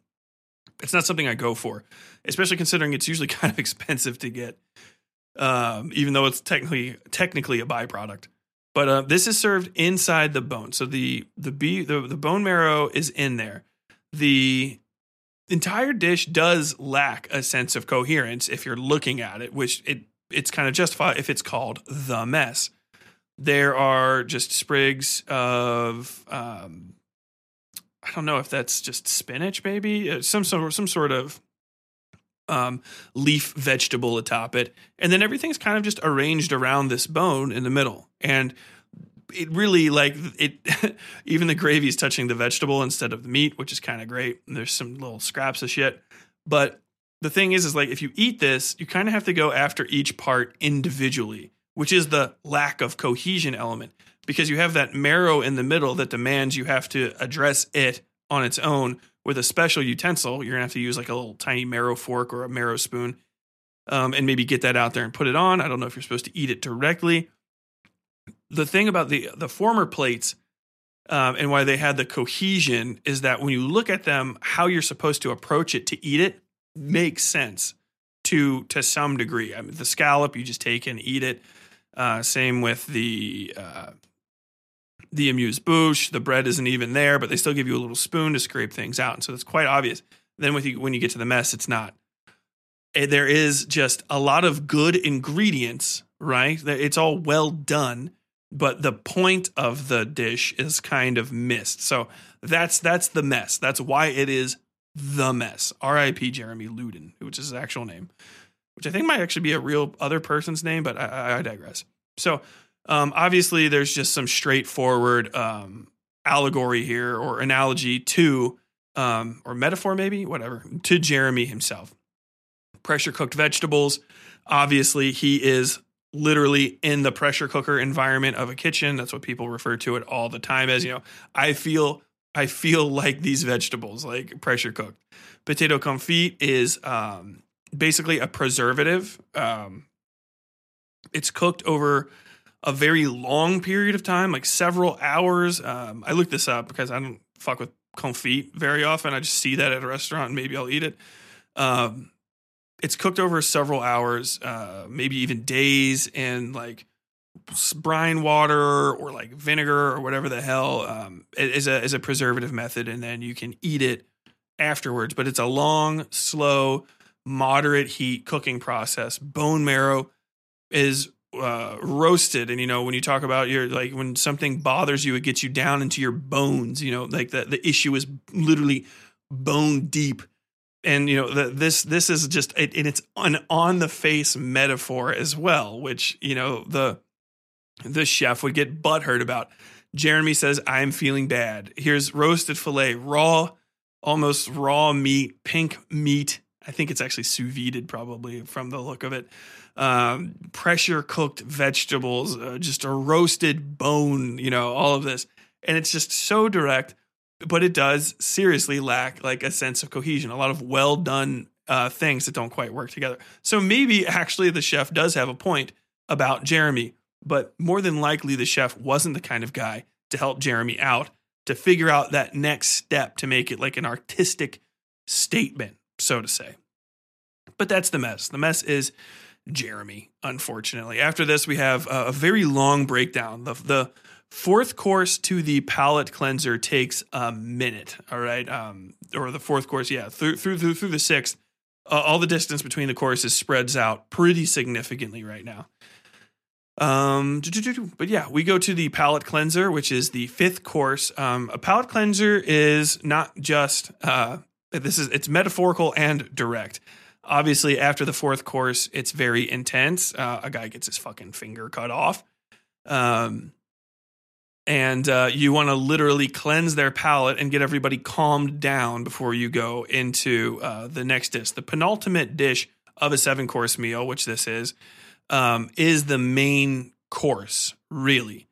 it's not something I go for, especially considering it's usually kind of expensive to get. Um, even though it's technically technically a byproduct. But uh, this is served inside the bone. So the the, the the bone marrow is in there. The entire dish does lack a sense of coherence if you're looking at it, which it it's kind of justified if it's called the mess. There are just sprigs of um, I don't know if that's just spinach, maybe uh, some sort some sort of um, leaf vegetable atop it, and then everything's kind of just arranged around this bone in the middle, and it really like it. even the gravy is touching the vegetable instead of the meat, which is kind of great. There's some little scraps of shit, but the thing is, is like if you eat this, you kind of have to go after each part individually, which is the lack of cohesion element because you have that marrow in the middle that demands you have to address it on its own with a special utensil. You're gonna have to use like a little tiny marrow fork or a marrow spoon, um, and maybe get that out there and put it on. I don't know if you're supposed to eat it directly. The thing about the the former plates um, and why they had the cohesion is that when you look at them, how you're supposed to approach it to eat it makes sense to to some degree. I mean, the scallop you just take and eat it. Uh, same with the uh, the amuse bouche. The bread isn't even there, but they still give you a little spoon to scrape things out, and so it's quite obvious. Then with you, when you get to the mess, it's not. Eh, There is just a lot of good ingredients, right? It's all well done, but the point of the dish is kind of missed. So that's that's the mess. That's why it is the mess. R.I.P. Jeremy Luden, which is his actual name, which I think might actually be a real other person's name, but I, I, digress. So um, obviously, there's just some straightforward um, allegory here or analogy to, um, or metaphor maybe, whatever, to Jeremy himself. Pressure cooked vegetables. Obviously, he is literally in the pressure cooker environment of a kitchen. That's what people refer to it all the time as. You know, I feel I feel like these vegetables, like pressure cooked. Potato confit is um, basically a preservative. Um, it's cooked over a very long period of time, like several hours. Um, I looked this up because I don't fuck with confit very often. I just see that at a restaurant and maybe I'll eat it. Um, it's cooked over several hours, uh, maybe even days, in like brine water or like vinegar or whatever the hell um, is a is a preservative method, and then you can eat it afterwards. But it's a long, slow, moderate heat cooking process. Bone marrow is uh, roasted, and you know when you talk about your like when something bothers you, it gets you down into your bones. You know, like the the issue is literally bone deep and you know the, this this is just it, and it's an on the face metaphor as well which you know the the chef would get butthurt about jeremy says i'm feeling bad here's roasted filet raw almost raw meat pink meat i think it's actually sous vide probably from the look of it. Um, pressure cooked vegetables uh, just a roasted bone you know all of this. And it's just so direct but it does seriously lack like a sense of cohesion a lot of well done uh, things that don't quite work together. So maybe actually the chef does have a point about jeremy but more than likely the chef wasn't the kind of guy to help jeremy out to figure out that next step to make it like an artistic statement so to say. But that's the mess. The mess is jeremy unfortunately. After this we have a, very long breakdown. The, the fourth course to the palate cleanser takes a minute all right? Um or the fourth course yeah through through through, through the sixth uh, all the distance between the courses spreads out pretty significantly right now. Um but yeah we go to the palate cleanser which is the fifth course. Um a palate cleanser is not just uh this is it's metaphorical and direct obviously after the fourth course it's very intense uh, a guy gets his fucking finger cut off um and uh, you want to literally cleanse their palate and get everybody calmed down before you go into uh, the next dish. The penultimate dish of a seven course meal, which this is, um, is the main course. Really,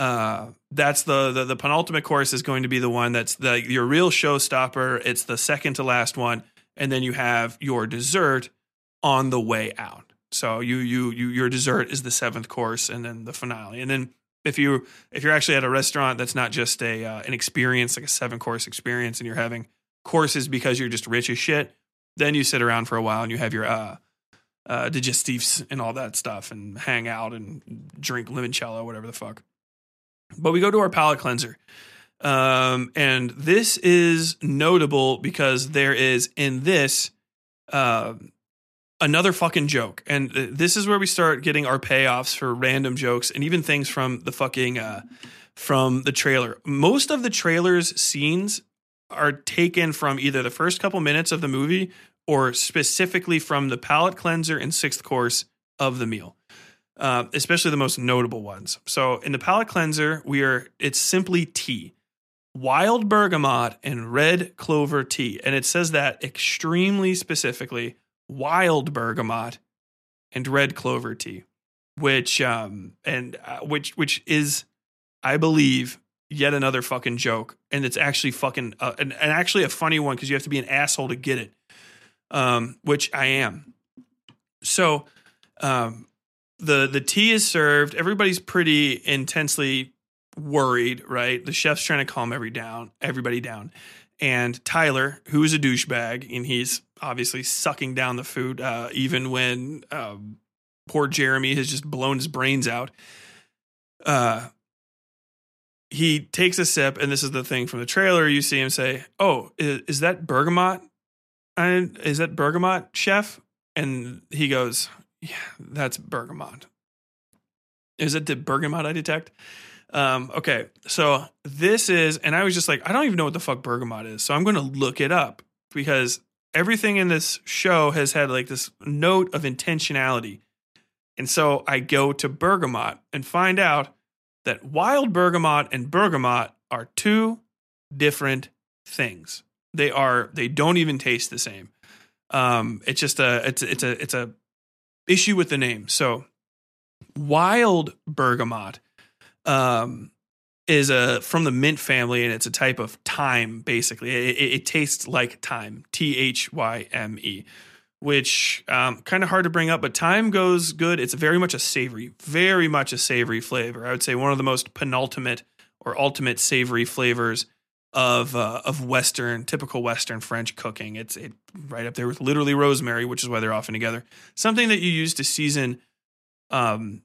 uh, that's the, the the penultimate course is going to be the one that's the your real showstopper. It's the second to last one, and then you have your dessert on the way out. So you you you your dessert is the seventh course, and then the finale, and then if you if you're actually at a restaurant that's not just a uh, an experience like a seven course experience and you're having courses because you're just rich as shit then you sit around for a while and you have your uh, uh digestives and all that stuff and hang out and drink limoncello whatever the fuck But we go to our palate cleanser. Um, and this is notable because there is in this um another fucking joke. And uh, this is where we start getting our payoffs for random jokes and even things from the fucking uh, from the trailer. Most of the trailer's scenes are taken from either the first couple minutes of the movie or specifically from the palate cleanser and sixth course of the meal. Uh, especially the most notable ones. So in the palate cleanser, we are it's simply tea, wild bergamot and red clover tea, and it says that extremely specifically, wild bergamot and red clover tea, which um and uh, which which is, I believe, yet another fucking joke, and it's actually fucking uh, and, and actually a funny one because you have to be an asshole to get it, um, which I am. So, um, the the tea is served. Everybody's pretty intensely worried, right? The chef's trying to calm every down, everybody down. And Tyler, who is a douchebag, and he's obviously sucking down the food, uh, even when um, poor Jeremy has just blown his brains out. Uh, he takes a sip, and this is the thing from the trailer. You see him say, "Oh, is, is that bergamot? Is that bergamot, chef?" And he goes, "Yeah, that's bergamot." Is it the bergamot I detect? Um, okay, so this is, and I was just like, I don't even know what the fuck bergamot is, so I'm going to look it up because everything in this show has had like this note of intentionality. And so I go to bergamot and find out that wild bergamot and bergamot are two different things. They are they don't even taste the same. Um, it's just a it's it's a it's a issue with the name. So wild bergamot um, is a from the mint family, and it's a type of thyme. Basically, it, it, it tastes like thyme, T H Y M E, which um, kind of hard to bring up, but thyme goes good. It's very much a savory, very much a savory flavor. I would say one of the most penultimate or ultimate savory flavors of uh, of Western, typical Western French cooking. It's it right up there with literally rosemary, which is why they're often together. Something that you use to season um,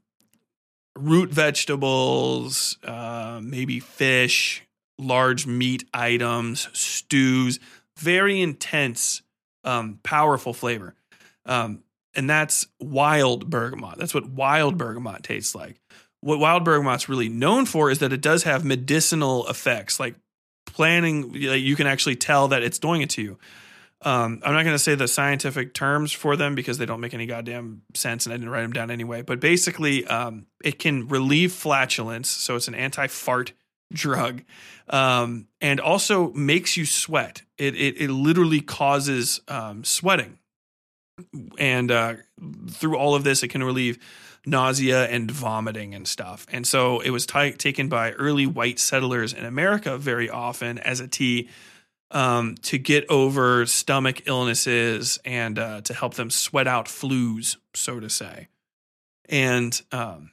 root vegetables, uh, maybe fish, large meat items, stews, very intense, um, powerful flavor. Um, and that's wild bergamot. That's what wild bergamot tastes like. What wild bergamot's really known for is that it does have medicinal effects, like planning, you can actually tell that it's doing it to you. Um, I'm not going to say the scientific terms for them because they don't make any goddamn sense, and I didn't write them down anyway. But basically, um, it can relieve flatulence, so it's an anti-fart drug, um, and also makes you sweat. It it, it literally causes um, sweating, and uh, through all of this, it can relieve nausea and vomiting and stuff. And so it was t- taken by early white settlers in America very often as a tea um, to get over stomach illnesses and uh, to help them sweat out flus, so to say. And um,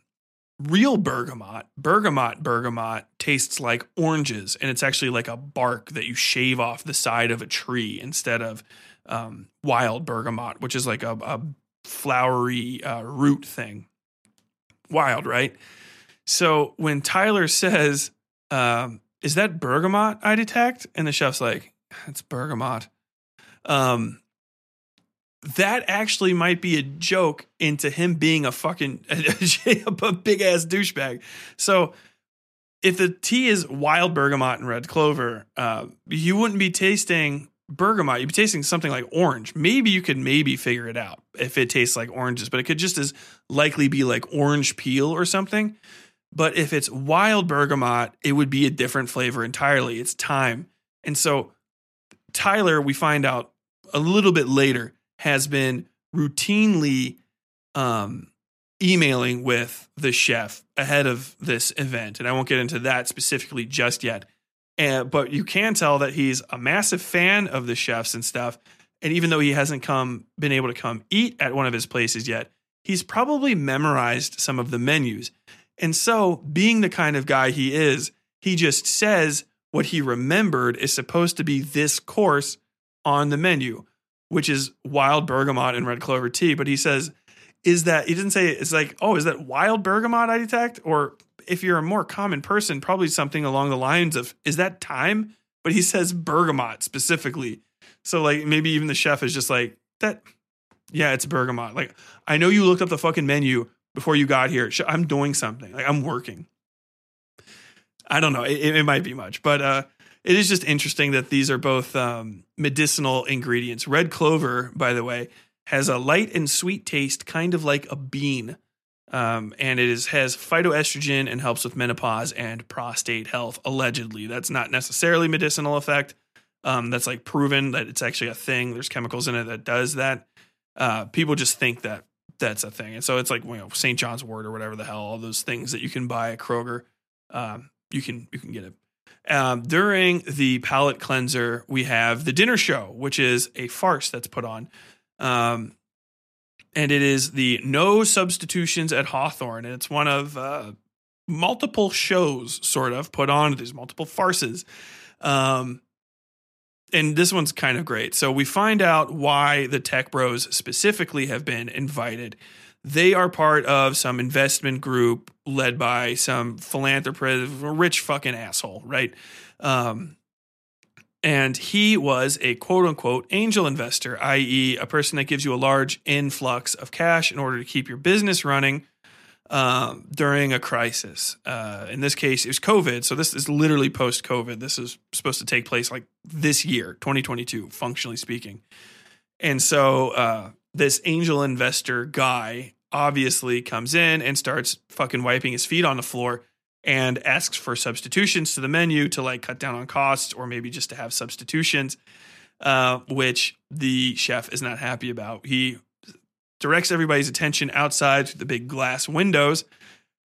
real bergamot, bergamot, bergamot tastes like oranges, and it's actually like a bark that you shave off the side of a tree instead of um, wild bergamot, which is like a, a flowery uh, root thing. Wild, right? So when Tyler says, um, is that bergamot I detect? And the chef's like, it's bergamot. Um, that actually might be a joke into him being a fucking a big ass douchebag. So if the tea is wild bergamot and red clover, uh, you wouldn't be tasting bergamot. You'd be tasting something like orange. Maybe you could maybe figure it out if it tastes like oranges, but it could just as likely be like orange peel or something. But if it's wild bergamot, it would be a different flavor entirely. It's thyme. And so Tyler, we find out a little bit later, has been routinely um, emailing with the chef ahead of this event. And I won't get into that specifically just yet. And, but you can tell that he's a massive fan of the chefs and stuff. And even though he hasn't come been able to come eat at one of his places yet, he's probably memorized some of the menus. And so, being the kind of guy he is, he just says what he remembered is supposed to be this course on the menu, which is wild bergamot and red clover tea. But he says, is that he didn't say it's like, oh, is that wild bergamot I detect? Or if you're a more common person, probably something along the lines of, is that thyme? But he says bergamot specifically. So like maybe even the chef is just like, that, yeah, it's bergamot. Like, I know you looked up the fucking menu before you got here. I'm doing something. Like, I'm working. I don't know. It, it might be much, but uh, it is just interesting that these are both um, medicinal ingredients. Red clover, by the way, has a light and sweet taste, kind of like a bean. Um, and it is has phytoestrogen and helps with menopause and prostate health. Allegedly, that's not necessarily medicinal effect. Um, that's like proven that it's actually a thing. There's chemicals in it that does that. Uh, people just think that that's a thing, and so it's like you know St. John's Wort or whatever the hell, all those things that you can buy at Kroger. Um, you can you can get it. Um, during the palate cleanser, we have the dinner show, which is a farce that's put on. Um, and it is the No Substitutions at Hawthorn. And it's one of uh, multiple shows, sort of, put on. There's multiple farces. Um, and this one's kind of great. So we find out why the Tech Bros specifically have been invited. They are part of some investment group led by some philanthropist, rich fucking asshole, right? Um, and he was a quote unquote angel investor, i.e., a person that gives you a large influx of cash in order to keep your business running um, during a crisis. Uh, in this case, it was COVID. So this is literally post COVID. This is supposed to take place like this year, 2022, functionally speaking. And so uh, this angel investor guy obviously comes in and starts fucking wiping his feet on the floor and asks for substitutions to the menu to like cut down on costs or maybe just to have substitutions, uh, which the chef is not happy about. He directs everybody's attention outside to the big glass windows,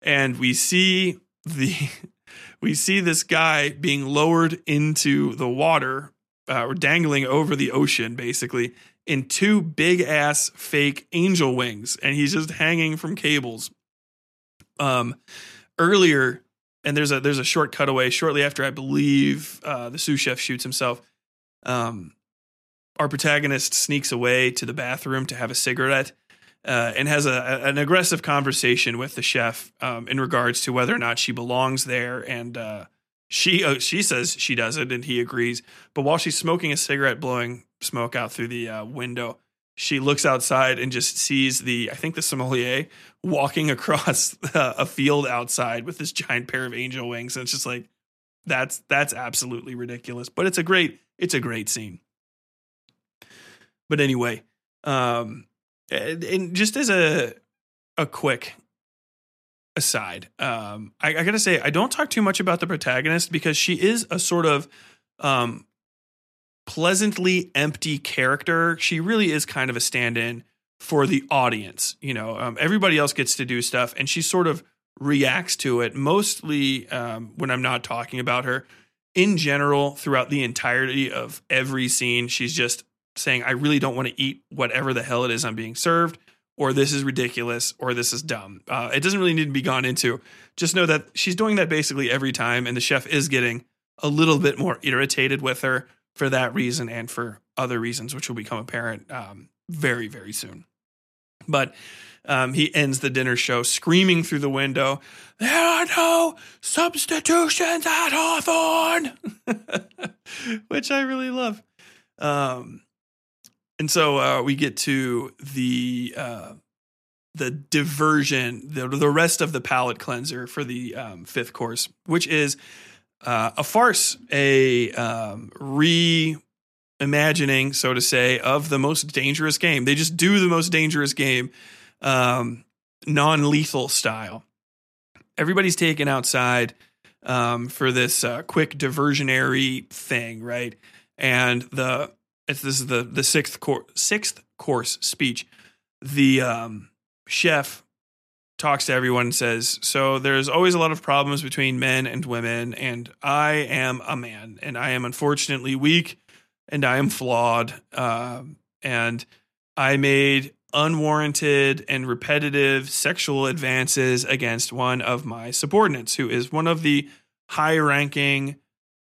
and we see the we see this guy being lowered into the water uh, or dangling over the ocean, basically in two big ass fake angel wings, and he's just hanging from cables. Um, earlier and there's a there's a short cutaway shortly after I believe uh, the sous chef shoots himself. Um, our protagonist sneaks away to the bathroom to have a cigarette uh, and has a, an aggressive conversation with the chef um, in regards to whether or not she belongs there. And uh, she uh, she says she doesn't, and he agrees. But while she's smoking a cigarette, blowing smoke out through the uh, window, she looks outside and just sees the I think the sommelier walking across a field outside with this giant pair of angel wings. And it's just like that's that's absolutely ridiculous but it's a great it's a great scene. But anyway um and, and just as a a quick aside um I, I gotta say i don't talk too much about the protagonist because she is a sort of um pleasantly empty character. She really is kind of a stand in for the audience. You know, um, everybody else gets to do stuff and she sort of reacts to it, mostly um, when I'm not talking about her. In general, throughout the entirety of every scene, she's just saying, I really don't want to eat whatever the hell it is I'm being served, or this is ridiculous, or this is dumb. Uh, it doesn't really need to be gone into. Just know that she's doing that basically every time, and the chef is getting a little bit more irritated with her for that reason and for other reasons, which will become apparent um, very, very soon. But um, he ends the dinner show screaming through the window, There are no substitutions at Hawthorn, which I really love. Um, and so uh, we get to the uh, the diversion, the, the rest of the palate cleanser for the um, fifth course, which is uh, a farce, a um, reimagining, so to say, of the most dangerous game. They just do the most dangerous game, um, non lethal style. Everybody's taken outside um, for this uh, quick diversionary thing, right? And the this is the the sixth course sixth course speech. The um, chef talks to everyone and says, So there's always a lot of problems between men and women, and I am a man, and I am unfortunately weak, and I am flawed. Uh, and I made unwarranted and repetitive sexual advances against one of my subordinates, who is one of the high ranking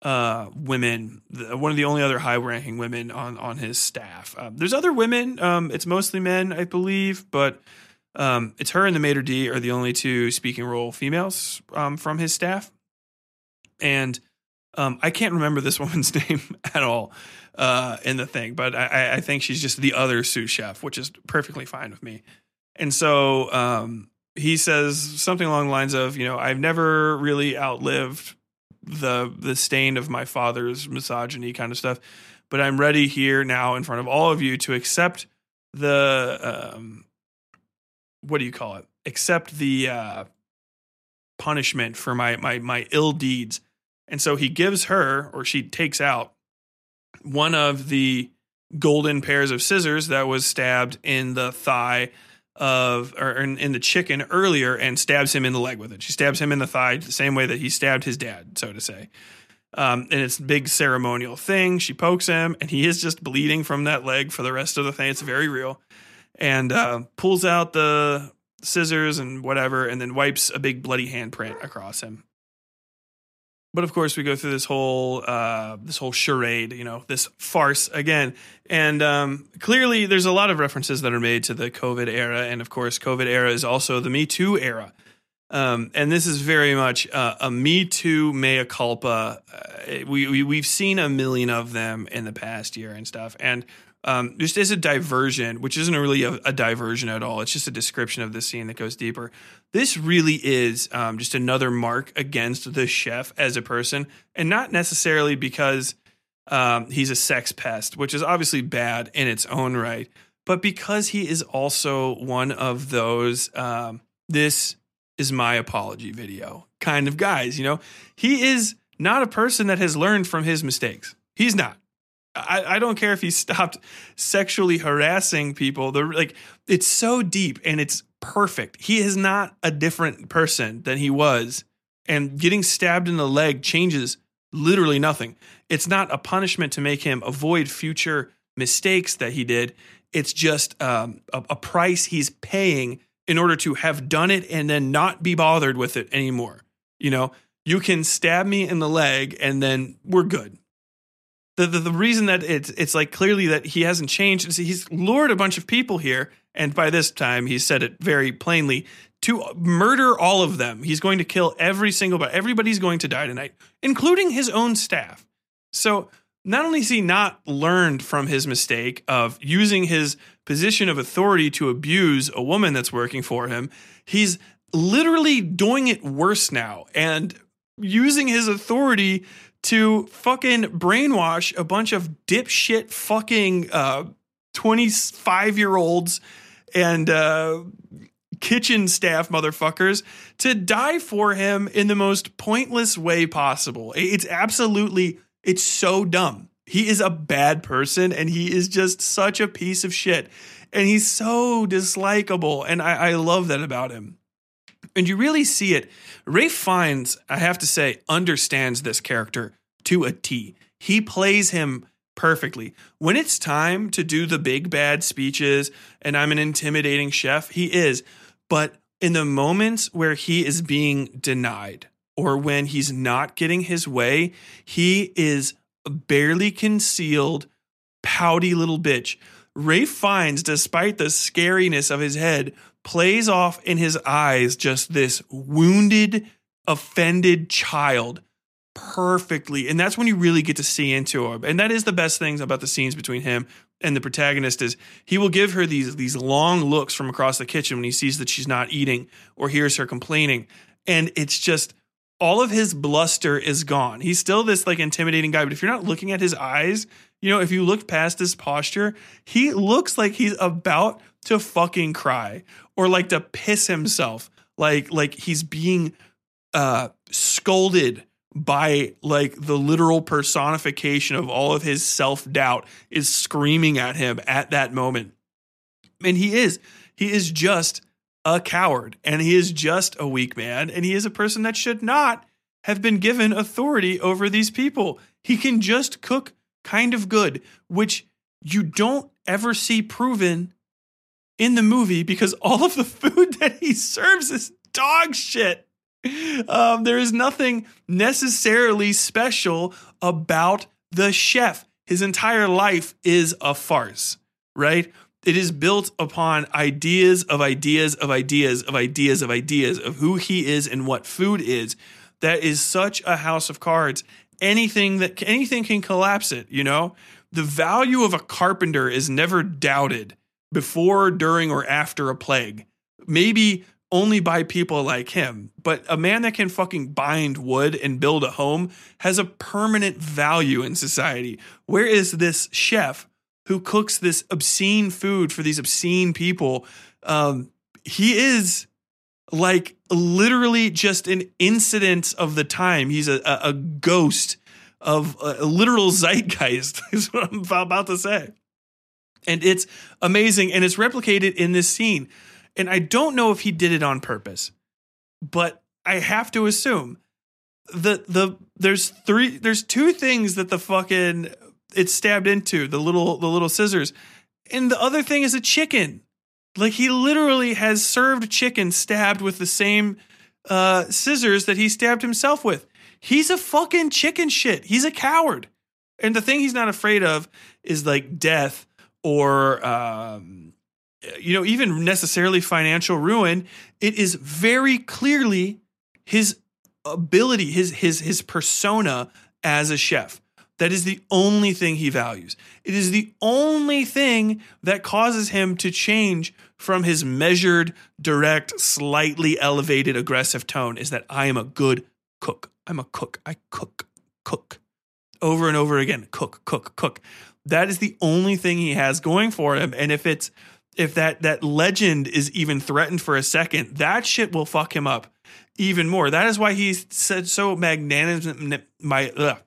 uh, women, one of the only other high ranking women on, on his staff. Uh, there's other women, um, it's mostly men, I believe, but Um, it's her and the maitre d are the only two speaking role females um, from his staff, and um, I can't remember this woman's name at all uh, in the thing, but I, I think she's just the other sous chef, which is perfectly fine with me. And so um, he says something along the lines of, you know, I've never really outlived the the stain of my father's misogyny kind of stuff, but I'm ready here now in front of all of you to accept the um, what do you call it? Accept the uh, punishment for my my my ill deeds. And so he gives her, or she takes out one of the golden pairs of scissors that was stabbed in the thigh of or in, in, the chicken earlier and stabs him in the leg with it. She stabs him in the thigh the same way that he stabbed his dad, so to say. Um, and it's a big ceremonial thing. She pokes him, and he is just bleeding from that leg for the rest of the thing. It's very real. And uh, pulls out the scissors and whatever, and then wipes a big bloody handprint across him. But of course, we go through this whole uh, this whole charade, you know, this farce again, and um, clearly there's a lot of references that are made to the COVID era, and of course, COVID era is also the Me Too era, um, and this is very much uh, a Me Too mea culpa. Uh, we, we we've seen a million of them in the past year and stuff, and um, just as a diversion, which isn't really a, a, diversion at all. It's just a description of the scene that goes deeper. This really is um, just another mark against the chef as a person, and not necessarily because um, he's a sex pest, which is obviously bad in its own right, but because he is also one of those. Um, this is my apology video kind of guys. You know, he is not a person that has learned from his mistakes. He's not. I, I don't care if he stopped sexually harassing people. Like it's so deep and it's perfect. He is not a different person than he was. And getting stabbed in the leg changes literally nothing. It's not a punishment to make him avoid future mistakes that he did. It's just um, a, a price he's paying in order to have done it and then not be bothered with it anymore. You know, you can stab me in the leg and then we're good the, the, the reason that it's it's like clearly that he hasn't changed is he's lured a bunch of people here, and by this time he said it very plainly to murder all of them. He's going to kill every single but everybody's going to die tonight, including his own staff. So not only has he not learned from his mistake of using his position of authority to abuse a woman that's working for him, he's literally doing it worse now and using his authority to fucking brainwash a bunch of dipshit fucking uh 25 year olds and uh kitchen staff motherfuckers to die for him in the most pointless way possible. It's absolutely it's so dumb. He is a bad person and he is just such a piece of shit. And he's so dislikable. And I, I love that about him. And you really see it. Ralph Fiennes, I have to say, understands this character to a T. He plays him perfectly. When it's time to do the big bad speeches and I'm an intimidating chef, he is. But in the moments where he is being denied or when he's not getting his way, he is a barely concealed, pouty little bitch. Ralph Fiennes, despite the scariness of his head, plays off in his eyes just this wounded, offended child perfectly. And that's when you really get to see into him. And that is the best things about the scenes between him and the protagonist is he will give her these these long looks from across the kitchen when he sees that she's not eating or hears her complaining. And it's just all of his bluster is gone. He's still this like intimidating guy, but if you're not looking at his eyes, you know, if you look past his posture, he looks like he's about to fucking cry or like to piss himself. Like like he's being uh scolded by like the literal personification of all of his self doubt is screaming at him at that moment. And he is, he is just a coward and he is just a weak man and he is a person that should not have been given authority over these people. He can just cook kind of good, which you don't ever see proven in the movie because all of the food that he serves is dog shit. Um, there is nothing necessarily special about the chef. His entire life is a farce, right? it is built upon ideas of ideas of ideas of ideas of ideas of who he is and what food is. That is such a house of cards. Anything that anything can collapse it, you know? The value of a carpenter is never doubted before, during, or after a plague. Maybe only by people like him, but a man that can fucking bind wood and build a home has a permanent value in society. Where is this chef who cooks this obscene food for these obscene people? Um, he is like literally just an incident of the time. He's a, a, a ghost of a, a literal zeitgeist, is what I'm about to say. And it's amazing. And it's replicated in this scene. And I don't know if he did it on purpose, but I have to assume that the there's three there's two things that the fucking it's stabbed into the little the little scissors, and the other thing is a chicken. Like he literally has served chicken stabbed with the same uh, scissors that he stabbed himself with. He's a fucking chicken shit. He's a coward. And the thing he's not afraid of is like death or um, you know even necessarily financial ruin. It is very clearly his ability, his his his persona as a chef. That is the only thing he values. It is the only thing that causes him to change from his measured, direct, slightly elevated, aggressive tone is that I am a good cook. I'm a cook. I cook, cook. Over and over again. Cook, cook, cook. That is the only thing he has going for him. And if it's if that that legend is even threatened for a second, that shit will fuck him up even more. That is why he's said so magnanimous. My ugh,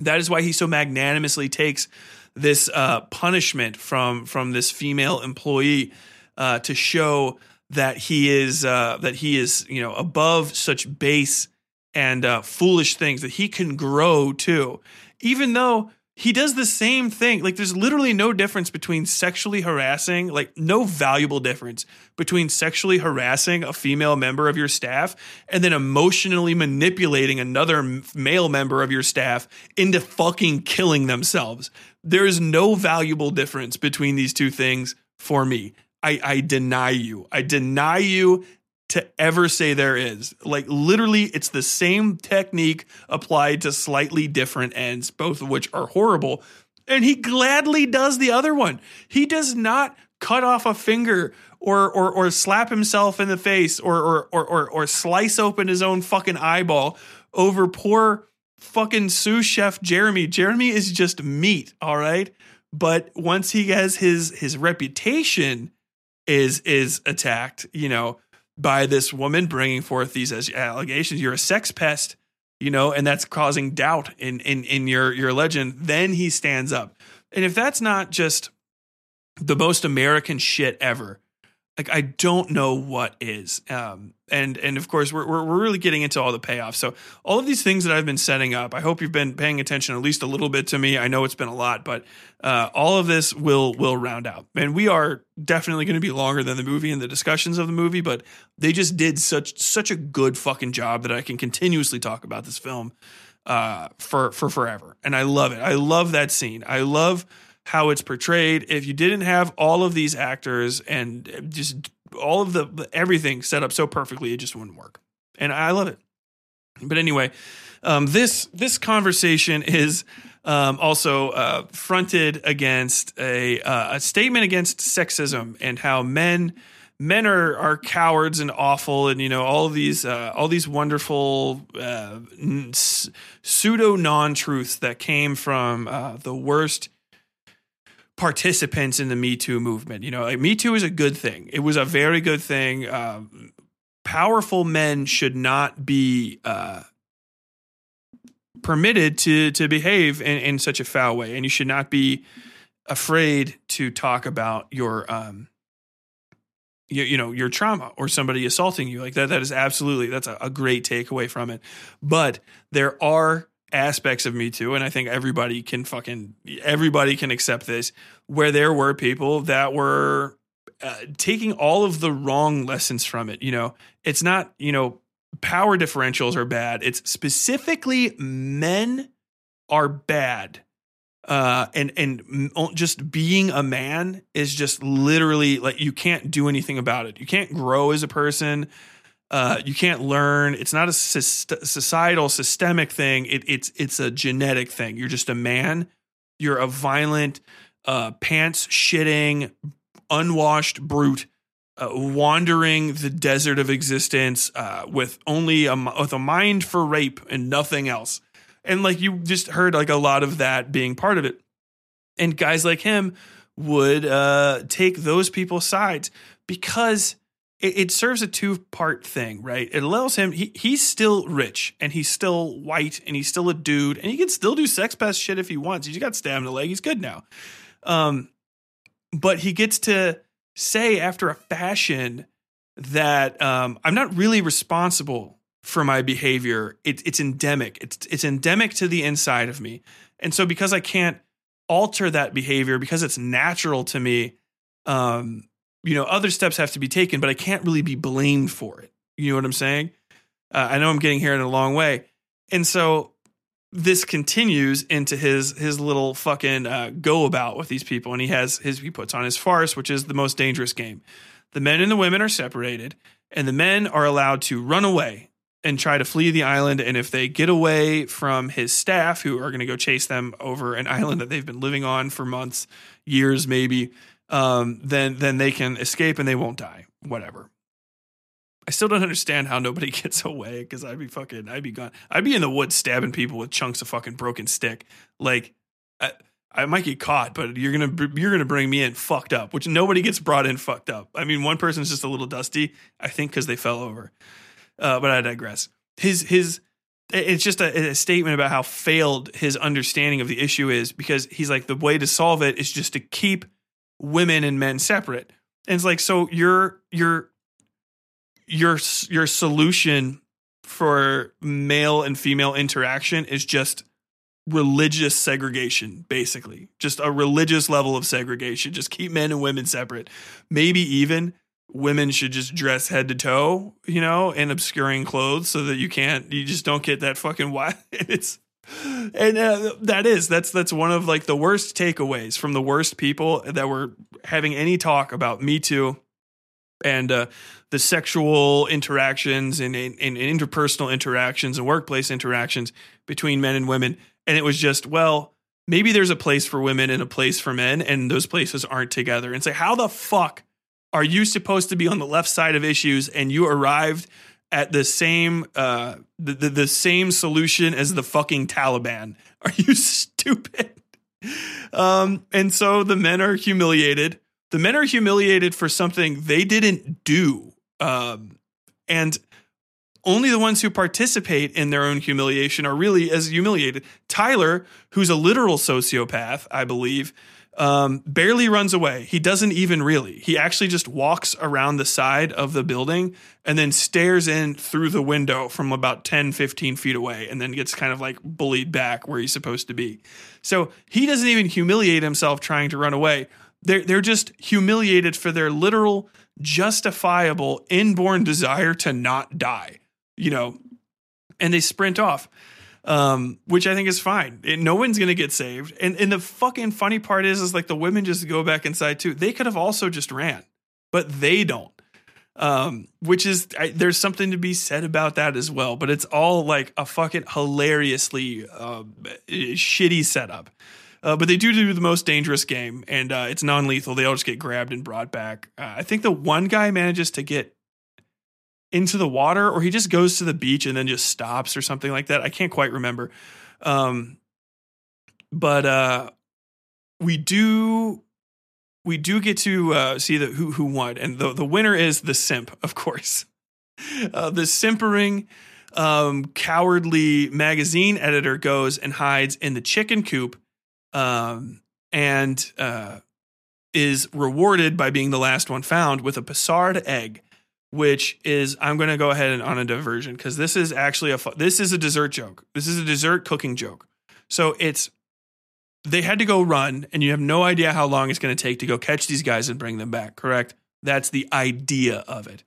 that is why he so magnanimously takes this uh, punishment from from this female employee uh, to show that he is uh, that he is you know above such base and uh, foolish things that he can grow too, even though he does the same thing. Like there's literally no difference between sexually harassing, like no valuable difference between sexually harassing a female member of your staff and then emotionally manipulating another male member of your staff into fucking killing themselves. There is no valuable difference between these two things for me. I, I deny you. I deny you to ever say there is. Like literally, it's the same technique applied to slightly different ends, both of which are horrible. And he gladly does the other one. He does not cut off a finger or or or slap himself in the face or or or or, or slice open his own fucking eyeball over poor fucking sous chef Jeremy. Jeremy is just meat, all right? But once he has his his reputation is is attacked, you know, by this woman bringing forth these allegations. You're a sex pest, you know, and that's causing doubt in in in your your legend. Then he stands up, and if that's not just the most American shit ever, like I don't know what is. Um, and and of course we're, we're really getting into all the payoffs. So all of these things that I've been setting up, I hope you've been paying attention at least a little bit to me. I know it's been a lot, but uh, all of this will will round out. And we are definitely going to be longer than the movie and the discussions of the movie, but they just did such such a good fucking job that I can continuously talk about this film uh, for for forever. And I love it. I love that scene. I love how it's portrayed. If you didn't have all of these actors and just all of the everything set up so perfectly, it just wouldn't work. And I love it. But anyway, um, this this conversation is um, also uh, fronted against a uh, a statement against sexism and how men men are are cowards and awful and you know all these uh, all these wonderful uh, pseudo non truths that came from uh, the worst participants in the Me Too movement. You know, like Me Too is a good thing. It was a very good thing. Um, powerful men should not be uh, permitted to to behave in, in such a foul way, and you should not be afraid to talk about your um you, you know your trauma or somebody assaulting you like that that is absolutely that's a, a great takeaway from it but there are aspects of Me Too, and I think everybody can fucking everybody can accept this, where there were people that were uh, taking all of the wrong lessons from it. You know, it's not you know power differentials are bad. It's specifically men are bad Uh, and and just being a man is just literally like you can't do anything about it. You can't grow as a person. Uh, you can't learn. It's not a societal systemic thing. It, it's it's a genetic thing. You're just a man. You're a violent, uh, pants shitting, unwashed brute, uh, wandering the desert of existence uh, with only a with a mind for rape and nothing else. And like you just heard like a lot of that being part of it. And guys like him would uh, take those people's sides because it, it serves a two part thing, right? It allows him, he, he's still rich and he's still white and he's still a dude and he can still do sex pest shit if he wants. He's got stabbed in the leg. He's good now. Um, but he gets to say after a fashion that um, I'm not really responsible for my behavior. It, it's endemic. It's it's endemic to the inside of me, and so because I can't alter that behavior because it's natural to me, um, you know, other steps have to be taken, but I can't really be blamed for it. You know what I'm saying? Uh, I know I'm getting here in a long way. And so this continues into his his little fucking uh, go about with these people, and he has his he puts on his farce, which is the most dangerous game. The men and the women are separated, and the men are allowed to run away and try to flee the island. And if they get away from his staff, who are going to go chase them over an island that they've been living on for months, years, maybe, um, then then they can escape and they won't die. Whatever. I still don't understand how nobody gets away because I'd be fucking, I'd be gone. I'd be in the woods stabbing people with chunks of fucking broken stick. Like, I, I might get caught, but you're gonna you're gonna bring me in fucked up, which nobody gets brought in fucked up. I mean, one person's just a little dusty, I think, because they fell over. Uh, but I digress. His his it's just a, a, statement about how failed his understanding of the issue is because he's like the way to solve it is just to keep women and men separate. And it's like so your your your your solution for male and female interaction is just religious segregation basically. Just a religious level of segregation. Just keep men and women separate. Maybe even women should just dress head to toe, you know, in obscuring clothes so that you can't you just don't get that fucking wild it's and uh, that is that's that's one of like the worst takeaways from the worst people that were having any talk about me too and uh, the sexual interactions and, and, and, interpersonal interactions and workplace interactions between men and women. And it was just well maybe there's a place for women and a place for men and those places aren't together. And say how the fuck are you supposed to be on the left side of issues and you arrived at the same uh, the, the, the same solution as the fucking Taliban. Are you stupid? Um, and so the men are humiliated. The men are humiliated for something they didn't do. Um, and only the ones who participate in their own humiliation are really as humiliated. Tyler, who's a literal sociopath, I believe, um, barely runs away. He doesn't even really. He actually just walks around the side of the building and then stares in through the window from about 10, 15 feet away and then gets kind of like bullied back where he's supposed to be. So he doesn't even humiliate himself trying to run away. They're, they're just humiliated for their literal, justifiable, inborn desire to not die, you know, and they sprint off um, which I think is fine. It, no one's gonna get saved. And and the fucking funny part is, is like the women just go back inside too. They could have also just ran, but they don't. Um, which is I, there's something to be said about that as well. But it's all like a fucking hilariously uh, shitty setup. Uh, but they do do the most dangerous game, and uh, it's non-lethal. They all just get grabbed and brought back. Uh, I think the one guy manages to get into the water or he just goes to the beach and then just stops or something like that. I can't quite remember. Um, but uh, we do we do get to uh, see the who who won, and the the winner is the simp, of course. Uh, the simpering, um, cowardly magazine editor goes and hides in the chicken coop, um, and uh, is rewarded by being the last one found with a Passard egg which is I'm going to go ahead and on a diversion because this is actually a this is a dessert joke. This is a dessert cooking joke. So it's they had to go run, and you have no idea how long it's going to take to go catch these guys and bring them back. Correct? That's the idea of it.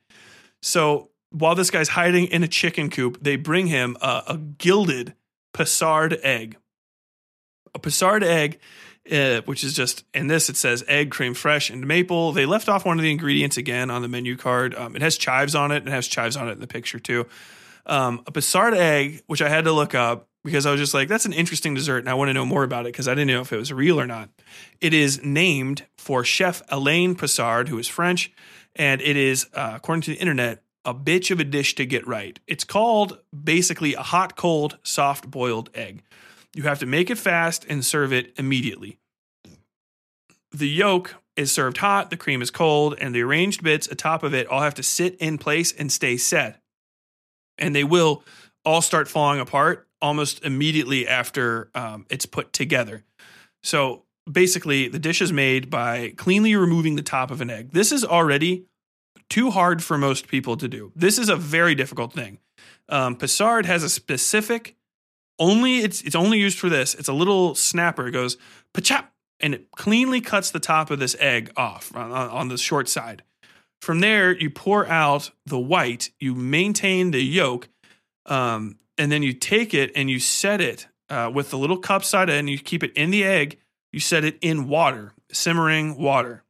So while this guy's hiding in a chicken coop, they bring him a, a gilded Passard egg. A Passard egg, uh, which is just in this it says egg, cream fresh, and maple. They left off one of the ingredients again on the menu card. Um, it has chives on it. It has chives on it in the picture too. Um, a Passard egg, which I had to look up because I was just like, that's an interesting dessert, and I want to know more about it because I didn't know if it was real or not. It is named for Chef Alain Passard, who is French, and it is, uh, according to the internet, a bitch of a dish to get right. It's called basically a hot, cold, soft boiled egg. You have to make it fast and serve it immediately. The yolk is served hot, the cream is cold, and the arranged bits atop of it all have to sit in place and stay set. And they will all start falling apart almost immediately after um, it's put together. So basically, the dish is made by cleanly removing the top of an egg. This is already too hard for most people to do. This is a very difficult thing. Um, Passard has a specific, only it's it's only used for this. It's a little snapper. It goes pachap, and it cleanly cuts the top of this egg off on, on the short side. From there, you pour out the white. You maintain the yolk, um, and then you take it and you set it uh, with the little cup side and you keep it in the egg. You set it in water, simmering water,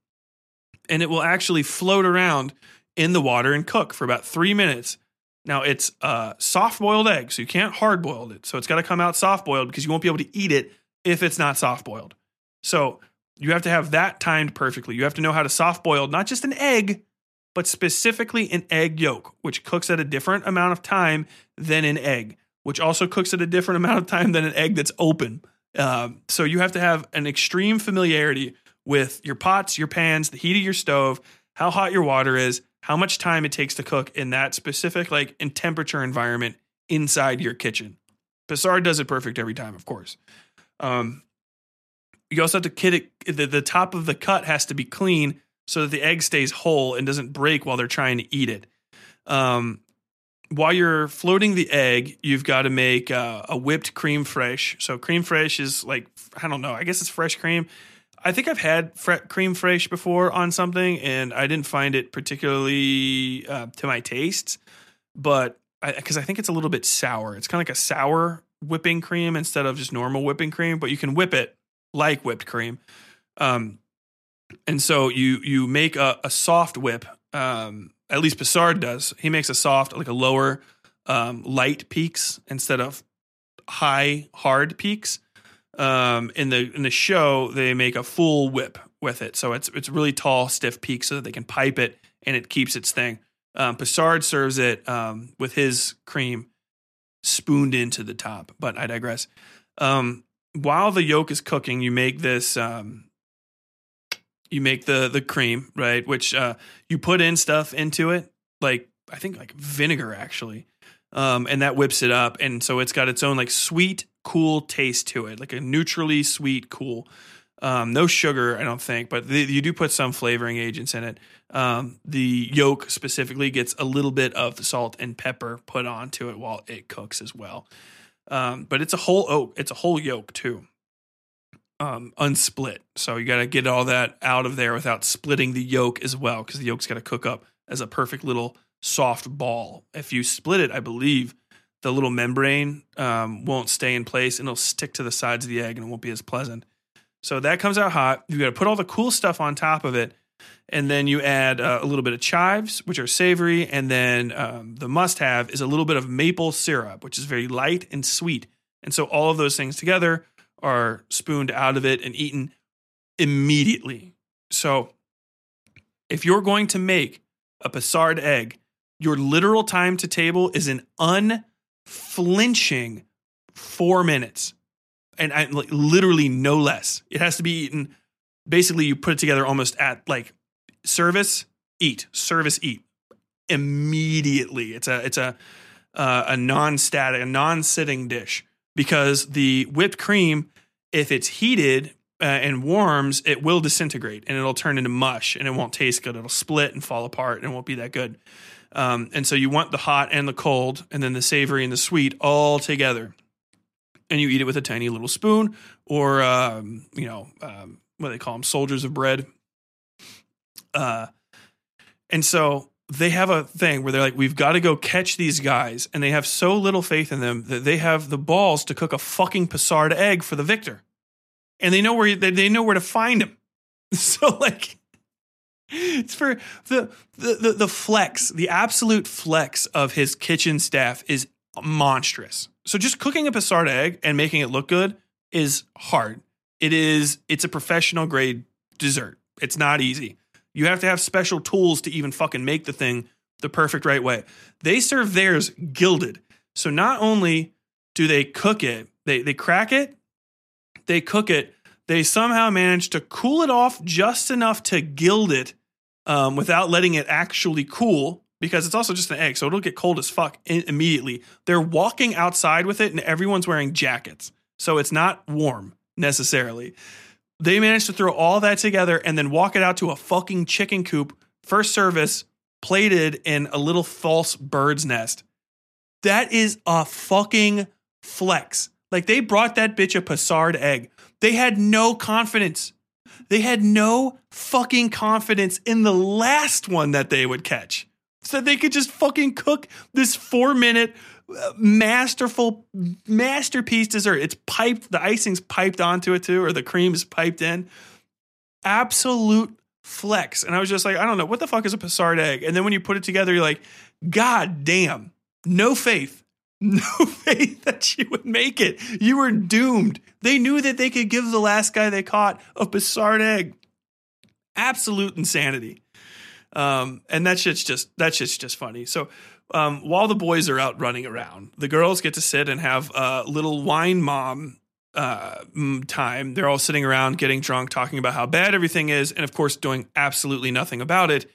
and it will actually float around in the water and cook for about three minutes. Now it's a soft boiled egg, so you can't hard boil it. So it's got to come out soft boiled because you won't be able to eat it if it's not soft boiled. So you have to have that timed perfectly. You have to know how to soft boil not just an egg, but specifically an egg yolk, which cooks at a different amount of time than an egg, which also cooks at a different amount of time than an egg that's open. Um, so you have to have an extreme familiarity with your pots, your pans, the heat of your stove, how hot your water is, how much time it takes to cook in that specific like in temperature environment inside your kitchen. Passard does it perfect every time, of course. Um, you also have to kid it. The, the top of the cut has to be clean so that the egg stays whole and doesn't break while they're trying to eat it. Um, while you're floating the egg, you've got to make uh, a whipped cream fresh. So cream fresh is like I don't know. I guess it's fresh cream. I think I've had cream fraiche before on something, and I didn't find it particularly uh, to my tastes. But because I, I, think it's a little bit sour, it's kind of like a sour whipping cream instead of just normal whipping cream. But you can whip it like whipped cream. Um, and so you you make a, a soft whip. Um, at least Passard does. He makes a soft, like a lower, um, light peaks instead of high hard peaks. Um, in the in the show, they make a full whip with it, so it's it's really tall, stiff peak, so that they can pipe it and it keeps its thing. Um, Passard serves it um, with his cream spooned into the top, but I digress. Um, while the yolk is cooking, you make this um, you make the the cream, right? Which uh, you put in stuff into it, like I think like vinegar actually, um, and that whips it up, and so it's got its own like sweet cool taste to it, like a neutrally sweet, cool. Um, no sugar, I don't think, but the, you do put some flavoring agents in it. Um, the yolk specifically gets a little bit of the salt and pepper put onto it while it cooks as well. Um, but it's a whole oak, it's a whole yolk too, um, unsplit. So you got to get all that out of there without splitting the yolk as well, because the yolk's got to cook up as a perfect little soft ball. If you split it, I believe the little membrane um, won't stay in place and it'll stick to the sides of the egg and it won't be as pleasant. So that comes out hot. You got to put all the cool stuff on top of it. And then you add uh, a little bit of chives, which are savory. And then um, the must have is a little bit of maple syrup, which is very light and sweet. And so all of those things together are spooned out of it and eaten immediately. So if you're going to make a Passard egg, your literal time to table is an unflinching four minutes, and I, like, literally no less. It has to be eaten. Basically, you put it together almost at like service, eat, service, eat immediately. It's a it's a uh, a non-static, a non-sitting dish because the whipped cream, if it's heated uh, and warms, it will disintegrate and it'll turn into mush and it won't taste good. It'll split and fall apart and it won't be that good. Um, and so you want the hot and the cold, and then the savory and the sweet all together. And you eat it with a tiny little spoon, or um, you know, um, what they call them, soldiers of bread. Uh, and so they have a thing where they're like, we've got to go catch these guys, and they have so little faith in them that they have the balls to cook a fucking Passard egg for the victor. and they know where they, they know where to find him. So like it's for the, the the the flex, the absolute flex of his kitchen staff is monstrous. So just cooking a Passard egg and making it look good is hard. It is it's a professional grade dessert. It's not easy. You have to have special tools to even fucking make the thing the perfect right way. They serve theirs gilded. So not only do they cook it, they they crack it, they cook it, they somehow manage to cool it off just enough to gild it um, without letting it actually cool because it's also just an egg, so it'll get cold as fuck immediately. They're walking outside with it, and everyone's wearing jackets, so it's not warm necessarily. They managed to throw all that together and then walk it out to a fucking chicken coop, first service, plated in a little false bird's nest. That is a fucking flex. Like they brought that bitch a Passard egg. They had no confidence. They had no fucking confidence in the last one that they would catch. So they could just fucking cook this four minute uh, masterful masterpiece dessert. It's piped, the icing's piped onto it too, or the cream is piped in. Absolute flex. And I was just like, I don't know, what the fuck is a Passard egg? And then when you put it together, you're like, God damn, no faith no faith that she would make it. You were doomed. They knew that they could give the last guy they caught a Passard egg. Absolute insanity. Um, and that shit's just that shit's just funny. So um, while the boys are out running around, the girls get to sit and have a little wine mom uh, time. They're all sitting around getting drunk, talking about how bad everything is, and of course doing absolutely nothing about it.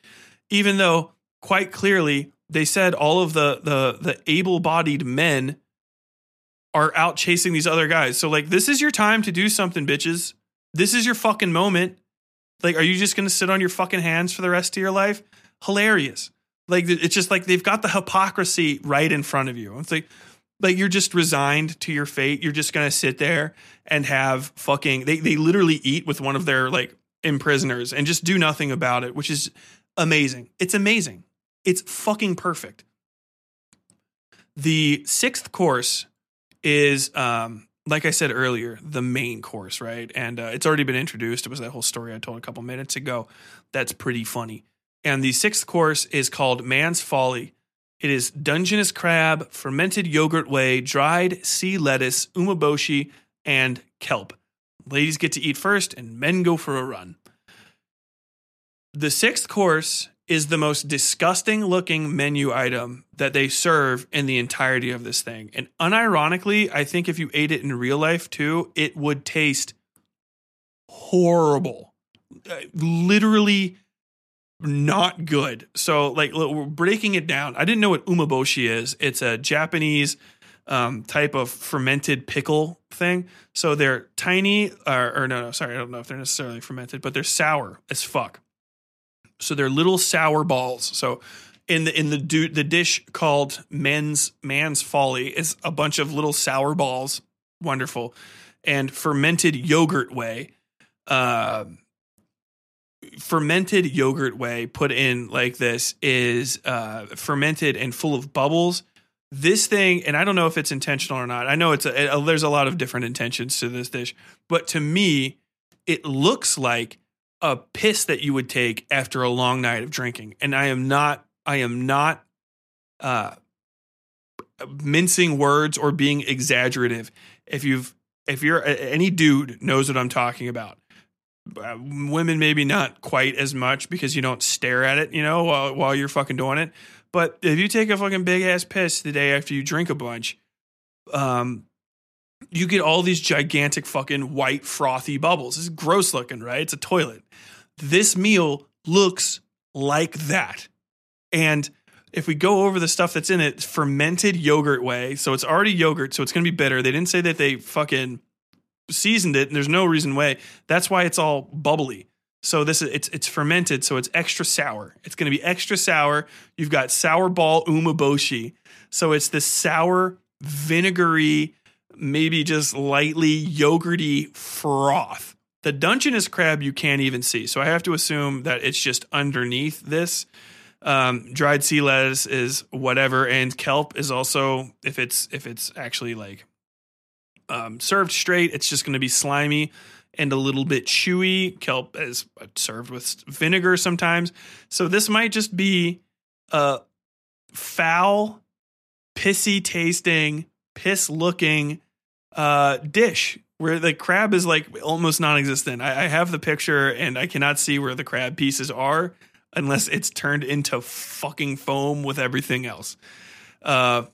Even though quite clearly they said all of the the the able-bodied men are out chasing these other guys. So like this is your time to do something, bitches. This is your fucking moment. Like are you just to sit on your fucking hands for the rest of your life? Hilarious. Like it's just like they've got the hypocrisy right in front of you. It's like like you're just resigned to your fate. You're just to sit there and have fucking they they literally eat with one of their like imprisoners and just do nothing about it, which is amazing. It's amazing. It's fucking perfect. The sixth course is, um, like I said earlier, the main course, right? And uh, it's already been introduced. It was that whole story I told a couple minutes ago. That's pretty funny. And the sixth course is called Man's Folly. It is Dungeness crab, fermented yogurt whey, dried sea lettuce, umeboshi, and kelp. Ladies get to eat first, and men go for a run. The sixth course is the most disgusting looking menu item that they serve in the entirety of this thing. And unironically, I think if you ate it in real life too, it would taste horrible. Uh, literally not good. So, like, we're breaking it down. I didn't know what umeboshi is. It's a Japanese um, type of fermented pickle thing. So they're tiny, or, or no, no, sorry, I don't know if they're necessarily fermented, but they're sour as fuck. So they're little sour balls. So in the in the the dish called men's man's folly is a bunch of little sour balls, wonderful, and fermented yogurt whey. Uh, fermented yogurt whey put in like this is uh, fermented and full of bubbles. This thing, and I don't know if it's intentional or not. I know it's a, a, there's a lot of different intentions to this dish, but to me, it looks like a piss that you would take after a long night of drinking. And I am not I am not uh mincing words or being exaggerative. If you've if you're any dude knows what I'm talking about. Uh, women maybe not quite as much because you don't stare at it, you know, while while you're fucking doing it. But if you take a fucking big ass piss the day after you drink a bunch, um, you get all these gigantic fucking white frothy bubbles. It's gross looking, right? It's a toilet. This meal looks like that. And if we go over the stuff that's in it, fermented yogurt whey. So it's already yogurt, so it's going to be bitter. They didn't say that they fucking seasoned it, and there's no reason why. That's why it's all bubbly. So this is it's it's fermented, so it's extra sour. It's going to be extra sour. You've got sour ball umeboshi, so it's this sour, vinegary, maybe just lightly yogurty froth. The Dungeness crab you can't even see, so I have to assume that it's just underneath this. Um, dried sea lettuce is whatever, and kelp is also if it's if it's actually like um, served straight, it's just going to be slimy and a little bit chewy. Kelp is served with vinegar sometimes. So this might just be a foul, pissy tasting, piss looking uh, dish where the crab is like almost non-existent. I, I have the picture and I cannot see where the crab pieces are unless it's turned into fucking foam with everything else. Uh,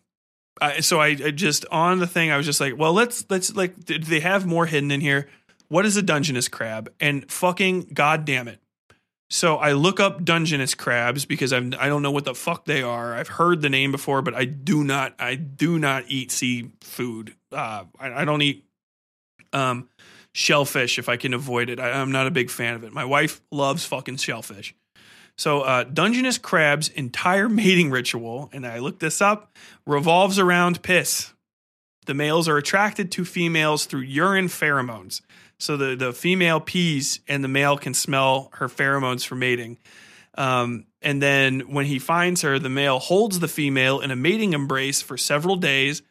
I, so I, I, just on the thing I was just like, well, let's let's like, do they have more hidden in here? What is a Dungeness crab? And fucking goddamn it! So I look up Dungeness crabs because I'm I don't know what the fuck they are. I've heard the name before, but I do not I do not eat seafood. Uh, I, I don't eat um, shellfish if I can avoid it. I, am not a big fan of it. My wife loves fucking shellfish. So, uh, Dungeness crab's entire mating ritual, and I looked this up, revolves around piss. The males are attracted to females through urine pheromones. So the, the female pees and the male can smell her pheromones for mating. Um, and then when he finds her, the male holds the female in a mating embrace for several days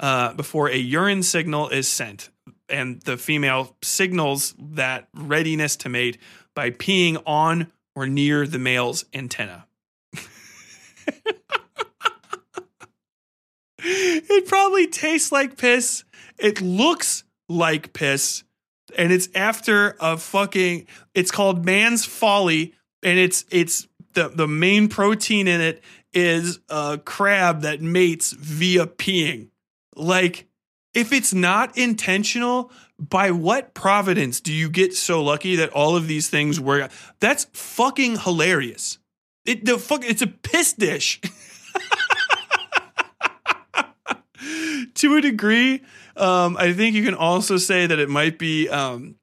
uh, before a urine signal is sent. And the female signals that readiness to mate by peeing on or near the male's antenna. it probably tastes like piss. It looks like piss. And it's after a fucking it's called man's folly and it's it's the the main protein in it is a crab that mates via peeing. Like if it's not intentional, by what providence do you get so lucky that all of these things work? That's fucking hilarious. It the fuck it's a piss dish. to a degree, um, I think you can also say that it might be um,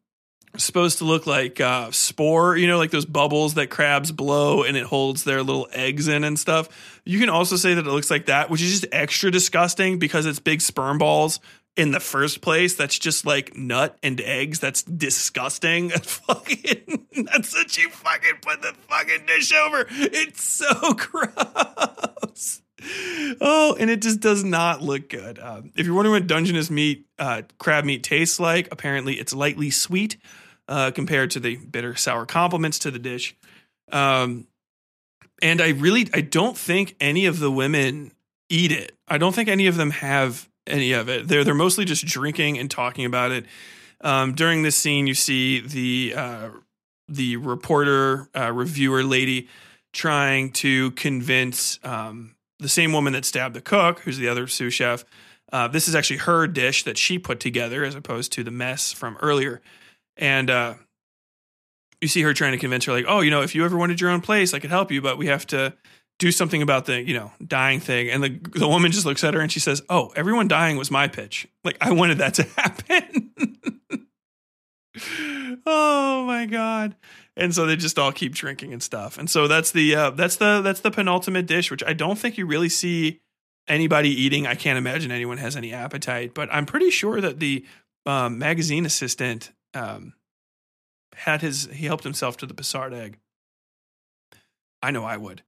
supposed to look like uh, spore, you know, like those bubbles that crabs blow and it holds their little eggs in and stuff. You can also say that it looks like that, which is just extra disgusting because it's big sperm balls in the first place. That's just like nut and eggs. That's disgusting. That's fucking. That's you fucking put the fucking dish over. It's so gross. Oh, and it just does not look good. Uh, if you're wondering what Dungeness meat, uh, crab meat tastes like, apparently it's lightly sweet uh, compared to the bitter sour complements to the dish. Um, and I really, I don't think any of the women eat it. I don't think any of them have any of it. They're they're mostly just drinking and talking about it. Um, during this scene, you see the uh, the reporter uh, reviewer lady trying to convince um, the same woman that stabbed the cook, who's the other sous chef. Uh, this is actually her dish that she put together, as opposed to the mess from earlier. And uh, you see her trying to convince her, like, "Oh, you know, if you ever wanted your own place, I could help you, but we have to." Do something about the you know dying thing. And the the woman just looks at her and she says oh everyone dying was my pitch. Like i wanted that to happen. Oh my god. And so they just all keep drinking and stuff. And so that's the uh, that's the that's the penultimate dish which i don't think you really see anybody eating. I can't imagine anyone has any appetite but i'm pretty sure that the um, magazine assistant um, had his he helped himself to the Passard egg. I know i would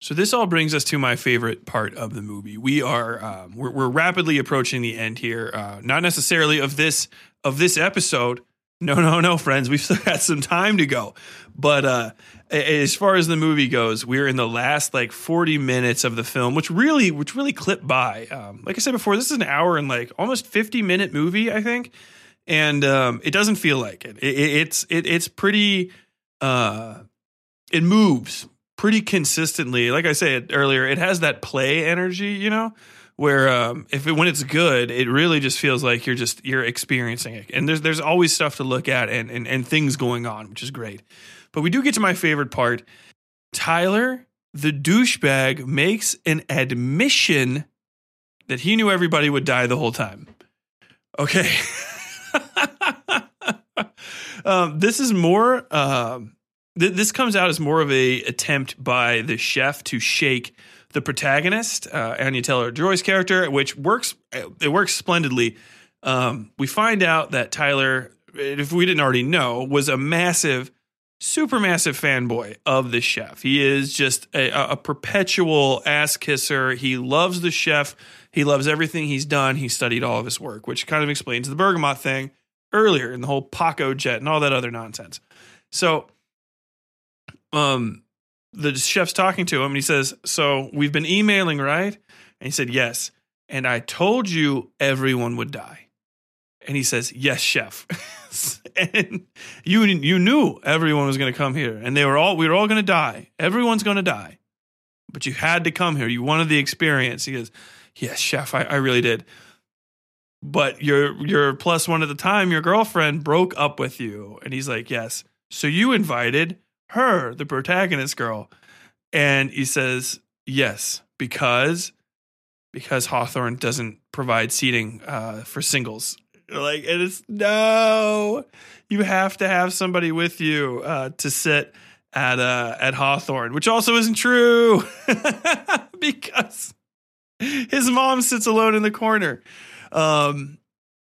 so this all brings us to my favorite part of the movie. We are um, we're, we're, rapidly approaching the end here. Uh, not necessarily of this of this episode. No, no, no, friends. We've still got some time to go. But uh, as far as the movie goes, we're in the last like forty minutes of the film, which really which really clipped by. Um, like I said before, this is an hour and like almost fifty minute movie, I think, and um, it doesn't feel like it. it, it it's it, it's pretty. Uh, it moves pretty consistently. Like I said earlier, it has that play energy, you know, where um, if it, when it's good, it really just feels like you're just you're experiencing it, and there's there's always stuff to look at and and, and things going on, which is great. But we do get to my favorite part. Tyler, the douchebag, makes an admission that he knew everybody would die the whole time. Okay. um, this is more. Um, th- this comes out as more of a attempt by the chef to shake the protagonist, uh, Anya Taylor-Joy's character, which works. It works splendidly. Um, we find out that Tyler, if we didn't already know, was a massive, super massive fanboy of the chef. He is just a, a perpetual ass kisser. He loves the chef. He loves everything he's done. He studied all of his work, which kind of explains the bergamot thing. earlier in the whole Pacojet and all that other nonsense. So, um, the chef's talking to him and he says, "So we've been emailing, right?" And he said, "Yes." And I told you everyone would die. And he says, "Yes, chef." and you you knew everyone was going to come here, and they were all we were all going to die. Everyone's going to die, but you had to come here. You wanted the experience. He goes, "Yes, chef, I, I really did." But your your plus one at the time, your girlfriend broke up with you, and he's like, "Yes." So you invited her, the protagonist girl, and he says, "Yes, because." Because Hawthorn doesn't provide seating uh, for singles like and it's no you have to have somebody with you uh, to sit at uh at Hawthorn, which also isn't true because his mom sits alone in the corner. Um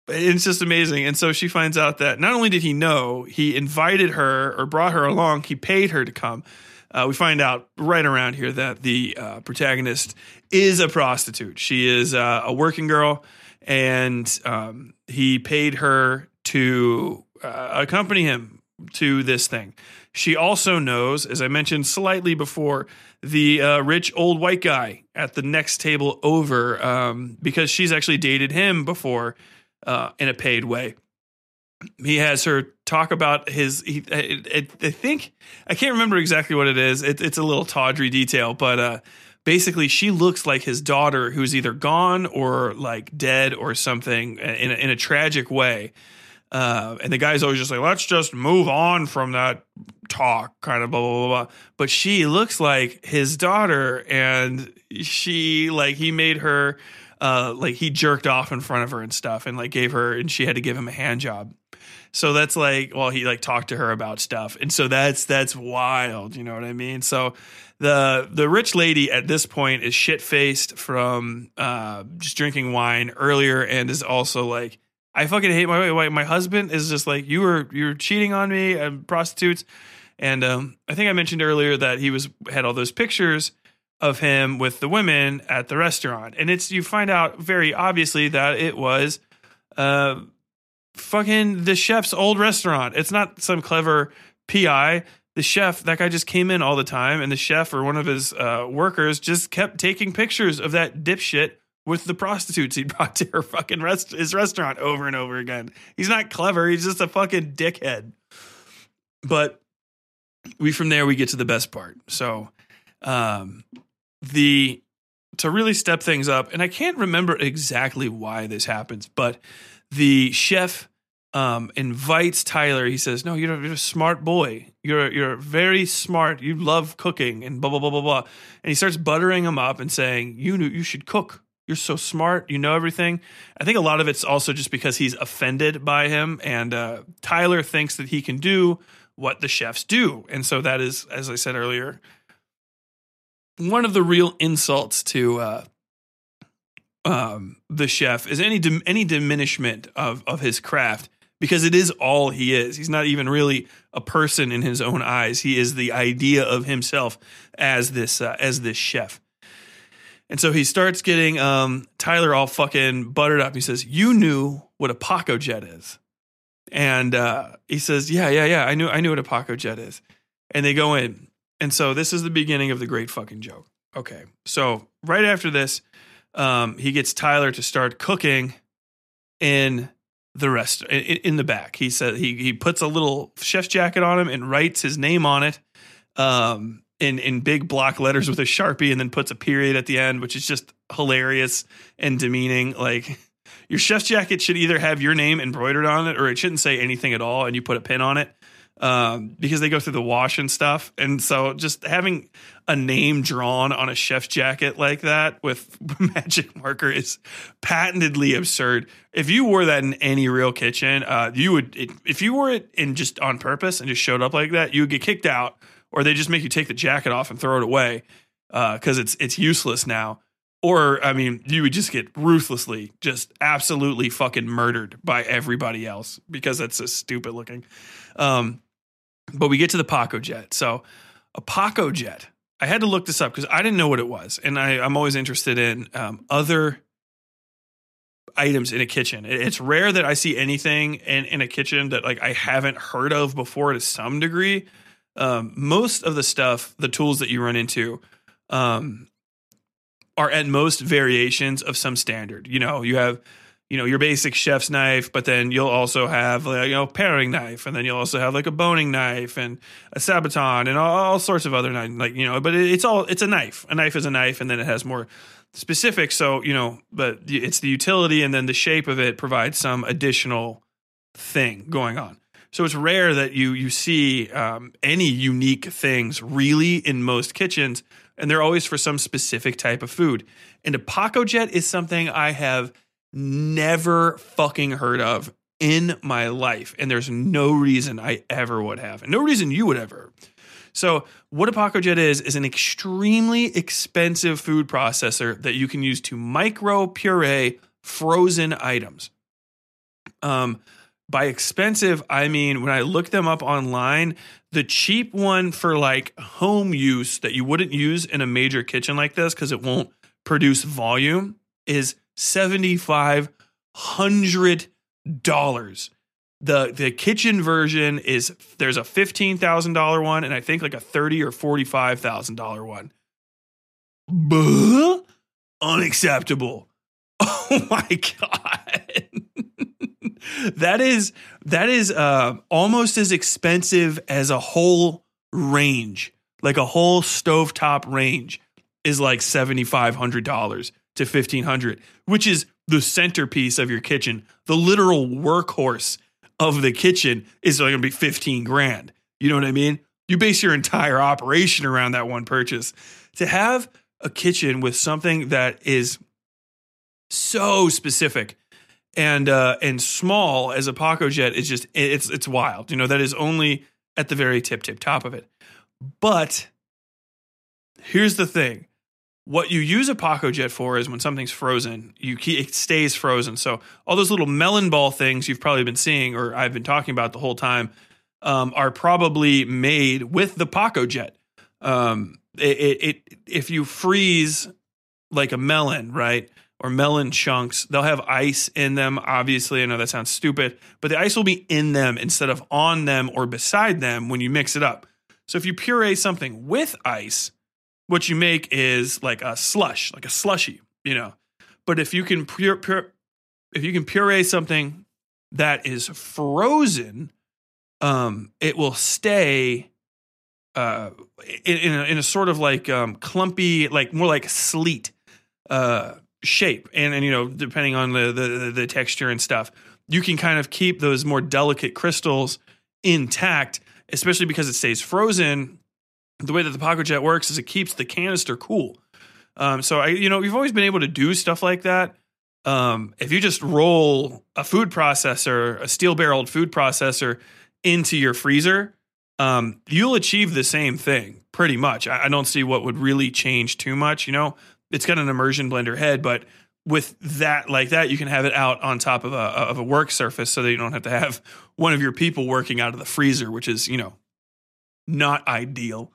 it's just amazing. And so she finds out that not only did he know, he invited her or brought her along, he paid her to come. Uh, we find out right around here that the uh, protagonist is a prostitute. She is uh, a working girl and um, he paid her to uh, accompany him to this thing. She also knows, as I mentioned slightly before, the uh, rich old white guy at the next table over um, because she's actually dated him before uh, in a paid way. He has her talk about his. He, I, I, think I can't remember exactly what it is. It, it's a little tawdry detail, but uh, basically she looks like his daughter who's either gone or like dead or something in a, in a tragic way. Uh, and the guy's always just like, let's just move on from that talk, kind of blah, blah, blah, blah. But she looks like his daughter, and she, like, he made her, uh, like, he jerked off in front of her and stuff, and, like, gave her, and she had to give him a hand job. So that's like, well, he like talked to her about stuff. And so that's, that's wild. You know what I mean? So the the rich lady at this point is shit faced from uh, just drinking wine earlier, and is also like, I fucking hate my my husband is just like you were you were cheating on me and prostitutes, and um, I think I mentioned earlier that he was had all those pictures of him with the women at the restaurant, and it's you find out very obviously that it was. Uh, fucking the chef's old restaurant. It's not some clever PI the chef, that guy just came in all the time, and the chef or one of his uh, workers just kept taking pictures of that dipshit with the prostitutes he brought to her fucking rest- his restaurant over and over again. He's not clever. He's just a fucking dickhead. But we from there we get to the best part. So, um, the to really step things up, and I can't remember exactly why this happens, but the chef um, invites Tyler. He says, "No, you're, you're a smart boy. You're you're very smart. You love cooking and blah blah blah blah blah." And he starts buttering him up and saying, "You knew you should cook. You're so smart. You know everything." I think a lot of it's also just because he's offended by him, and uh, Tyler thinks that he can do what the chefs do, and so that is, as I said earlier, one of the real insults to uh, um, the chef is any dim- any diminishment of of his craft because it is all he is. He's not even really a person in his own eyes. He is the idea of himself as this uh, as this chef. And so he starts getting um, Tyler all fucking buttered up. He says, "You knew what a Pacojet is," and uh, he says, "Yeah, yeah, yeah. I knew I knew what a Pacojet is." And they go in, and so this is the beginning of the great fucking joke. Okay, so right after this, um, he gets Tyler to start cooking in the rest in, the back. He said he he puts a little chef's jacket on him and writes his name on it um, in in big block letters with a sharpie, and then puts a period at the end, which is just hilarious and demeaning. Like your chef's jacket should either have your name embroidered on it, or it shouldn't say anything at all, and you put a pin on it um, because they go through the wash and stuff. And so just having a name drawn on a chef jacket like that with magic marker is patently absurd. If you wore that in any real kitchen, uh, you would, it, if you wore it in just on purpose and just showed up like that, you would get kicked out or they just make you take the jacket off and throw it away because uh, it's, it's useless now. Or, I mean, you would just get ruthlessly, just absolutely fucking murdered by everybody else because that's so stupid looking. Um, but we get to the Pacojet. So a Pacojet. I had to look this up because I didn't know what it was, and I, am always interested in um, other items in a kitchen. It- It's rare that I see anything in, in a kitchen that like I haven't heard of before to some degree. Um, most of the stuff, the tools that you run into, um, are at most variations of some standard. You know, you have, you know, your basic chef's knife, but then you'll also have like, you know, paring knife, and then you'll also have like a boning knife and a sabaton and all, all sorts of other knife, like you know. But it, it's all it's a knife. A knife is a knife, and then it has more specific. So you know, but it's the utility, and then the shape of it provides some additional thing going on. So it's rare that you you see um, any unique things really in most kitchens, and they're always for some specific type of food. And a Pacojet is something I have never fucking heard of in my life, and there's no reason I ever would have, and no reason you would ever. So what a Pacojet is is an extremely expensive food processor that you can use to micro puree frozen items. Um, by expensive, I mean when I look them up online, the cheap one for like home use that you wouldn't use in a major kitchen like this because it won't produce volume is seventy five hundred dollars. The the kitchen version is there's a fifteen thousand dollar one and I think like a thirty or forty five thousand dollar one. Buh? Unacceptable. Oh my god. that is that is uh almost as expensive as a whole range. Like a whole stovetop range is like $7500 to 1500, which is the centerpiece of your kitchen. The literal workhorse of the kitchen is going to be 15 grand. You know what I mean? You base your entire operation around that one purchase. To have a kitchen with something that is so specific and uh, and small as a Pacojet is just it's it's wild. You know that is only at the very tip tip top of it. But here's the thing: what you use a Pacojet for is when something's frozen, you keep, it stays frozen. So all those little melon ball things you've probably been seeing, or I've been talking about the whole time, um, are probably made with the Pacojet. Um, it, it, it if you freeze like a melon, right? Or melon chunks, they'll have ice in them. Obviously, I know that sounds stupid, but the ice will be in them instead of on them or beside them when you mix it up. So if you puree something with ice, what you make is like a slush, like a slushy, you know. But if you can pure, pure if you can puree something that is frozen, um, it will stay uh, in, in, a, in a sort of like um, clumpy, like more like sleet uh, shape, and and you know depending on the, the the texture and stuff, you can kind of keep those more delicate crystals intact, especially because it stays frozen. The way that the Pacojet works is it keeps the canister cool. Um, so I, you know, we've always been able to do stuff like that. Um, if you just roll a food processor, a steel barreled food processor into your freezer, um, you'll achieve the same thing pretty much. I, I don't see what would really change too much. You know, it's got an immersion blender head, but with that like that, you can have it out on top of a of a work surface, so that you don't have to have one of your people working out of the freezer, which is you know not ideal.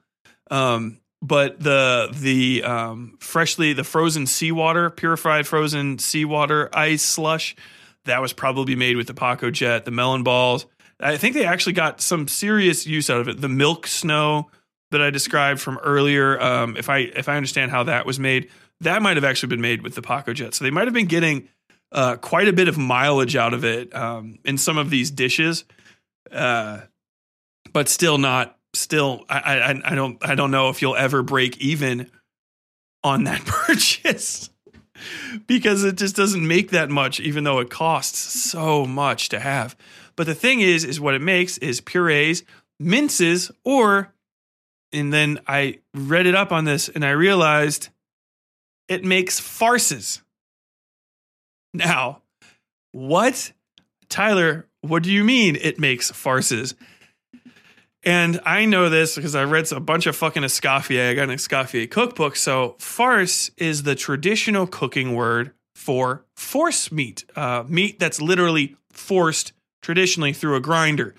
Um, but the the um, freshly the frozen seawater, purified frozen seawater ice slush, that was probably made with the Pacojet. The melon balls, I think they actually got some serious use out of it. The milk snow that I described from earlier, um, if I if I understand how that was made, that might have actually been made with the Pacojet. So they might have been getting uh, quite a bit of mileage out of it um, in some of these dishes, uh, but still not. Still, I, I I don't I don't know if you'll ever break even on that purchase because it just doesn't make that much, even though it costs so much to have. But the thing is, is what it makes is purees, minces, or and then I read it up on this and I realized it makes farces. Now, what? Tyler, what do you mean it makes farces? And I know this because I read a bunch of fucking Escoffier. I got an Escoffier cookbook. So, farce is the traditional cooking word for force meat, uh, meat that's literally forced traditionally through a grinder.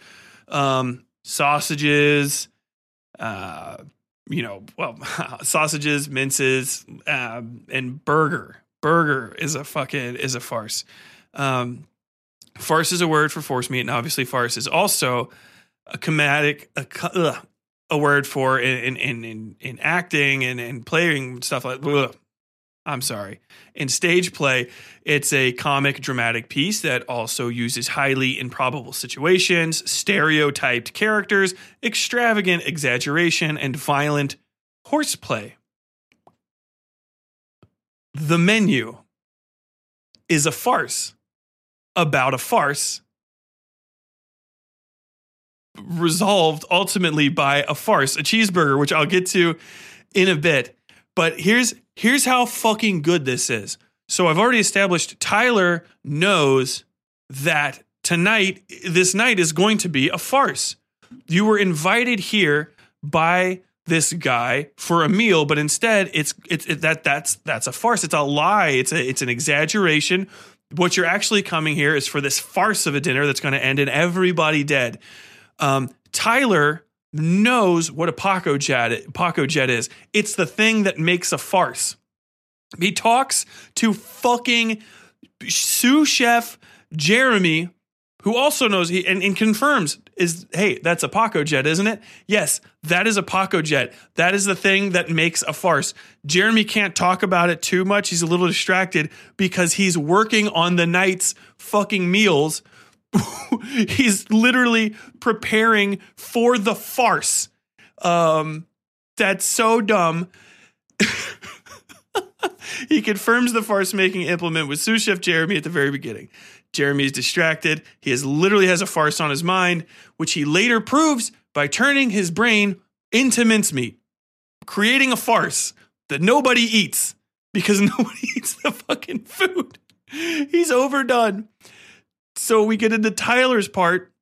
Um, sausages, uh, you know, well, sausages, minces, um, and burger. burger is a fucking is a farce. Um, farce is a word for force meat, and obviously farce is also a comedic a, ugh, a word for in in in in acting and and playing stuff like. Ugh. I'm sorry. In stage play, it's a comic dramatic piece that also uses highly improbable situations, stereotyped characters, extravagant exaggeration, and violent horseplay. The menu is a farce about a farce resolved ultimately by a farce, a cheeseburger, which I'll get to in a bit. But here's here's how fucking good this is. So I've already established Tyler knows that tonight this night is going to be a farce. You were invited here by this guy for a meal, but instead it's it's it, that that's that's a farce. It's a lie. It's a it's an exaggeration. What you're actually coming here is for this farce of a dinner that's going to end in everybody dead. Um, Tyler knows what a Pacojet, Paco jet is. It's the thing that makes a farce. He talks to fucking sous chef Jeremy, who also knows he and, and, confirms is hey, that's a Pacojet, isn't it? Yes, that is a Pacojet. That is the thing that makes a farce. Jeremy can't talk about it too much. He's a little distracted because he's working on the night's fucking meals he's literally preparing for the farce. Um, that's so dumb. he confirms the farce making implement with sous chef Jeremy at the very beginning. Jeremy is distracted. He has literally has a farce on his mind, which he later proves by turning his brain into mincemeat, creating a farce that nobody eats because nobody eats the fucking food. He's overdone. So we get into Tyler's part.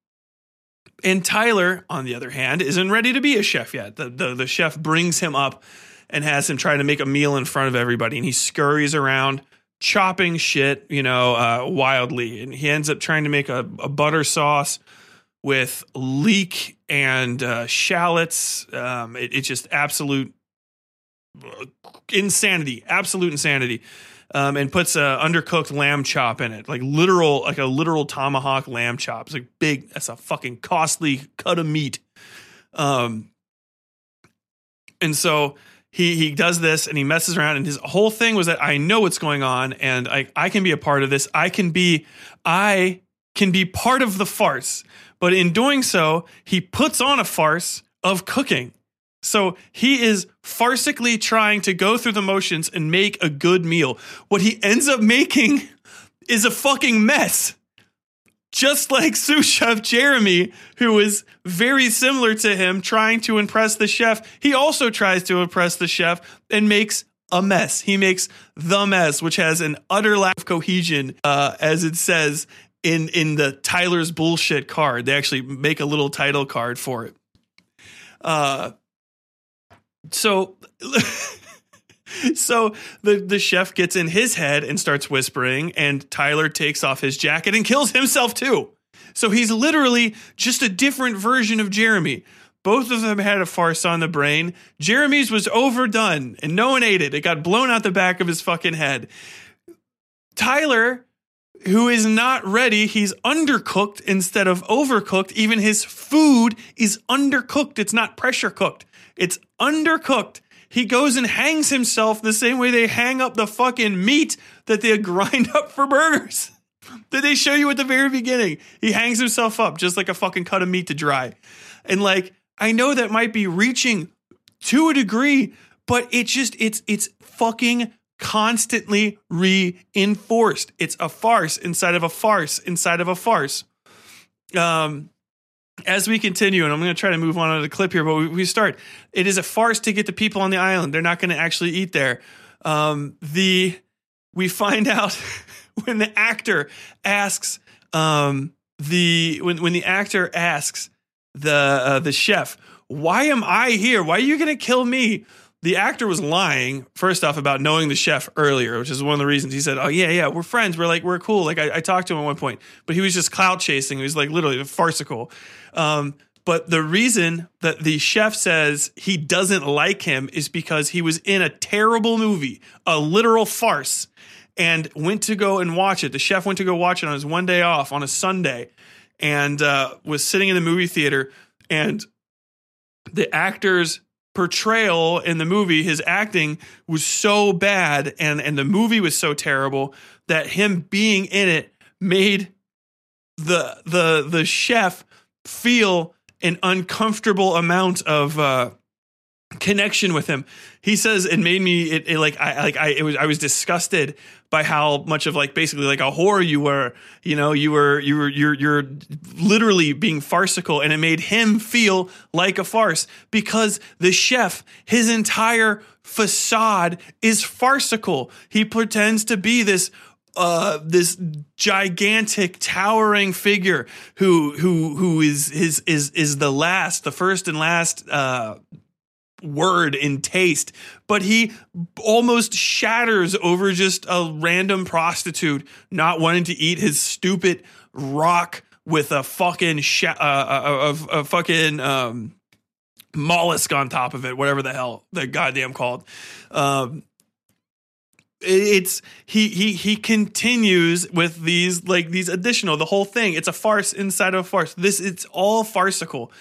And Tyler, on the other hand, isn't ready to be a chef yet. The, the, the chef brings him up and has him try to make a meal in front of everybody. And he scurries around, chopping shit, you know, uh, wildly. And he ends up trying to make a, a butter sauce with leek and uh, shallots. Um, it, it's just absolute uh, insanity, absolute insanity um, and puts a undercooked lamb chop in it, like literal, like a literal tomahawk lamb chop. It's like big. That's a fucking costly cut of meat. Um, and so he he does this and he messes around and his whole thing was that I know what's going on and I I can be a part of this. I can be I can be part of the farce. But in doing so, he puts on a farce of cooking. So he is farcically trying to go through the motions and make a good meal. What he ends up making is a fucking mess. Just like sous chef Jeremy, who is very similar to him, trying to impress the chef, he also tries to impress the chef and makes a mess. He makes the mess, which has an utter lack of cohesion, uh, as it says in in the Tyler's bullshit card. They actually make a little title card for it. Uh, so so the the chef gets in his head and starts whispering and Tyler takes off his jacket and kills himself too. So he's literally just a different version of Jeremy. Both of them had a farce on the brain. Jeremy's was overdone and no one ate it. It got blown out the back of his fucking head. Tyler, who is not ready, he's undercooked instead of overcooked. Even his food is undercooked. It's not pressure cooked. It's undercooked. He goes and hangs himself the same way they hang up the fucking meat that they grind up for burgers. that they show you at the very beginning. He hangs himself up just like a fucking cut of meat to dry. And like, I know that might be reaching to a degree, but it just it's it's fucking constantly reinforced. It's a farce inside of a farce inside of a farce. Um as we continue, and I'm going to try to move on to the clip here, but we, we, start. It is a farce to get the people on the island. They're not going to actually eat there. Um, the we find out when the actor asks um, the when when the actor asks the uh, the chef, "Why am I here? Why are you going to kill me?" the actor was lying first off about knowing the chef earlier, which is one of the reasons he said, "Oh yeah, yeah, we're friends. We're like we're cool." Like I, I talked to him at one point, but he was just clout chasing. He was like literally a farcical. Um, but the reason that the chef says he doesn't like him is because he was in a terrible movie, a literal farce, and went to go and watch it. The chef went to go watch it on his one day off on a Sunday, and uh, was sitting in the movie theater, and the actor's portrayal in the movie, his acting was so bad, and and the movie was so terrible that him being in it made the the the chef feel an uncomfortable amount of uh, connection with him. He says it made me it, it, like I like I it was I was disgusted by how much of like basically like a whore you were. You know, you were you were you're you're literally being farcical, and it made him feel like a farce because the chef, his entire facade is farcical. He pretends to be this uh, this gigantic, towering figure who who who is is is is the last, the first and last uh, word in taste, but he almost shatters over just a random prostitute not wanting to eat his stupid rock with a fucking sh- uh, a, a, a fucking um, mollusk on top of it, whatever the hell the goddamn called. Um, it's he he he continues with these like these additional the whole thing. It's a farce inside of a farce. This it's all farcical.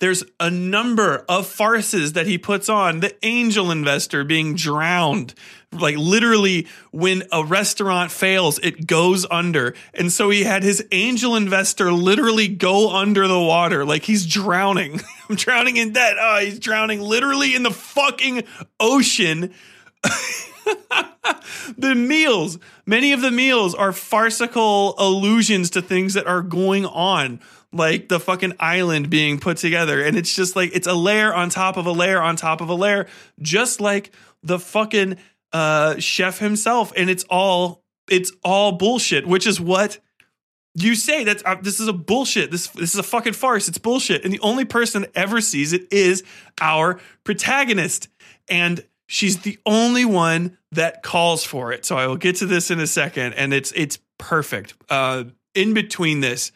There's a number of farces that he puts on. The angel investor being drowned. Like literally when a restaurant fails it goes under. And so he had his angel investor literally go under the water. Like he's drowning. I'm drowning in debt. Oh he's drowning literally in the fucking ocean the meals, many of the meals are farcical allusions to things that are going on, like the fucking island being put together. And it's just like, it's a layer on top of a layer on top of a layer, just like the fucking uh, chef himself. And it's all, it's all bullshit, which is what you say that uh, this is a bullshit. This this is a fucking farce. It's bullshit. And the only person that ever sees it is our protagonist. And she's the only one that calls for it. So I will get to this in a second, and it's it's perfect. Uh, in between this,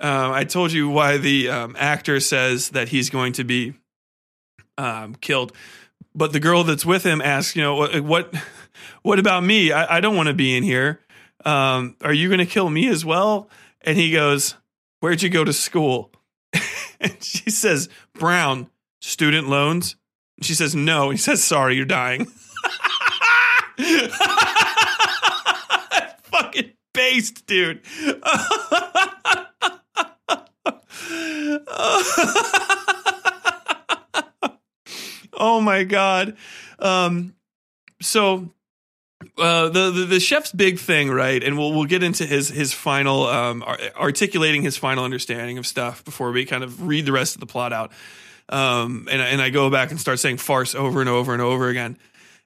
uh, I told you why the um, actor says that he's going to be um, killed, but the girl that's with him asks, you know, what what, what about me? I, I don't want to be in here. Um, are you going to kill me as well? And he goes, "Where'd you go to school?" and she says, "Brown, student loans." She says, no. He says, sorry, you're dying. Fucking based, dude. oh my god. Um, so uh, the, the, the chef's big thing, right? And we'll we'll get into his his final um, articulating his final understanding of stuff before we kind of read the rest of the plot out um, and, and I go back and start saying farce over and over and over again,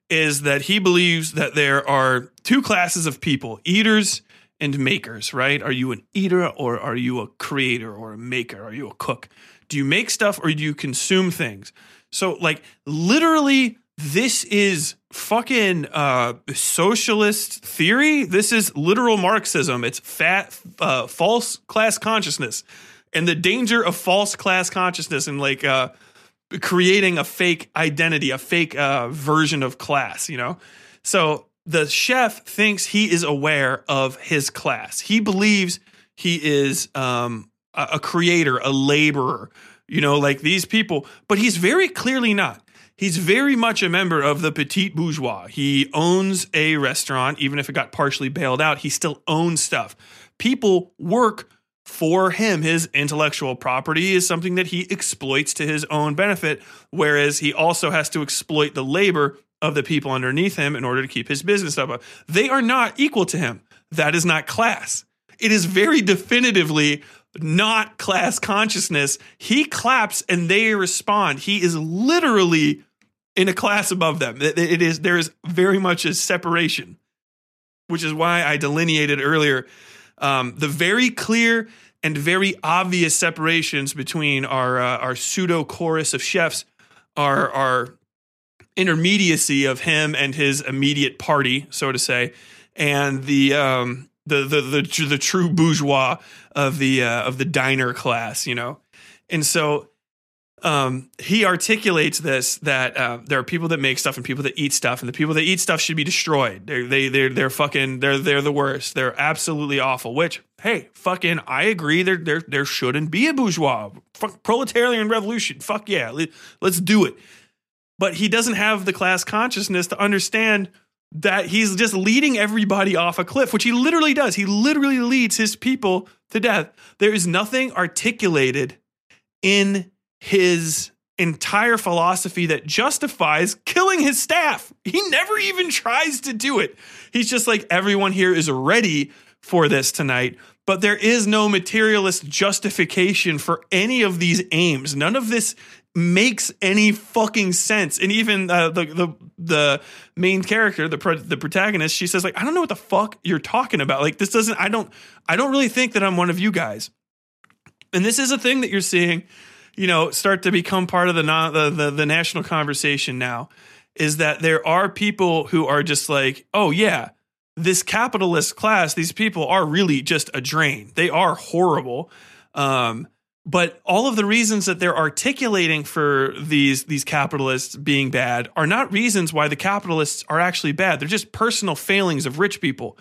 is that he believes that there are two classes of people eaters and makers, right? Are you an eater or are you a creator or a maker? Are you a cook? Do you make stuff or do you consume things? So, like, literally, this is fucking uh, socialist theory. This is literal Marxism. It's fat, uh, false class consciousness and the danger of false class consciousness and like uh, creating a fake identity, a fake uh, version of class, you know? So the chef thinks he is aware of his class. He believes he is um, a, creator, a laborer, you know, like these people, but he's very clearly not. He's very much a member of the petit bourgeois. He owns a restaurant, even if it got partially bailed out, he still owns stuff. People work for him, his intellectual property is something that he exploits to his own benefit, whereas he also has to exploit the labor of the people underneath him in order to keep his business up. They are not equal to him. That is not class. It is very definitively not class consciousness. He claps and they respond. He is literally in a class above them. It is there is very much a separation, which is why I delineated earlier um, the very clear and very obvious separations between our uh, our pseudo chorus of chefs, our our intermediacy of him and his immediate party, so to say, and the um, the, the the the true bourgeois of the uh, of the diner class, you know, and so um, he articulates this that uh, there are people that make stuff and people that eat stuff, and the people that eat stuff should be destroyed. They're they they're they're fucking they're they're the worst. They're absolutely awful. Which hey, fucking I agree. There there there shouldn't be a bourgeois Fuck, proletarian revolution. Fuck yeah, let's do it. But he doesn't have the class consciousness to understand that he's just leading everybody off a cliff, which he literally does. He literally leads his people to death. There is nothing articulated in his entire philosophy that justifies killing his staff. He never even tries to do it. He's just like, everyone here is ready for this tonight. But there is no materialist justification for any of these aims. None of this makes any fucking sense. And even uh, the the the main character, the pro- the protagonist, she says like, I don't know what the fuck you're talking about. Like this doesn't. I don't. I don't really think that I'm one of you guys. And this is a thing that you're seeing, you know, start to become part of the the, the, the national conversation now. Is that there are people who are just like, oh yeah, this capitalist class, these people are really just a drain. They are horrible. Um, but all of the reasons that they're articulating for these these capitalists being bad are not reasons why the capitalists are actually bad. They're just personal failings of rich people.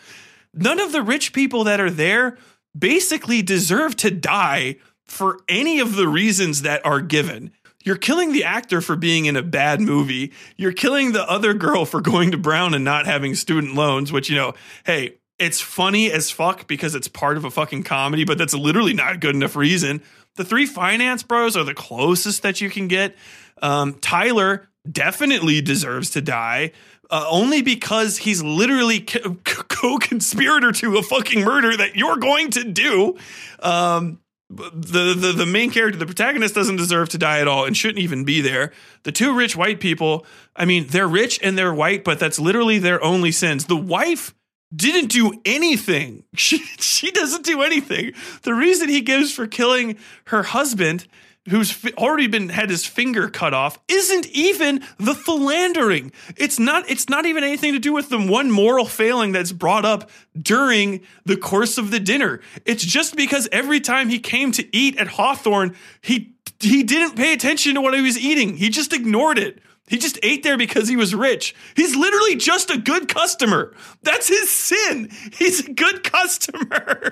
None of the rich people that are there basically deserve to die for any of the reasons that are given. You're killing the actor for being in a bad movie. You're killing the other girl for going to Brown and not having student loans, which, you know, hey, it's funny as fuck because it's part of a fucking comedy, but that's literally not good enough reason. The three finance bros are the closest that you can get. Um, Tyler definitely deserves to die. Uh, only because he's literally co-conspirator to a fucking murder that you're going to do. Um, the, the the main character, the protagonist, doesn't deserve to die at all and shouldn't even be there. The two rich white people, I mean, they're rich and they're white, but that's literally their only sins. The wife didn't do anything. She she doesn't do anything. The reason he gives for killing her husband, who's already been had his finger cut off, isn't even the philandering. It's not it's not even anything to do with the one moral failing that's brought up during the course of the dinner. It's just because every time he came to eat at Hawthorn, he he didn't pay attention to what he was eating. He just ignored it. He just ate there because he was rich. He's literally just a good customer. That's his sin. He's a good customer.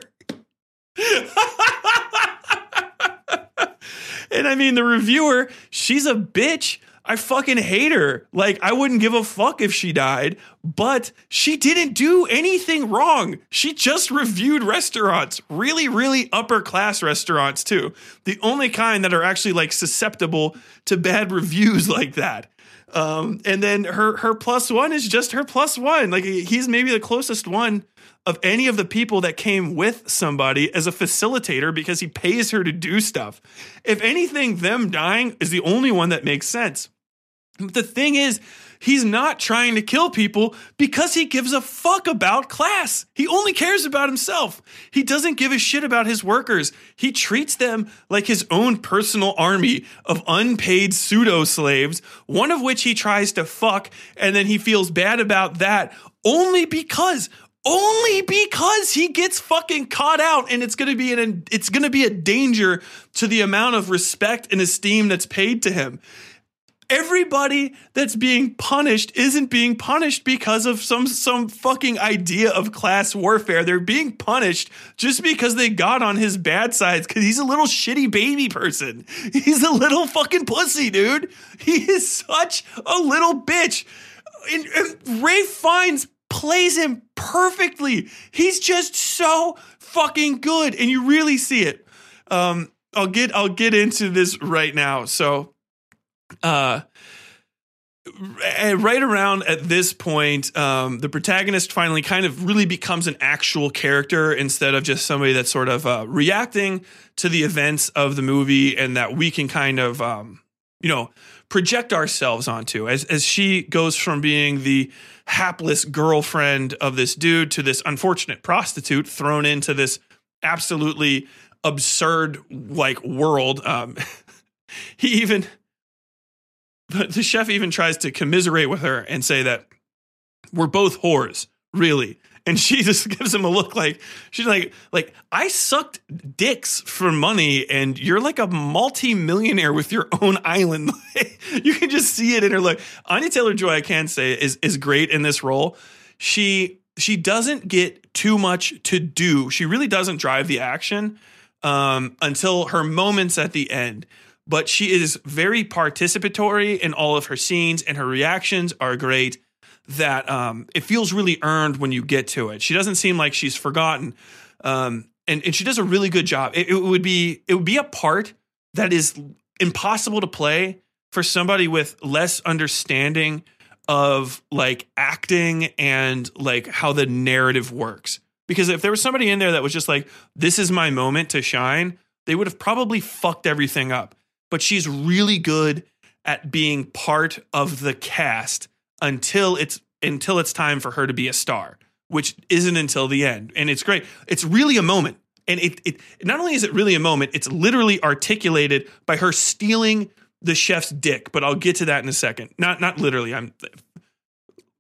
and I mean, the reviewer, she's a bitch. I fucking hate her. Like, I wouldn't give a fuck if she died, but she didn't do anything wrong. She just reviewed restaurants, really, really upper class restaurants, too. The only kind that are actually like susceptible to bad reviews like that. Um, and then her her plus one is just her plus one. Like he's maybe the closest one of any of the people that came with somebody as a facilitator because he pays her to do stuff. If anything, them dying is the only one that makes sense. But the thing is, He's not trying to kill people because he gives a fuck about class. He only cares about himself. He doesn't give a shit about his workers. He treats them like his own personal army of unpaid pseudo slaves, one of which he tries to fuck, and then he feels bad about that only because only because he gets fucking caught out and it's going to be an it's going to be a danger to the amount of respect and esteem that's paid to him everybody that's being punished isn't being punished because of some some fucking idea of class warfare. They're being punished just because they got on his bad sides because he's a little shitty baby person. He's a little fucking pussy, dude. He is such a little bitch. And, and Ralph Fiennes plays him perfectly. He's just so fucking good, and you really see it. Um, I'll get I'll get into this right now. So uh, right around at this point, um, the protagonist finally kind of really becomes an actual character instead of just somebody that's sort of uh, reacting to the events of the movie and that we can kind of, um, you know, project ourselves onto as, as she goes from being the hapless girlfriend of this dude to this unfortunate prostitute thrown into this absolutely absurd like world. Um, he even the chef even tries to commiserate with her and say that we're both whores, really. And she just gives him a look like she's like like I sucked dicks for money and you're like a multi-millionaire with your own island. you can just see it in her look. Anya Taylor-Joy I can say is is great in this role. She she doesn't get too much to do. She really doesn't drive the action um, until her moments at the end. But she is very participatory in all of her scenes, and her reactions are great. That um, it feels really earned when you get to it. She doesn't seem like she's forgotten, um, and and she does a really good job. It, it would be it would be a part that is impossible to play for somebody with less understanding of like acting and like how the narrative works. Because if there was somebody in there that was just like, this is my moment to shine, they would have probably fucked everything up. But she's really good at being part of the cast until it's until it's time for her to be a star, which isn't until the end. And it's great. It's really a moment. And it, it not only is it really a moment, it's literally articulated by her stealing the chef's dick, but I'll get to that in a second. Not not literally. I'm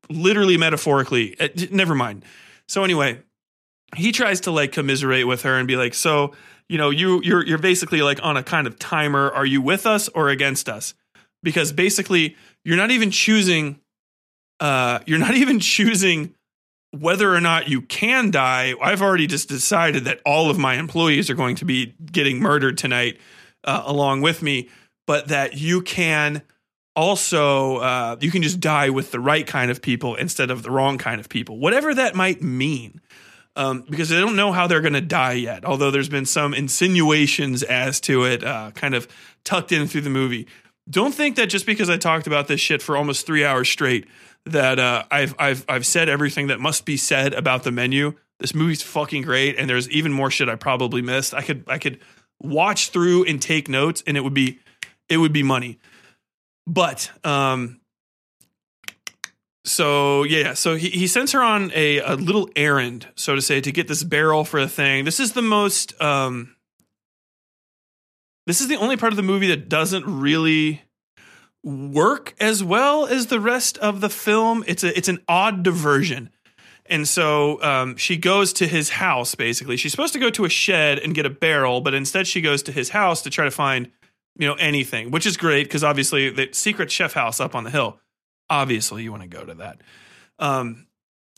literally metaphorically. Uh, never mind. So anyway, he tries to like commiserate with her and be like, "So, you know, you you're you're basically like on a kind of timer. Are you with us or against us?" Because basically, you're not even choosing uh you're not even choosing whether or not you can die. I've already just decided that all of my employees are going to be getting murdered tonight uh, along with me but that you can also uh, you can just die with the right kind of people instead of the wrong kind of people, whatever that might mean. Um, because they don't know how they're going to die yet, although there's been some insinuations as to it, uh, kind of tucked in through the movie. Don't think that just because I talked about this shit for almost three hours straight that uh, I've I've I've said everything that must be said about the menu. This movie's fucking great, and there's even more shit I probably missed. I could I could watch through and take notes, and it would be it would be money. But um, so yeah, so he, he sends her on a, a little errand, so to say, to get this barrel for a thing. This is the most um, this is the only part of the movie that doesn't really work as well as the rest of the film. It's a it's an odd diversion. And so um, she goes to his house. Basically, she's supposed to go to a shed and get a barrel, but instead she goes to his house to try to find you know anything, which is great because obviously the secret chef house up on the hill. Obviously, you want to go to that. Um,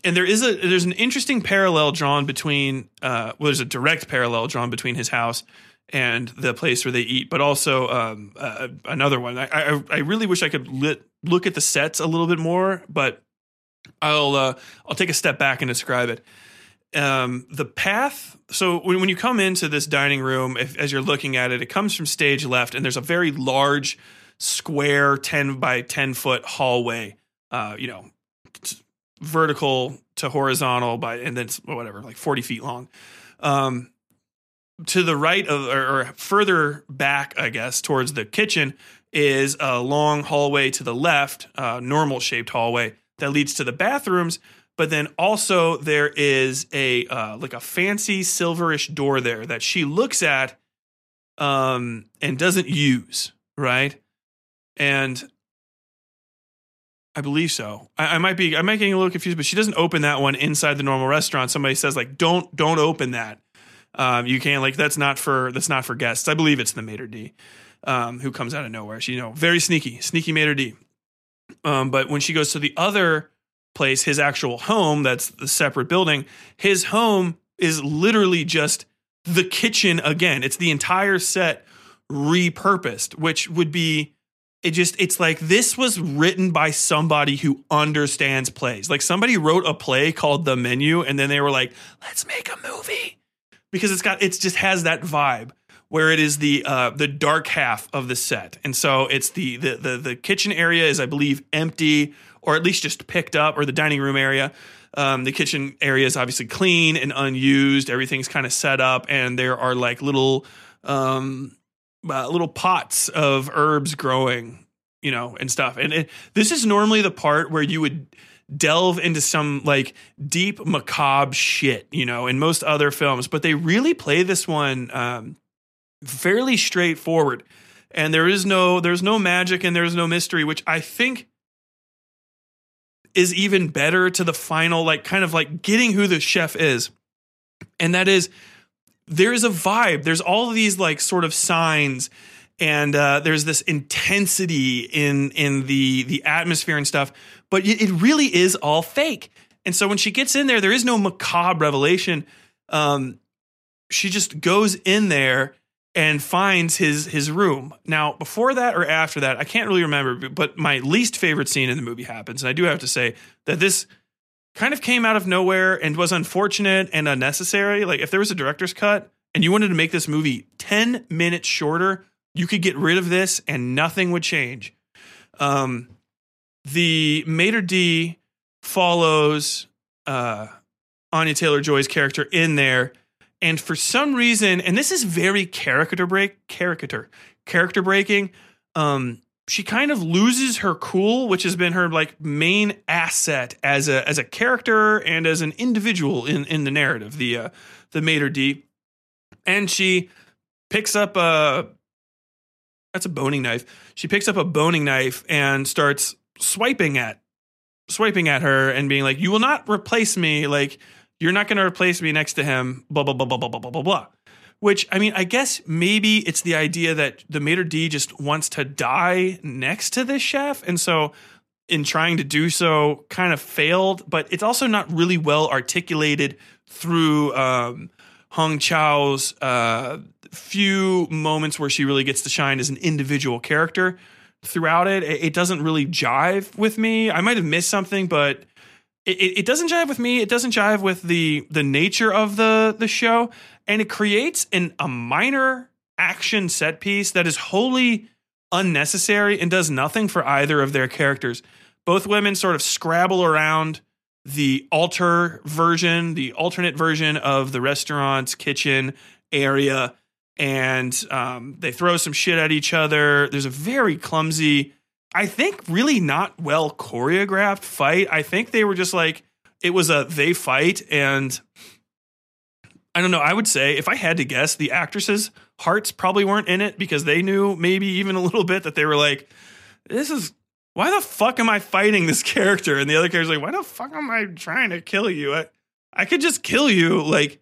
and there is a there's an interesting parallel drawn between uh, well, there's a direct parallel drawn between his house and the place where they eat, but also um, uh, another one. I, I, I really wish I could lit, look at the sets a little bit more, but I'll uh, I'll take a step back and describe it um, the path. So when, when you come into this dining room, if, as you're looking at it, it comes from stage left, and there's a very large, square, ten by ten foot hallway. Uh, you know, vertical to horizontal by, and then whatever, like forty feet long. Um, to the right of, or, or further back, I guess, towards the kitchen is a long hallway to the left, uh, normal shaped hallway that leads to the bathrooms. But then also there is a uh, like a fancy silverish door there that she looks at um and doesn't use right? And i believe so. I, I, might be i might getting a little confused but she doesn't open that one inside the normal restaurant. Somebody says like don't don't open that um, you can't like that's not for that's not for guests i believe it's the maître d' um, who comes out of nowhere she you know very sneaky sneaky maître d' um, but when she goes to the other place, his actual home, that's the separate building, his home is literally just the kitchen again. It's the entire set repurposed, which would be it just it's like this was written by somebody who understands plays. Like somebody wrote a play called The Menu and then they were like, "Let's make a movie." Because it's got it just has that vibe where it is the uh, the dark half of the set. And so it's the the the, the kitchen area is I believe empty or at least just picked up, or the dining room area. Um, the kitchen area is obviously clean and unused. Everything's kind of set up, and there are like little um, uh, little pots of herbs growing, you know, and stuff. And it, this is normally the part where you would delve into some like deep macabre shit, you know, in most other films, but they really play this one um, fairly straightforward. And there is no there's no magic and there's no mystery, which I think is even better to the final, like kind of like getting who the chef is. And that is there's a vibe. There's all these like sort of signs and uh, there's this intensity in in the the atmosphere and stuff, but it, really is all fake. And so when she gets in there, there is no macabre revelation. Um, she just goes in there and finds his his room. Now, before that or after that, I can't really remember, but my least favorite scene in the movie happens. And I do have to say that this kind of came out of nowhere and was unfortunate and unnecessary. Like if there was a director's cut and you wanted to make this movie 10 minutes shorter, you could get rid of this and nothing would change. Um, the maître d' follows uh, Anya Taylor-Joy's character in there, and for some reason, and this is very character break, caricature, character breaking. Um, she kind of loses her cool, which has been her like main asset as a as a character and as an individual in in the narrative. The uh, the maître d', and she picks up a that's a boning knife. She picks up a boning knife and starts swiping at swiping at her and being like, "You will not replace me. Like, you're not going to replace me next to him." Blah blah blah blah blah blah blah blah. Which I mean, I guess maybe it's the idea that the maître d' just wants to die next to this chef, and so in trying to do so kind of failed. But it's also not really well articulated through um, Hong Chau's uh, few moments where she really gets to shine as an individual character throughout it. It doesn't really jive with me. I might have missed something, but it, it doesn't jive with me. It doesn't jive with the the nature of the the show, and it creates an a minor action set piece that is wholly unnecessary and does nothing for either of their characters. Both women sort of scrabble around the alter version, the alternate version of the restaurant's kitchen area and um, they throw some shit at each other. There's a very clumsy, I think, really not well choreographed fight. I think they were just like, it was a they fight. And I don't know. I would say, if I had to guess, the actresses' hearts probably weren't in it because they knew maybe even a little bit that they were like, this is. Why the fuck am I fighting this character? And the other character's like, why the fuck am I trying to kill you? I, I could just kill you. Like,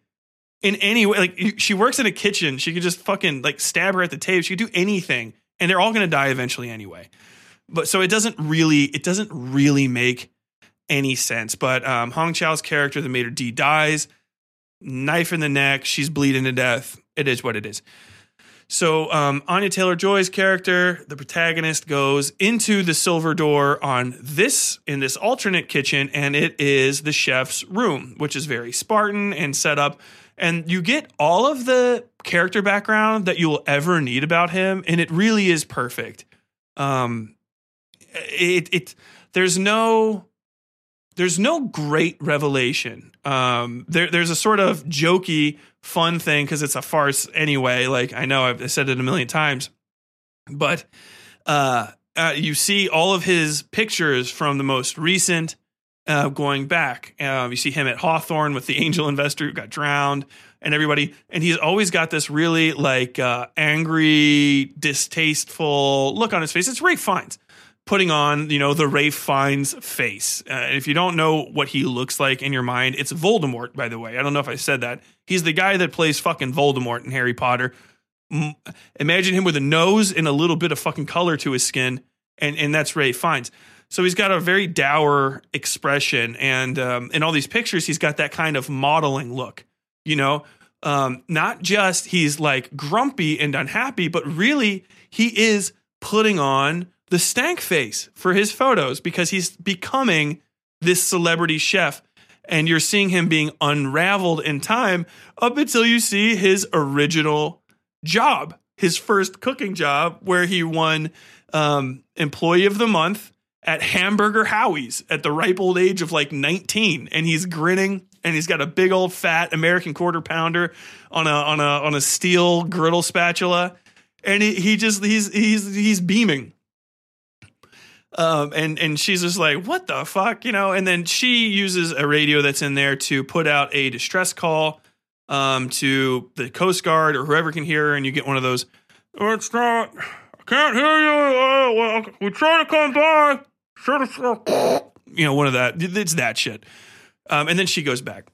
in any way. Like she works in a kitchen. She could just fucking like stab her at the table. She could do anything, and they're all going to die eventually anyway. But so it doesn't really it doesn't really make any sense. But um, Hong Chau's character, the maître d', dies. Knife in the neck. She's bleeding to death. It is what it is. So um, Anya Taylor-Joy's character, the protagonist, goes into the silver door on this in this alternate kitchen, and it is the chef's room, which is very Spartan and set up and you get all of the character background that you will ever need about him and it really is perfect. Um it it there's no there's no great revelation. Um there there's a sort of jokey fun thing because it's a farce anyway like i know i've said it a million times but uh, uh you see all of his pictures from the most recent uh, going back. Uh, you see him at Hawthorn with the angel investor who got drowned and everybody. And he's always got this really like uh, angry, distasteful look on his face. It's Ralph Fiennes putting on, you know, the Ralph Fiennes face. Uh, if you don't know what he looks like in your mind, it's Voldemort, by the way. I don't know if I said that. He's the guy that plays fucking Voldemort in Harry Potter. imagine him with a nose and a little bit of fucking color to his skin. And, and that's Ralph Fiennes. So he's got a very dour expression, and um, in all these pictures, he's got that kind of modeling look. You know, um, not just he's like grumpy and unhappy, but really he is putting on the stank face for his photos because he's becoming this celebrity chef. And you're seeing him being unraveled in time up until you see his original job, his first cooking job, where he won um, Employee of the Month at Hamburger Howie's at the ripe old age of like 19 and he's grinning and he's got a big old fat American quarter pounder on a on a on a steel griddle spatula and he, he just he's he's he's beaming um, and and she's just like, what the fuck, you know? And then she uses a radio that's in there to put out a distress call um, to the Coast Guard or whoever can hear her, and you get one of those. Oh, it's not. I can't hear you. Uh, well, we try to come by. You know, one of that. It's that shit. Um, and then she goes back.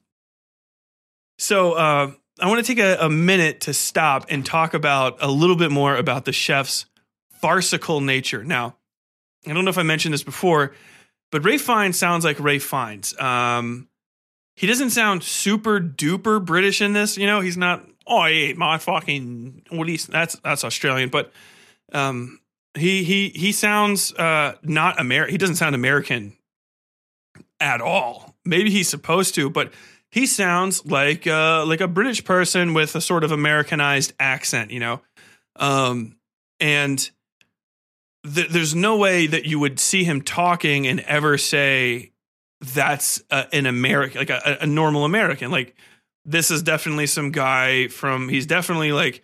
So uh, I want to take a, a minute to stop and talk about a little bit more about the chef's farcical nature. Now, I don't know if I mentioned this before, but Ralph Fiennes sounds like Ralph Fiennes. Um, he doesn't sound super duper British in this. You know, he's not. Oh, I ate my fucking. Well, he's that's that's Australian, but um, he he he sounds uh, not American. He doesn't sound American at all. Maybe he's supposed to, but he sounds like uh, like a British person with a sort of Americanized accent. You know, um, and th- there's no way that you would see him talking and ever say that's uh, an American, like a, a normal American. Like this is definitely some guy from. He's definitely like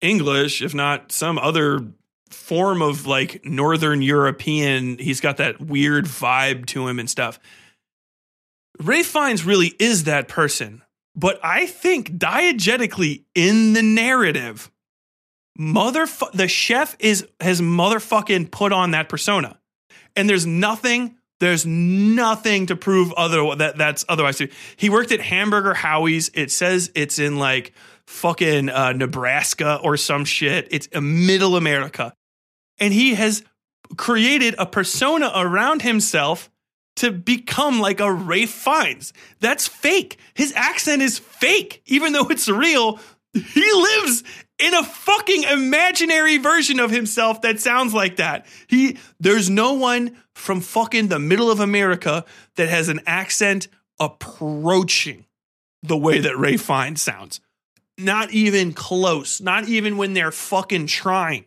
English, if not some other form of like Northern European. He's got that weird vibe to him and stuff. Ralph Fiennes really is that person, but I think diegetically in the narrative, motherfucker, the chef is has motherfucking put on that persona, and there's nothing. There's nothing to prove other that that's otherwise. He worked at Hamburger Howie's. It says it's in like fucking uh, Nebraska or some shit. It's a middle America. And he has created a persona around himself to become like a Ralph Fiennes. That's fake. His accent is fake, even though it's real. He lives in a fucking imaginary version of himself that sounds like that. He there's no one from fucking the middle of America that has an accent approaching the way that Ralph Fiennes sounds. Not even close. Not even when they're fucking trying.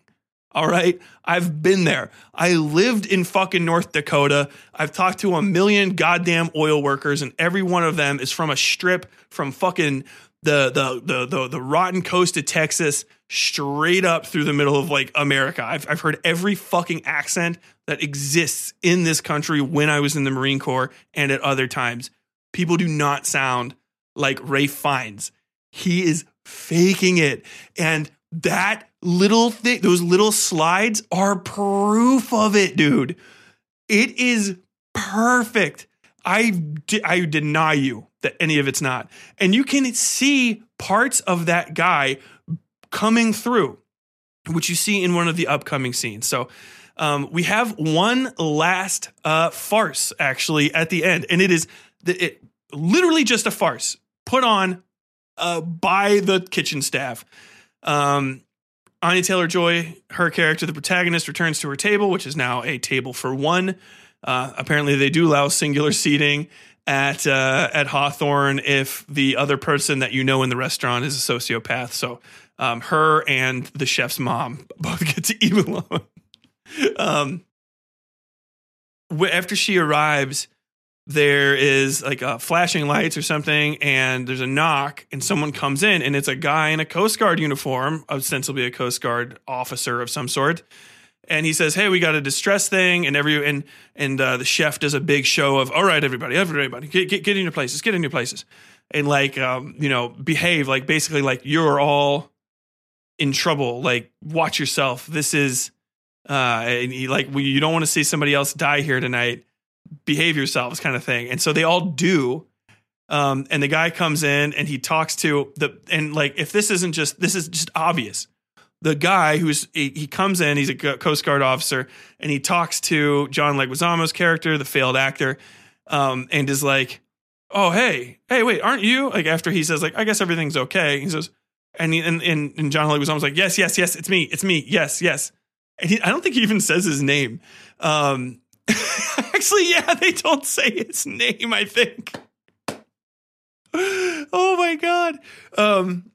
All right. I've been there. I lived in fucking North Dakota. I've talked to a million goddamn oil workers, and every one of them is from a strip from fucking the the the the, the rotten coast of Texas straight up through the middle of like America. I've I've heard every fucking accent that exists in this country when I was in the Marine Corps and at other times. People do not sound like Ralph Fiennes. He is faking it. And that little thing, those little slides are proof of it, dude. It is perfect. I, I deny you that any of it's not. And you can see parts of that guy coming through, which you see in one of the upcoming scenes. So um, we have one last uh, farce actually at the end, and it is the, it, literally just a farce put on uh, by the kitchen staff. Um, Anya Taylor-Joy, her character, the protagonist, returns to her table, which is now a table for one. Uh, apparently, they do allow singular seating at uh, at Hawthorn if the other person that you know in the restaurant is a sociopath. So, um, her and the chef's mom both get to eat alone. um, after she arrives, there is like a flashing lights or something, and there's a knock, and someone comes in, and it's a guy in a Coast Guard uniform, ostensibly a Coast Guard officer of some sort. And he says, "Hey, we got a distress thing," and every and and uh, the chef does a big show of, "All right, everybody, everybody, get, get get in your places, get in your places," and like um, you know, behave like basically like you're all in trouble. Like watch yourself. This is uh, and he, like you don't want to see somebody else die here tonight behave yourselves kind of thing. And so they all do. Um, and the guy comes in and he talks to the and like if this isn't just this is just obvious. The guy who's he, he comes in, he's a Coast Guard officer, and he talks to John Leguizamo's character, the failed actor, um, and is like, "Oh hey, hey, wait, aren't you?" Like after he says like, "I guess everything's okay," he says, and he, and, and and John Leguizamo's like, "Yes, yes, yes, it's me, it's me, yes, yes." And he, I don't think he even says his name. Um, Actually, yeah, they don't say his name, I think. oh my god. Um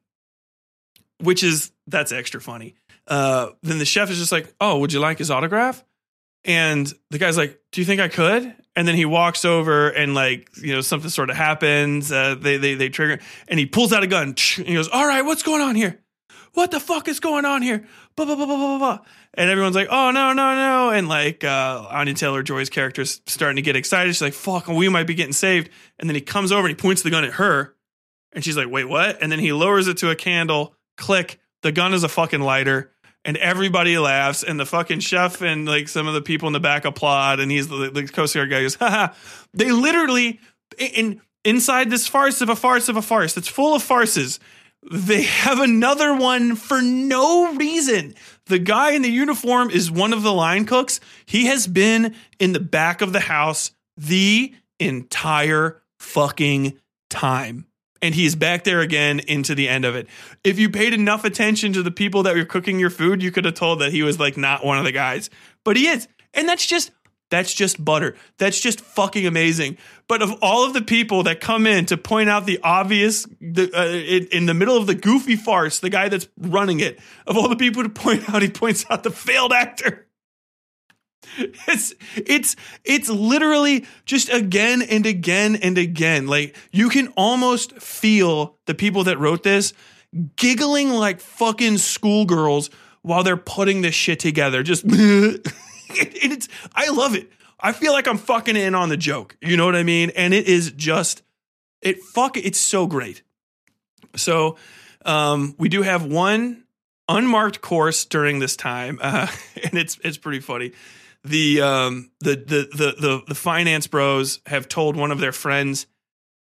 which is that's extra funny. Uh then the chef is just like, "Oh, would you like his autograph?" And the guy's like, "Do you think I could?" And then he walks over and like, you know, something sort of happens. Uh, they they they trigger and he pulls out a gun. And he goes, "All right, what's going on here? What the fuck is going on here?" Blah blah blah blah blah blah and everyone's like, "Oh no, no, no!" And like uh, Anya Taylor-Joy's character's starting to get excited. She's like, "Fuck, we might be getting saved." And then he comes over and he points the gun at her, and she's like, "Wait, what?" And then he lowers it to a candle. Click. The gun is a fucking lighter, and everybody laughs, and the fucking chef and like some of the people in the back applaud, and he's the, the Coast Guard guy goes, haha. They literally in inside this farce of a farce of a farce that's full of farces. They have another one for no reason. The guy in the uniform is one of the line cooks. He has been in the back of the house the entire fucking time. And he's back there again into the end of it. If you paid enough attention to the people that were cooking your food, you could have told that he was like not one of the guys. But he is. And that's just that's just butter. That's just fucking amazing. But of all of the people that come in to point out the obvious, the, uh, in, in, the middle of the goofy farce, the guy that's running it, of all the people to point out, he points out the failed actor. It's it's it's literally just again and again and again. Like you can almost feel the people that wrote this giggling like fucking schoolgirls while they're putting this shit together. Just it's I love it. I feel like I'm fucking in on the joke. You know what I mean? And it is just it fuck it's so great. So um, we do have one unmarked course during this time, uh, and it's it's pretty funny. The um the, the the the the finance bros have told one of their friends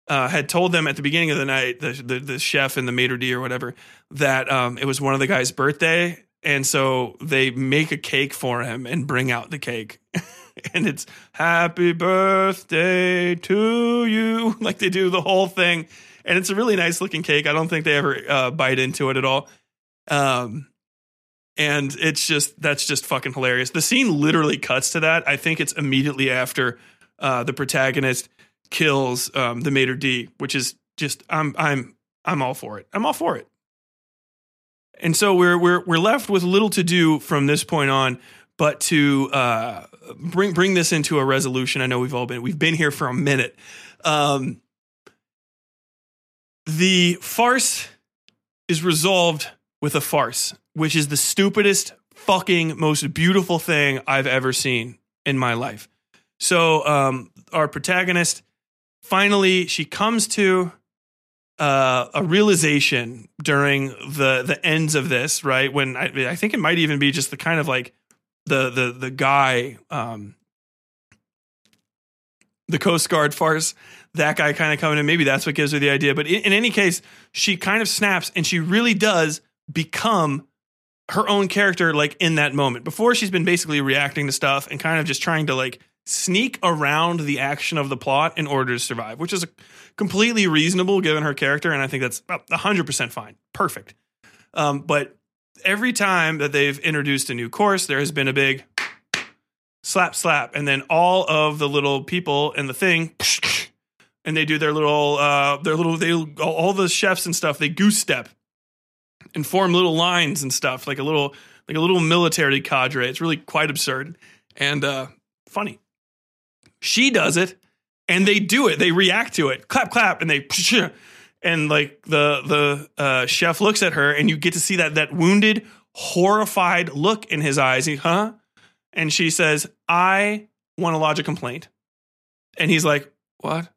uh, had told them at the beginning of the night, the the, the chef and the maitre d or whatever, that um, it was one of the guy's birthday, and so they make a cake for him and bring out the cake. and it's happy birthday to you. Like they do the whole thing. And it's a really nice looking cake. I don't think they ever uh, bite into it at all. Um, and it's just, that's just fucking hilarious. The scene literally cuts to that. I think it's immediately after uh, the protagonist kills um, the maitre d, which is just, I'm, I'm, I'm all for it. I'm all for it. And so we're we're we're left with little to do from this point on, but to uh, bring bring this into a resolution. I know we've all been we've been here for a minute. Um, the farce is resolved with a farce, which is the stupidest, fucking, most beautiful thing I've ever seen in my life. So, um, our protagonist finally she comes to uh, a realization during the the ends of this, right? When I, I think it might even be just the kind of like the the the guy, um, the Coast Guard farce. That guy kind of coming in. Maybe that's what gives her the idea. But in, in any case, she kind of snaps, and she really does become her own character like in that moment before she's been basically reacting to stuff and kind of just trying to like sneak around the action of the plot in order to survive, which is completely reasonable given her character. And I think that's 100% fine. Perfect. Um, but every time that they've introduced a new course, there has been a big slap, slap. And then all of the little people in the thing, and they do their little, uh, their little, they, all the chefs and stuff, they goose step and form little lines and stuff, like a little, like a little military cadre. It's really quite absurd and uh, funny. She does it and they do it. They react to it. Clap, clap, and they and like the the uh, chef looks at her, and you get to see that that wounded, horrified look in his eyes. He, huh? And she says, "I want to lodge a complaint." And he's like, "What?"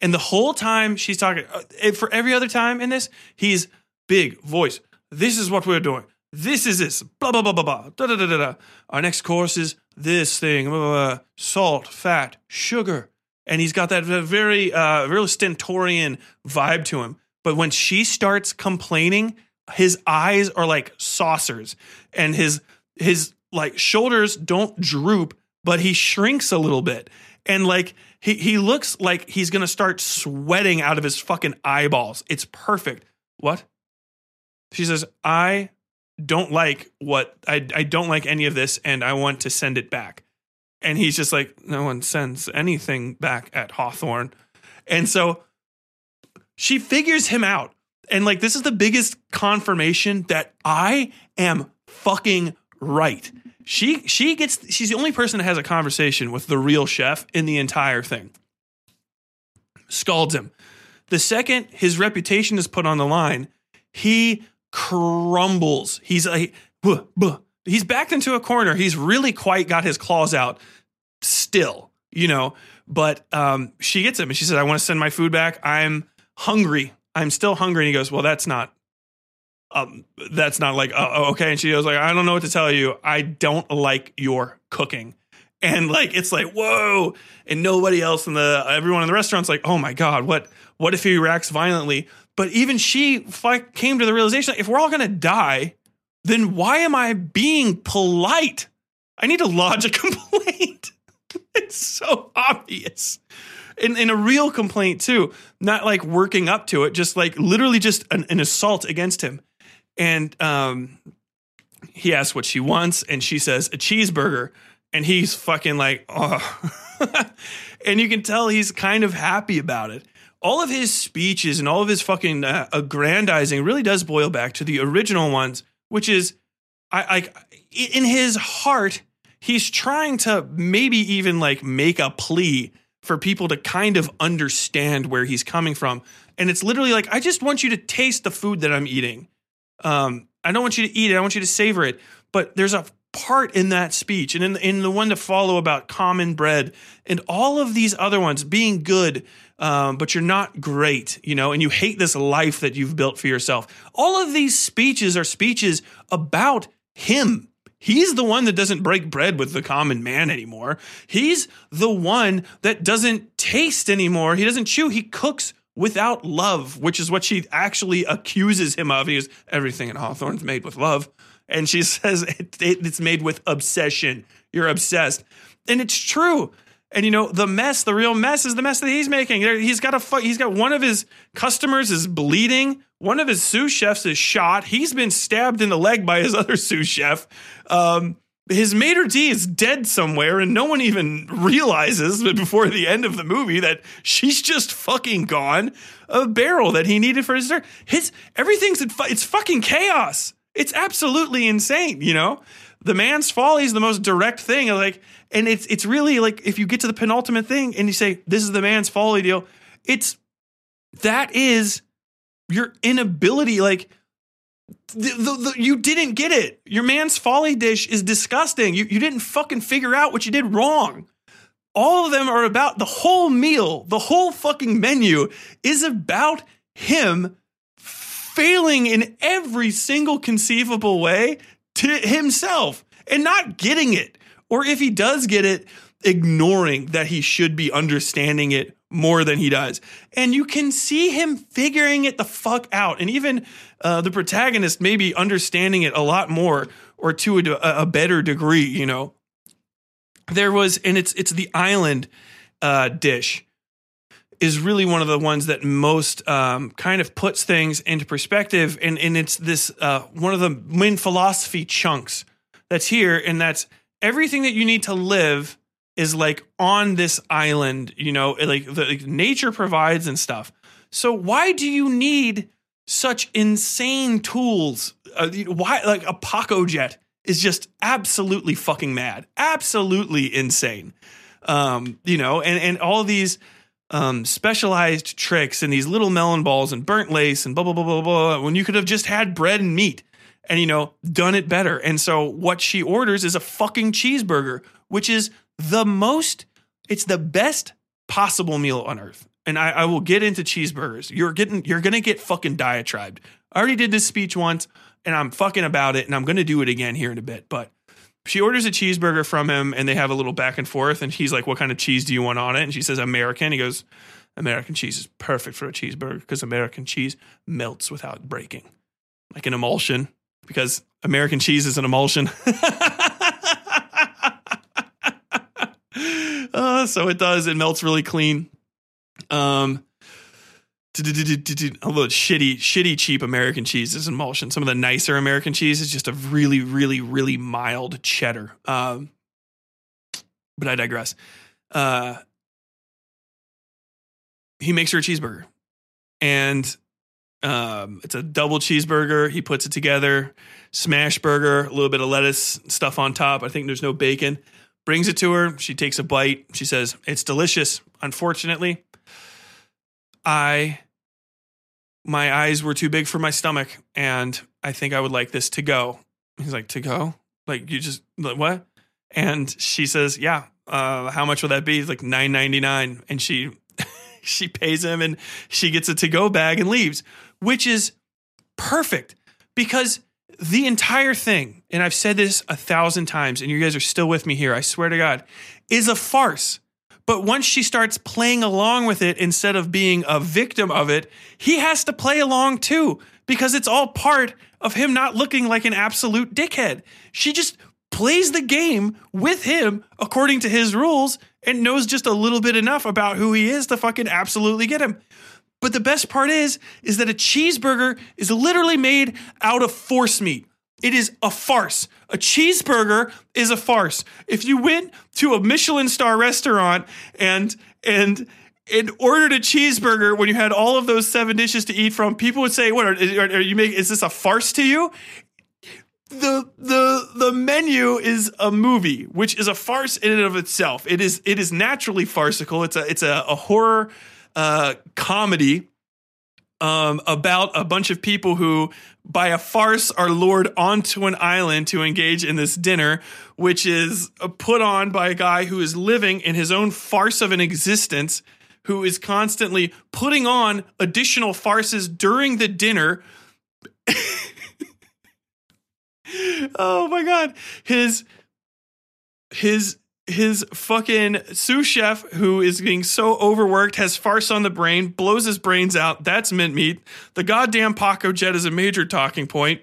And the whole time she's talking, uh, for every other time in this, he's big voice. This is what we're doing. This is this. Blah blah blah blah blah. Da da da da. da. Our next course is this thing, blah, blah, blah, salt, fat, sugar. And he's got that very, uh, real stentorian vibe to him. But when she starts complaining, his eyes are like saucers and his, his like shoulders don't droop, but he shrinks a little bit. And like, he, he looks like he's to start sweating out of his fucking eyeballs. It's perfect. What? She says, I don't like what I, I don't like any of this and I want to send it back. And he's just like, no one sends anything back at Hawthorn. And so she figures him out. And like, this is the biggest confirmation that I am fucking right. She she gets she's the only person that has a conversation with the real chef in the entire thing. Scalds him. The second his reputation is put on the line, he crumbles. He's like, buh, buh. he's backed into a corner. He's really quite got his claws out still, you know. But um, she gets him and she says, I want to send my food back. I'm hungry. I'm still hungry. And he goes, Well, that's not um, that's not like, oh, okay. And she goes like, I don't know what to tell you. I don't like your cooking. And like, it's like, whoa. And nobody else in the, everyone in the restaurant's like, oh my God, what, what if he reacts violently? But even she came to the realization if we're all going to die, then why am I being polite? I need to lodge a complaint. it's so obvious. In, in a real complaint, too, not like working up to it, just like literally just an, an assault against him. And um, he asks what she wants, and she says a cheeseburger. And he's fucking like, oh. and you can tell he's kind of happy about it. All of his speeches and all of his fucking uh, aggrandizing really does boil back to the original ones, which is, I, I in his heart, he's trying to maybe even like make a plea for people to kind of understand where he's coming from. And it's literally like, I just want you to taste the food that I'm eating. Um, I don't want you to eat it. I want you to savor it. But there's a part in that speech and in, in the one to follow about common bread and all of these other ones being good, um, but you're not great, you know, and you hate this life that you've built for yourself. All of these speeches are speeches about him. He's the one that doesn't break bread with the common man anymore. He's the one that doesn't taste anymore. He doesn't chew. He cooks without love, which is what she actually accuses him of. He goes, everything in Hawthorn's made with love. And she says it, it, it's made with obsession. You're obsessed. And it's true. And you know the mess, the real mess, is the mess that he's making. He's got a he's got one of his customers is bleeding. One of his sous chefs is shot. He's been stabbed in the leg by his other sous chef. Um, his maitre d is dead somewhere, and no one even realizes before the end of the movie that she's just fucking gone. A barrel that he needed for his. His everything's it's fucking chaos. It's absolutely insane. You know, the man's folly is the most direct thing. Like, and it's it's really like if you get to the penultimate thing and you say this is the man's folly deal, it's that is your inability. Like the, the, the, you didn't get it. Your man's folly dish is disgusting. You, you didn't fucking figure out what you did wrong. All of them are about the whole meal, the whole fucking menu is about him failing in every single conceivable way to himself and not getting it. Or if he does get it, ignoring that he should be understanding it more than he does. And you can see him figuring it the fuck out. And even uh, the protagonist maybe understanding it a lot more or to a, a, better degree, you know. There was, and it's it's the island uh, dish is really one of the ones that most um, kind of puts things into perspective, and and it's this uh, one of the main philosophy chunks that's here, and that's everything that you need to live is like on this island, you know, like the like nature provides and stuff. So why do you need such insane tools? Uh, why like a Pacojet is just absolutely fucking mad, absolutely insane. Um, you know, and and all these um, specialized tricks and these little melon balls and burnt lace and blah blah blah blah blah. When you could have just had bread and meat and you know done it better. And so what she orders is a fucking cheeseburger, which is the most, it's the best possible meal on earth. And I, I will get into cheeseburgers. You're getting, you're gonna get fucking diatribed. I already did this speech once, and I'm fucking about it, and I'm gonna do it again here in a bit. But she orders a cheeseburger from him, and they have a little back and forth. And he's like, "What kind of cheese do you want on it?" And she says, "American." He goes, "American cheese is perfect for a cheeseburger because American cheese melts without breaking, like an emulsion." Because American cheese is an emulsion. Uh, so it does. It melts really clean. Um, although shitty, shitty, cheap American cheese is emulsion. Some of the nicer American cheese is just a really, really, really mild cheddar. Um, but I digress. Uh, he makes her a cheeseburger, and um, it's a double cheeseburger. He puts it together, smash burger, a little bit of lettuce stuff on top. I think there's no bacon brings it to her. She takes a bite. She says, It's delicious. Unfortunately, I, my eyes were too big for my stomach, and I think I would like this to go. He's like, To go? Like, you just, like, what? And she says, Yeah. Uh, how much will that be? He's like nine ninety nine, and she she pays him, and she gets a to go bag and leaves, which is perfect because the entire thing, and I've said this a thousand times, and you guys are still with me here, I swear to God, is a farce. But once she starts playing along with it instead of being a victim of it, he has to play along too because it's all part of him not looking like an absolute dickhead. She just plays the game with him according to his rules and knows just a little bit enough about who he is to fucking absolutely get him. But the best part is is that a cheeseburger is literally made out of force meat. It is a farce. A cheeseburger is a farce. If you went to a Michelin star restaurant and and and ordered a cheeseburger when you had all of those seven dishes to eat from, people would say, "What are, are, you making? Is this a farce to you?" the the the menu is a movie, which is a farce in and of itself. It is it is naturally farcical. It's a it's a, a horror uh, comedy um, about a bunch of people who, by a farce, are lured onto an island to engage in this dinner, which is uh, put on by a guy who is living in his own farce of an existence, who is constantly putting on additional farces during the dinner. oh my god, his his his fucking sous chef, who is being so overworked, has farce on the brain, blows his brains out. That's mint meat. The goddamn Pacojet is a major talking point.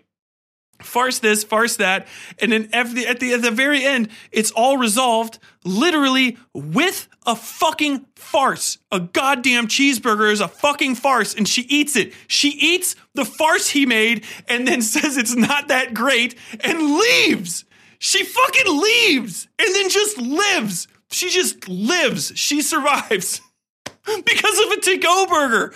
Farce this, farce that, and then at the, at the at the very end, it's all resolved literally with a fucking farce. A goddamn cheeseburger is a fucking farce, and she eats it. She eats the farce he made, and then says it's not that great, and leaves. She fucking leaves and then just lives. She just lives. She survives because of a to go burger.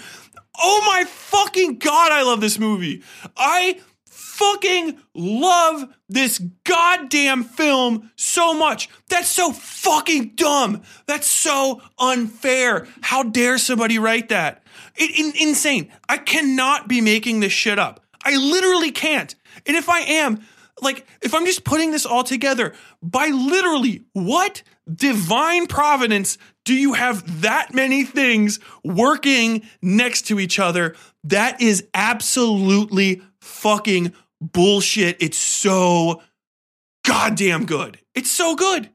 Oh my fucking God, I love this movie. I fucking love this goddamn film so much. That's so fucking dumb. That's so unfair. How dare somebody write that? It, in, insane. I cannot be making this shit up. I literally can't. And if I am, like if I'm just putting this all together, by literally what divine providence do you have that many things working next to each other? That is absolutely fucking bullshit. It's so goddamn good. It's so good.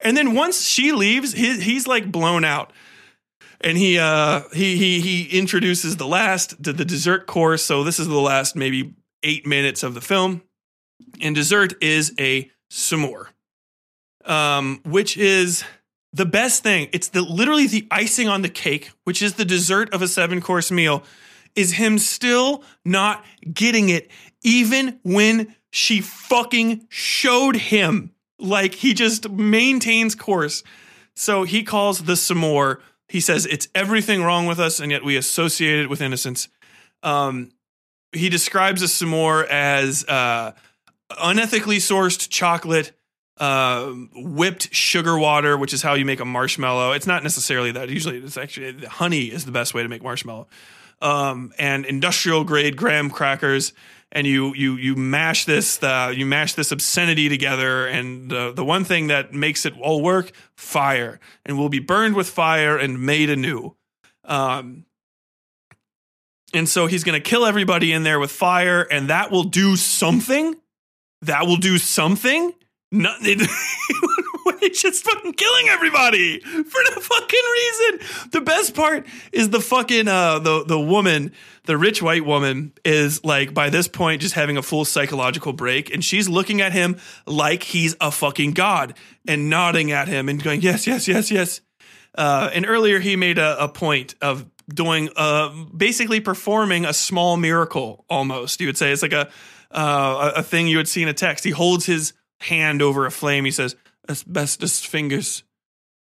And then once she leaves, he, he's like blown out. And he uh he he he introduces the last the, dessert course. So this is the last maybe 8 minutes of the film and dessert is a s'more, um, which is the best thing. It's the literally the icing on the cake, which is the dessert of a seven course meal. Is him still not getting it, even when she fucking showed him. Like he just maintains course. So he calls the s'more. He says it's everything wrong with us, and yet we associate it with innocence. Um, he describes a s'more as uh, unethically sourced chocolate, uh, whipped sugar water, which is how you make a marshmallow. It's not necessarily that. Usually, it's actually honey is the best way to make marshmallow. Um, and industrial grade graham crackers, and you you you mash this uh, you mash this obscenity together, and the the one thing that makes it all work, fire, and will be burned with fire and made anew. Um, and so he's going to kill everybody in there with fire, and that will do something that will do something. No, it's just fucking killing everybody for no fucking reason. The best part is the fucking uh the the woman, the rich white woman, is like by this point just having a full psychological break, and she's looking at him like he's a fucking god and nodding at him and going yes yes yes yes. Uh, and earlier he made a, a point of doing uh basically performing a small miracle almost. You would say it's like a uh, a, thing you would see in a text. He holds his hand over a flame. He says, "Asbestos fingers,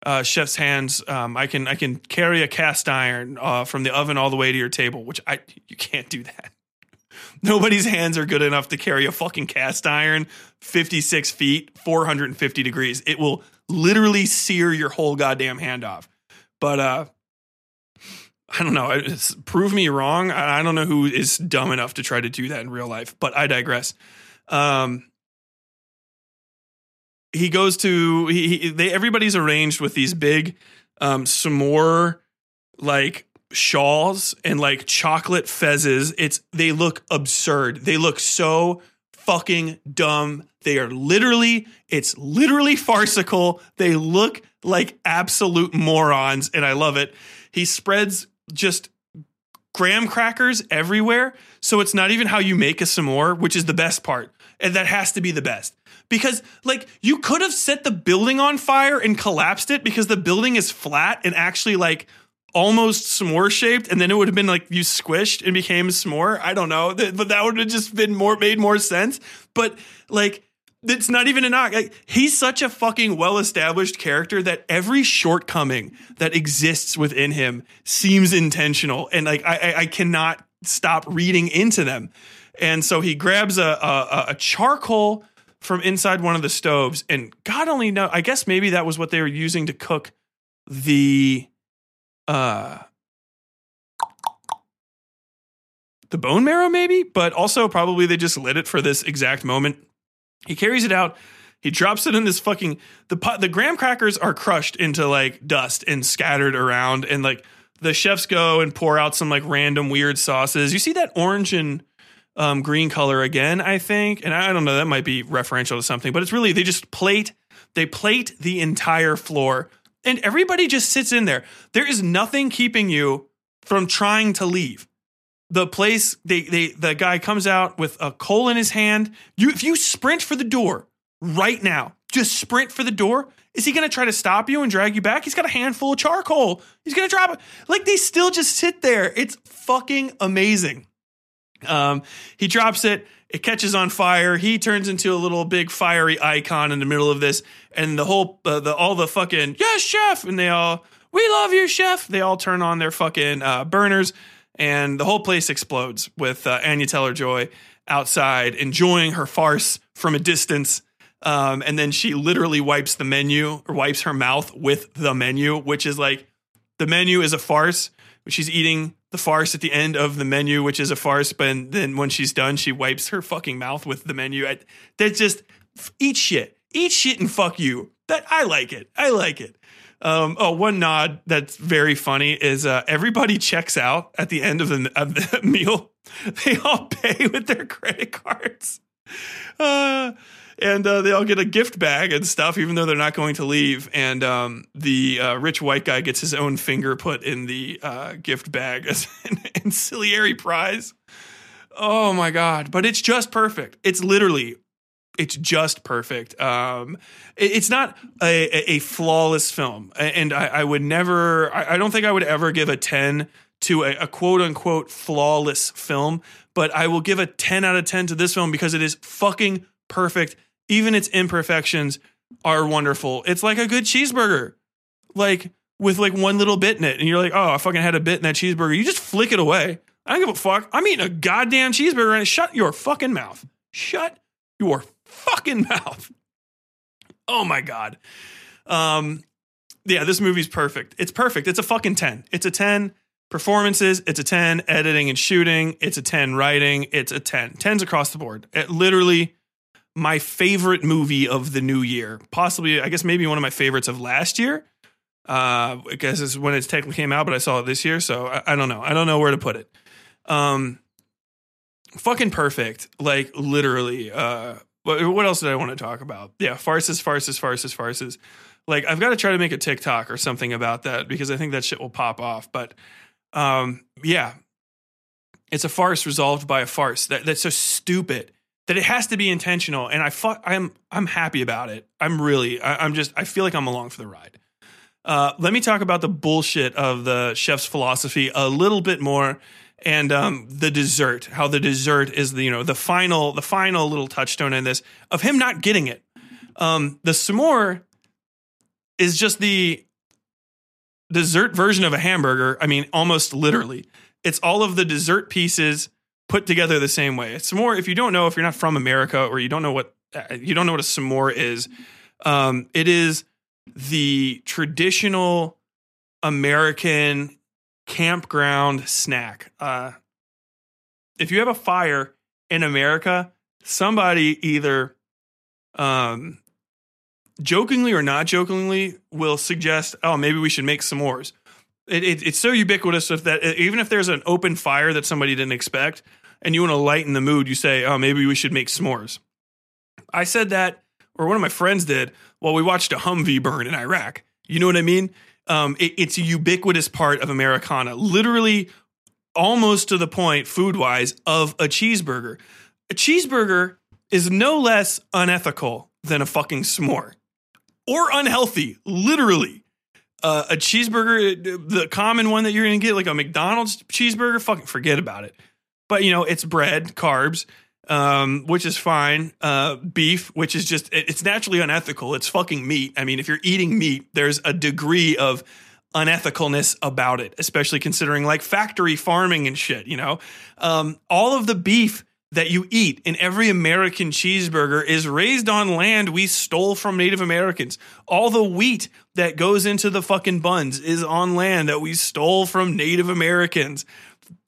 uh, chef's hands. Um, I can I can carry a cast iron uh, from the oven all the way to your table." Which I you can't do that. Nobody's hands are good enough to carry a fucking cast iron 56 feet, 450 degrees. It will literally sear your whole goddamn hand off. But uh, I don't know. It's, prove me wrong. I don't know who is dumb enough to try to do that in real life, but I digress. Um, he goes to he, he they everybody's arranged with these big um s'more like shawls and like chocolate fezzes. It's they look absurd. They look so fucking dumb. They are literally, it's literally farcical. They look like absolute morons, and I love it. He spreads just graham crackers everywhere. So it's not even how you make a s'more, which is the best part. And that has to be the best. Because, like, you could have set the building on fire and collapsed it because the building is flat and actually, like, almost s'more shaped. And then it would have been like you squished and became s'more. I don't know. But that would have just been more, made more sense. But, like, it's not even a knock. Like, he's such a fucking well established character that every shortcoming that exists within him seems intentional. And, like, I, I, cannot stop reading into them. And so he grabs a, a, a charcoal from inside one of the stoves, and God only know. I guess maybe that was what they were using to cook the uh the bone marrow, maybe, but also probably they just lit it for this exact moment. He carries it out. He drops it in this fucking the pot. The graham crackers are crushed into like dust and scattered around, and like the chefs go and pour out some like random weird sauces. You see that orange and um, green color again, I think. And I don't know, that might be referential to something, but it's really, they just plate, they plate the entire floor and everybody just sits in there. There is nothing keeping you from trying to leave. The place, they, they, the guy comes out with a coal in his hand. You, if you sprint for the door right now, just sprint for the door. Is he going to try to stop you and drag you back? He's got a handful of charcoal. He's going to drop it. Like they still just sit there. It's fucking amazing. Um, he drops it. It catches on fire. He turns into a little big fiery icon in the middle of this, and the whole uh, the all the fucking yes chef, and they all we love you chef. They all turn on their fucking uh, burners, and the whole place explodes with uh, Anya Taylor-Joy outside enjoying her farce from a distance. Um, and then she literally wipes the menu or wipes her mouth with the menu, which is like the menu is a farce. She's eating the farce at the end of the menu, which is a farce. But then when she's done, she wipes her fucking mouth with the menu. That's just eat shit, eat shit, and fuck you. That I like it. I like it. Um, oh, one nod that's very funny is uh, everybody checks out at the end of the, of the meal. They all pay with their credit cards. Uh, and uh, they all get a gift bag and stuff, even though they're not going to leave. And um, the uh, rich white guy gets his own finger put in the uh, gift bag as an ancillary prize. Oh my god! But it's just perfect. It's literally, it's just perfect. Um, it, it's not a, a, flawless film, and I, I would never. I, I, don't think I would ever give a ten to a, a quote unquote flawless film. But I will give a ten out of ten to this film because it is fucking perfect even its imperfections are wonderful. It's like a good cheeseburger, like with like one little bit in it, and you're like, oh, I fucking had a bit in that cheeseburger. You just flick it away. I don't give a fuck. I'm eating a goddamn cheeseburger and shut your fucking mouth. Shut your fucking mouth. Oh my god. Um, yeah, this movie's perfect. It's perfect. It's a fucking 10. It's a 10. Performances, it's a 10. Editing and shooting, it's a 10. Writing, it's a 10. 10s across the board. It literally my favorite movie of the new year. Possibly, I guess maybe one of my favorites of last year. Uh, I guess is when it technically came out, but I saw it this year, so I, I don't know. I don't know where to put it. Um, fucking perfect. Like literally. Uh, what, what else did I want to talk about? Yeah, farces, farces, farces, farces. Like I've got to try to make a TikTok or something about that because I think that shit will pop off. But um, yeah, it's a farce resolved by a farce. That that's so stupid that it has to be intentional. And I fu- I'm I'm happy about it. I'm really I, am just I feel like I'm along for the ride. Uh, let me talk about the bullshit of the chef's philosophy a little bit more, and um, the dessert. How the dessert is the you know the final the final little touchstone in this of him not getting it. Um, the s'more is just the dessert version of a hamburger. I mean, almost literally, it's all of the dessert pieces put together the same way. S'more, if you don't know, if you're not from America or you don't know what uh, you don't know what a s'more is, um, it is the traditional American campground snack. Uh, if you have a fire in America, somebody either um, jokingly or not jokingly will suggest, "Oh, maybe we should make s'mores." It, it, it's so ubiquitous that, even if there's an open fire that somebody didn't expect and you want to lighten the mood, you say, oh, maybe we should make s'mores. I said that, or one of my friends did, while we watched a Humvee burn in Iraq. You know what I mean? Um, it, it's a ubiquitous part of Americana, literally almost to the point, food wise, of a cheeseburger. A cheeseburger is no less unethical than a fucking s'more or unhealthy, literally. Uh, a cheeseburger, the common one that you're going to get, like a McDonald's cheeseburger, fucking forget about it. But, you know, it's bread, carbs, um, which is fine. Uh, beef, which is just, it's naturally unethical. It's fucking meat. I mean, if you're eating meat, there's a degree of unethicalness about it, especially considering like factory farming and shit, you know? Um, all of the beef that you eat in every American cheeseburger is raised on land we stole from Native Americans. All the wheat that goes into the fucking buns is on land that we stole from Native Americans.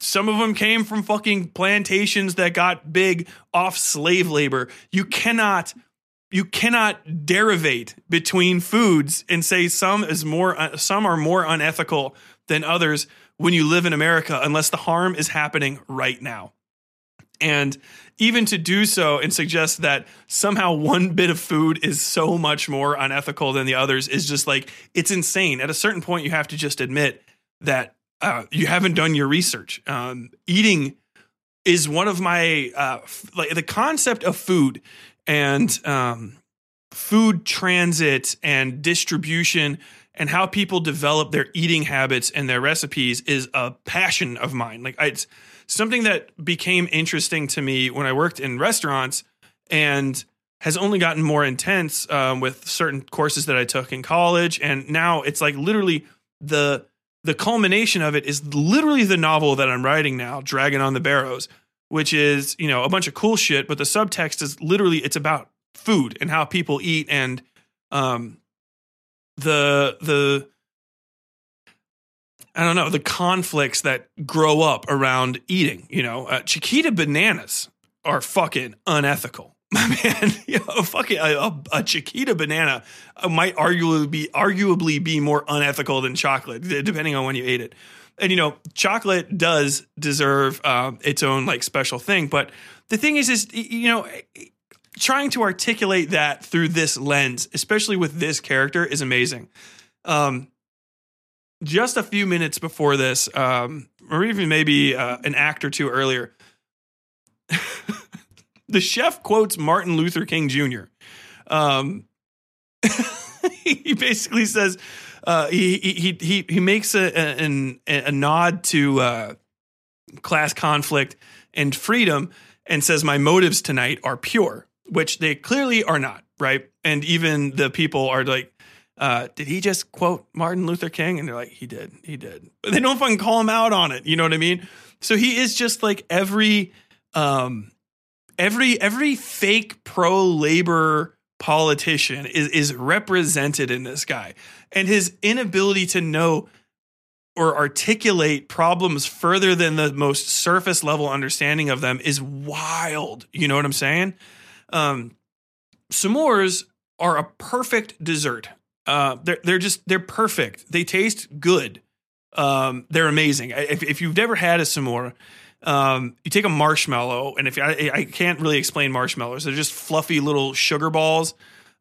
Some of them came from fucking plantations that got big off slave labor. You cannot you cannot derivate between foods and say some is more uh, some are more unethical than others when you live in America unless the harm is happening right now. And even to do so and suggest that somehow one bit of food is so much more unethical than the others is just like it's insane. At a certain point, you have to just admit that uh, you haven't done your research. Um, eating is one of my uh, f- like the concept of food and um, food transit and distribution and how people develop their eating habits and their recipes is a passion of mine. Like it's something that became interesting to me when I worked in restaurants and has only gotten more intense um, with certain courses that I took in college. And now it's like literally the the culmination of it is literally the novel that I'm writing now, Dragon on the Barrows, which is, you know, a bunch of cool shit, but the subtext is literally it's about food and how people eat and um the the I don't know, the conflicts that grow up around eating. You know, uh, Chiquita bananas are fucking unethical. Man, you know, fucking a, a, Chiquita banana uh, might arguably be arguably be more unethical than chocolate, depending on when you ate it. And you know, chocolate does deserve uh, its own like special thing. But the thing is, is you know, trying to articulate that through this lens, especially with this character, is amazing. Um, just a few minutes before this, um, or even maybe uh, an act or two earlier, the chef quotes Martin Luther King Jr. Um, he basically says uh, he, he he he makes a a, a nod to uh, class conflict and freedom, and says my motives tonight are pure, which they clearly are not, right? And even the people are like uh, did he just quote Martin Luther King? And they're like, he did, he did. But they don't fucking call him out on it. You know what I mean? So he is just like every, um, every every fake pro labor politician is is represented in this guy, and his inability to know or articulate problems further than the most surface level understanding of them is wild. You know what I'm saying? Um, s'mores are a perfect dessert. Uh, they're they're just they're perfect. They taste good. Um, they're amazing. If, if you've never had a s'more, um, you take a marshmallow, and if I, I can't really explain marshmallows, they're just fluffy little sugar balls.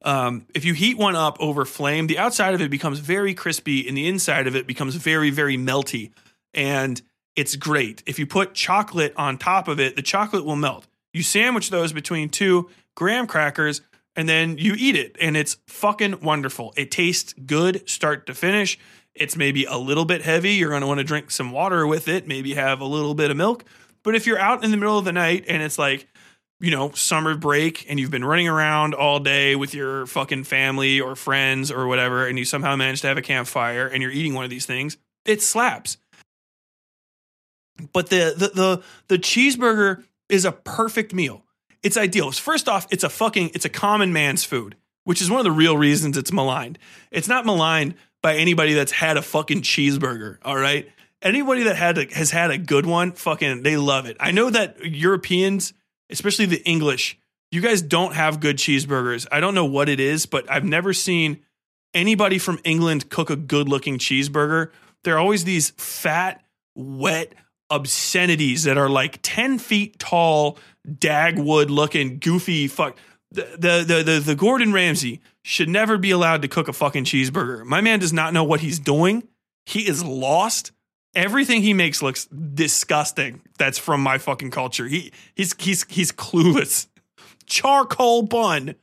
Um, if you heat one up over flame, the outside of it becomes very crispy, and the inside of it becomes very very melty, and it's great. If you put chocolate on top of it, the chocolate will melt. You sandwich those between two graham crackers and then you eat it and it's fucking wonderful. It tastes good start to finish. It's maybe a little bit heavy. You're going to want to drink some water with it, maybe have a little bit of milk. But if you're out in the middle of the night and it's like, you know, summer break and you've been running around all day with your fucking family or friends or whatever, and you somehow manage to have a campfire and you're eating one of these things, it slaps. But the the the, the cheeseburger is a perfect meal it's ideal. First off, it's a fucking it's a common man's food, which is one of the real reasons it's maligned. It's not maligned by anybody that's had a fucking cheeseburger, all right? Anybody that had a, has had a good one, fucking they love it. I know that Europeans, especially the English, you guys don't have good cheeseburgers. I don't know what it is, but I've never seen anybody from England cook a good looking cheeseburger there are always these fat, wet obscenities that are like 10 feet tall, Dagwood looking, goofy fuck. The, the, the, the, Gordon Ramsay should never be allowed to cook a fucking cheeseburger. My man does not know what he's doing. He is lost. Everything he makes looks disgusting. That's from my fucking culture. He he's he's he's clueless. Charcoal bun.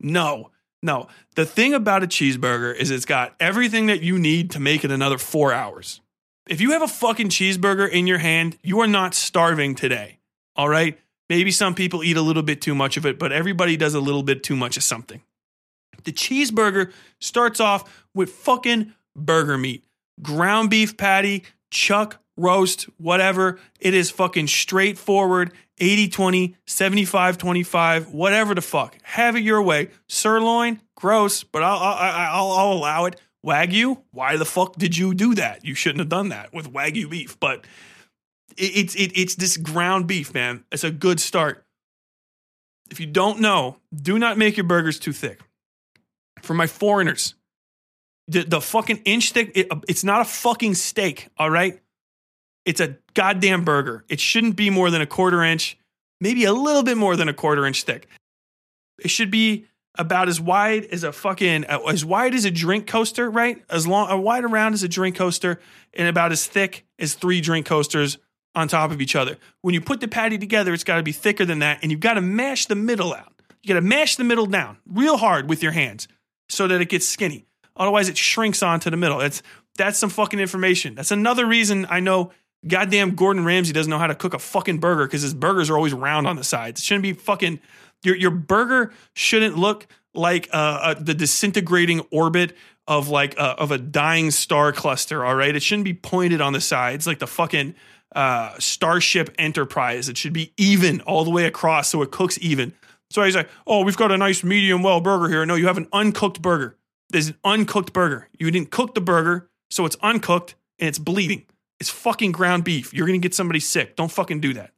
No. No. The thing about a cheeseburger is it's got everything that you need to make it another 4 hours. If you have a fucking cheeseburger in your hand, you are not starving today. All right? Maybe some people eat a little bit too much of it, but everybody does a little bit too much of something. The cheeseburger starts off with fucking burger meat, ground beef patty, chuck, roast, whatever. It is fucking straightforward 80 20, 75 25, whatever the fuck. Have it your way. Sirloin, gross, but I'll, I'll, I'll, I'll allow it. Wagyu, why the fuck did you do that? You shouldn't have done that with Wagyu beef, but it's it, it's this ground beef, man. It's a good start. If you don't know, do not make your burgers too thick. For my foreigners, the, the fucking inch thick, it, uh, it's not a fucking steak, all right? It's a goddamn burger. It shouldn't be more than a quarter inch, maybe a little bit more than a quarter inch thick. It should be about as wide as a fucking uh, as wide as a drink coaster, right? As long a wide around as a drink coaster and about as thick as three drink coasters on top of each other. When you put the patty together, it's got to be thicker than that and you've got to mash the middle out. You got to mash the middle down real hard with your hands so that it gets skinny. Otherwise it shrinks onto the middle. That's that's some fucking information. That's another reason I know goddamn Gordon Ramsay doesn't know how to cook a fucking burger because his burgers are always round on the sides. It shouldn't be fucking your your burger shouldn't look like uh, uh, the disintegrating orbit of like uh, of a dying star cluster. All right, it shouldn't be pointed on the sides like the fucking uh, Starship Enterprise. It should be even all the way across so it cooks even. So he's like, "Oh, we've got a nice medium well burger here." No, you have an uncooked burger. There's an uncooked burger. You didn't cook the burger, so it's uncooked and it's bleeding. It's fucking ground beef. You're gonna get somebody sick. Don't fucking do that.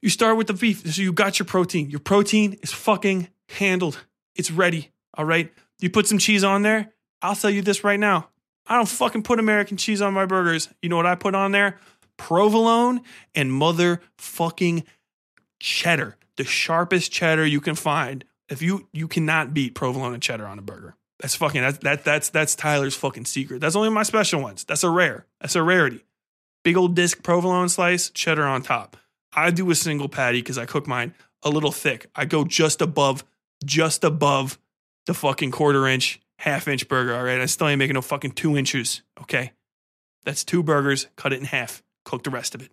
You start with the beef, so you got your protein. Your protein is fucking handled. It's ready. All right. You put some cheese on there. I'll tell you this right now. I don't fucking put American cheese on my burgers. You know what I put on there? Provolone and motherfucking cheddar. The sharpest cheddar you can find. If you you cannot beat provolone and cheddar on a burger. That's fucking that's that that's that's Tyler's fucking secret. That's only my special ones. That's a rare. That's a rarity. Big old disc provolone slice, cheddar on top. I do a single patty because I cook mine a little thick. I go just above, just above the fucking quarter inch, half inch burger. All right. I still ain't making no fucking two inches. Okay. That's two burgers, cut it in half, cook the rest of it.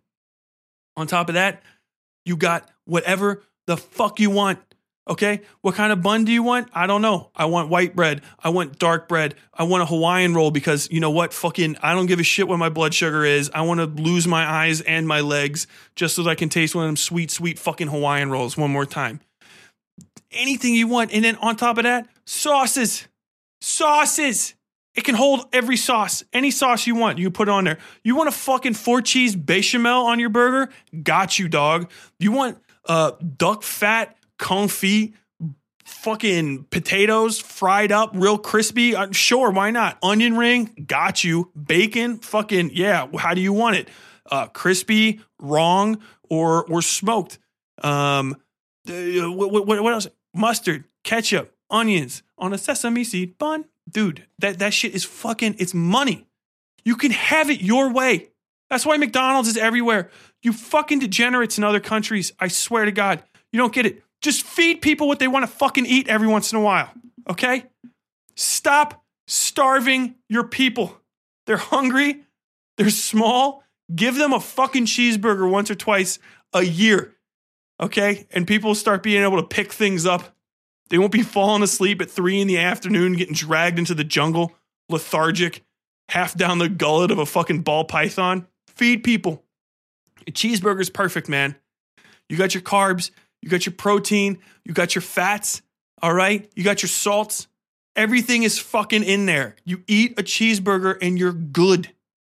On top of that, you got whatever the fuck you want. Okay. What kind of bun do you want? I don't know. I want white bread. I want dark bread. I want a Hawaiian roll because you know what? Fucking, I don't give a shit what my blood sugar is. I want to lose my eyes and my legs just so that I can taste one of them sweet, sweet fucking Hawaiian rolls one more time. Anything you want. And then on top of that, sauces. Sauces. It can hold every sauce, any sauce you want. You put it on there. You want a fucking four cheese bechamel on your burger? Got you, dog. You want uh, duck fat confit, fucking potatoes fried up real crispy. Uh, sure, why not? Onion ring, got you. Bacon, fucking yeah. How do you want it? Uh, crispy, wrong, or or smoked? Um, uh, what, what, what else? Mustard, ketchup, onions on a sesame seed bun, dude. That that shit is fucking. It's money. You can have it your way. That's why McDonald's is everywhere. You fucking degenerates in other countries. I swear to God, you don't get it. Just feed people what they want to fucking eat every once in a while. Okay? Stop starving your people. They're hungry. They're small. Give them a fucking cheeseburger once or twice a year. Okay? And people start being able to pick things up. They won't be falling asleep at three in the afternoon, getting dragged into the jungle, lethargic, half down the gullet of a fucking ball python. Feed people. A cheeseburger's perfect, man. You got your carbs, you got your protein, you got your fats, all right? You got your salts. Everything is fucking in there. You eat a cheeseburger and you're good.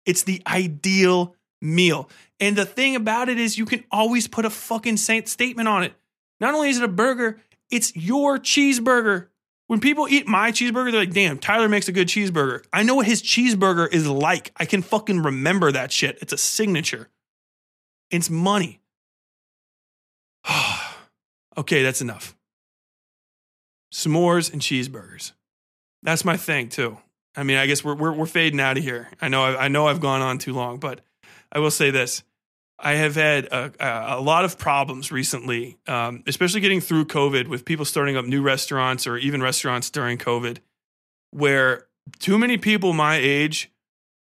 It's the ideal meal. And the thing about it is, you can always put a fucking statement on it. Not only is it a burger, it's your cheeseburger. When people eat my cheeseburger, they're like, damn, Tyler makes a good cheeseburger. I know what his cheeseburger is like. I can fucking remember that shit. It's a signature. It's money. okay, that's enough. S'mores and cheeseburgers. That's my thing too. I mean, I guess we're we're, we're fading out of here. I know I, I know I've gone on too long, but I will say this: I have had a, a, lot of problems recently, um, especially getting through COVID with people starting up new restaurants or even restaurants during COVID, where too many people my age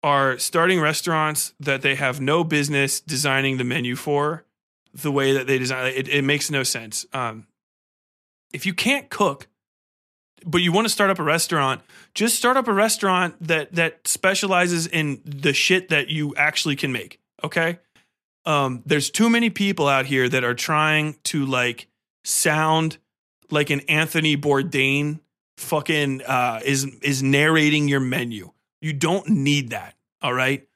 are starting restaurants that they have no business designing the menu for the way that they design it. It makes no sense. Um, if you can't cook, but you want to start up a restaurant, just start up a restaurant that that specializes in the shit that you actually can make. Okay. Um, there's too many people out here that are trying to like sound like an Anthony Bourdain fucking uh, is is narrating your menu. You don't need that. All right.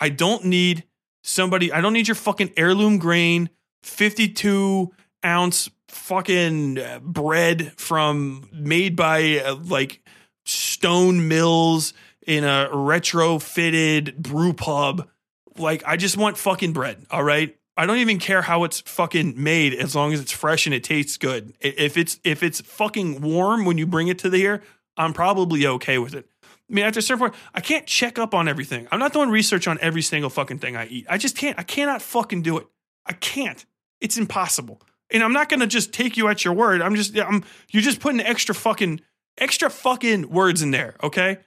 I don't need somebody. I don't need your fucking heirloom grain, 52 ounce fucking uh, bread from made by uh, like stone mills in a retrofitted brew pub. Like I just want fucking bread, all right? I don't even care how it's fucking made as long as it's fresh and it tastes good. If it's if it's fucking warm when you bring it to the here, I'm probably okay with it. I mean, after a certain point, I can't check up on everything. I'm not doing research on every single fucking thing I eat. I just can't. I cannot fucking do it. I can't. It's impossible. And I'm not gonna just take you at your word. I'm just I'm you're just putting extra fucking extra fucking words in there, okay?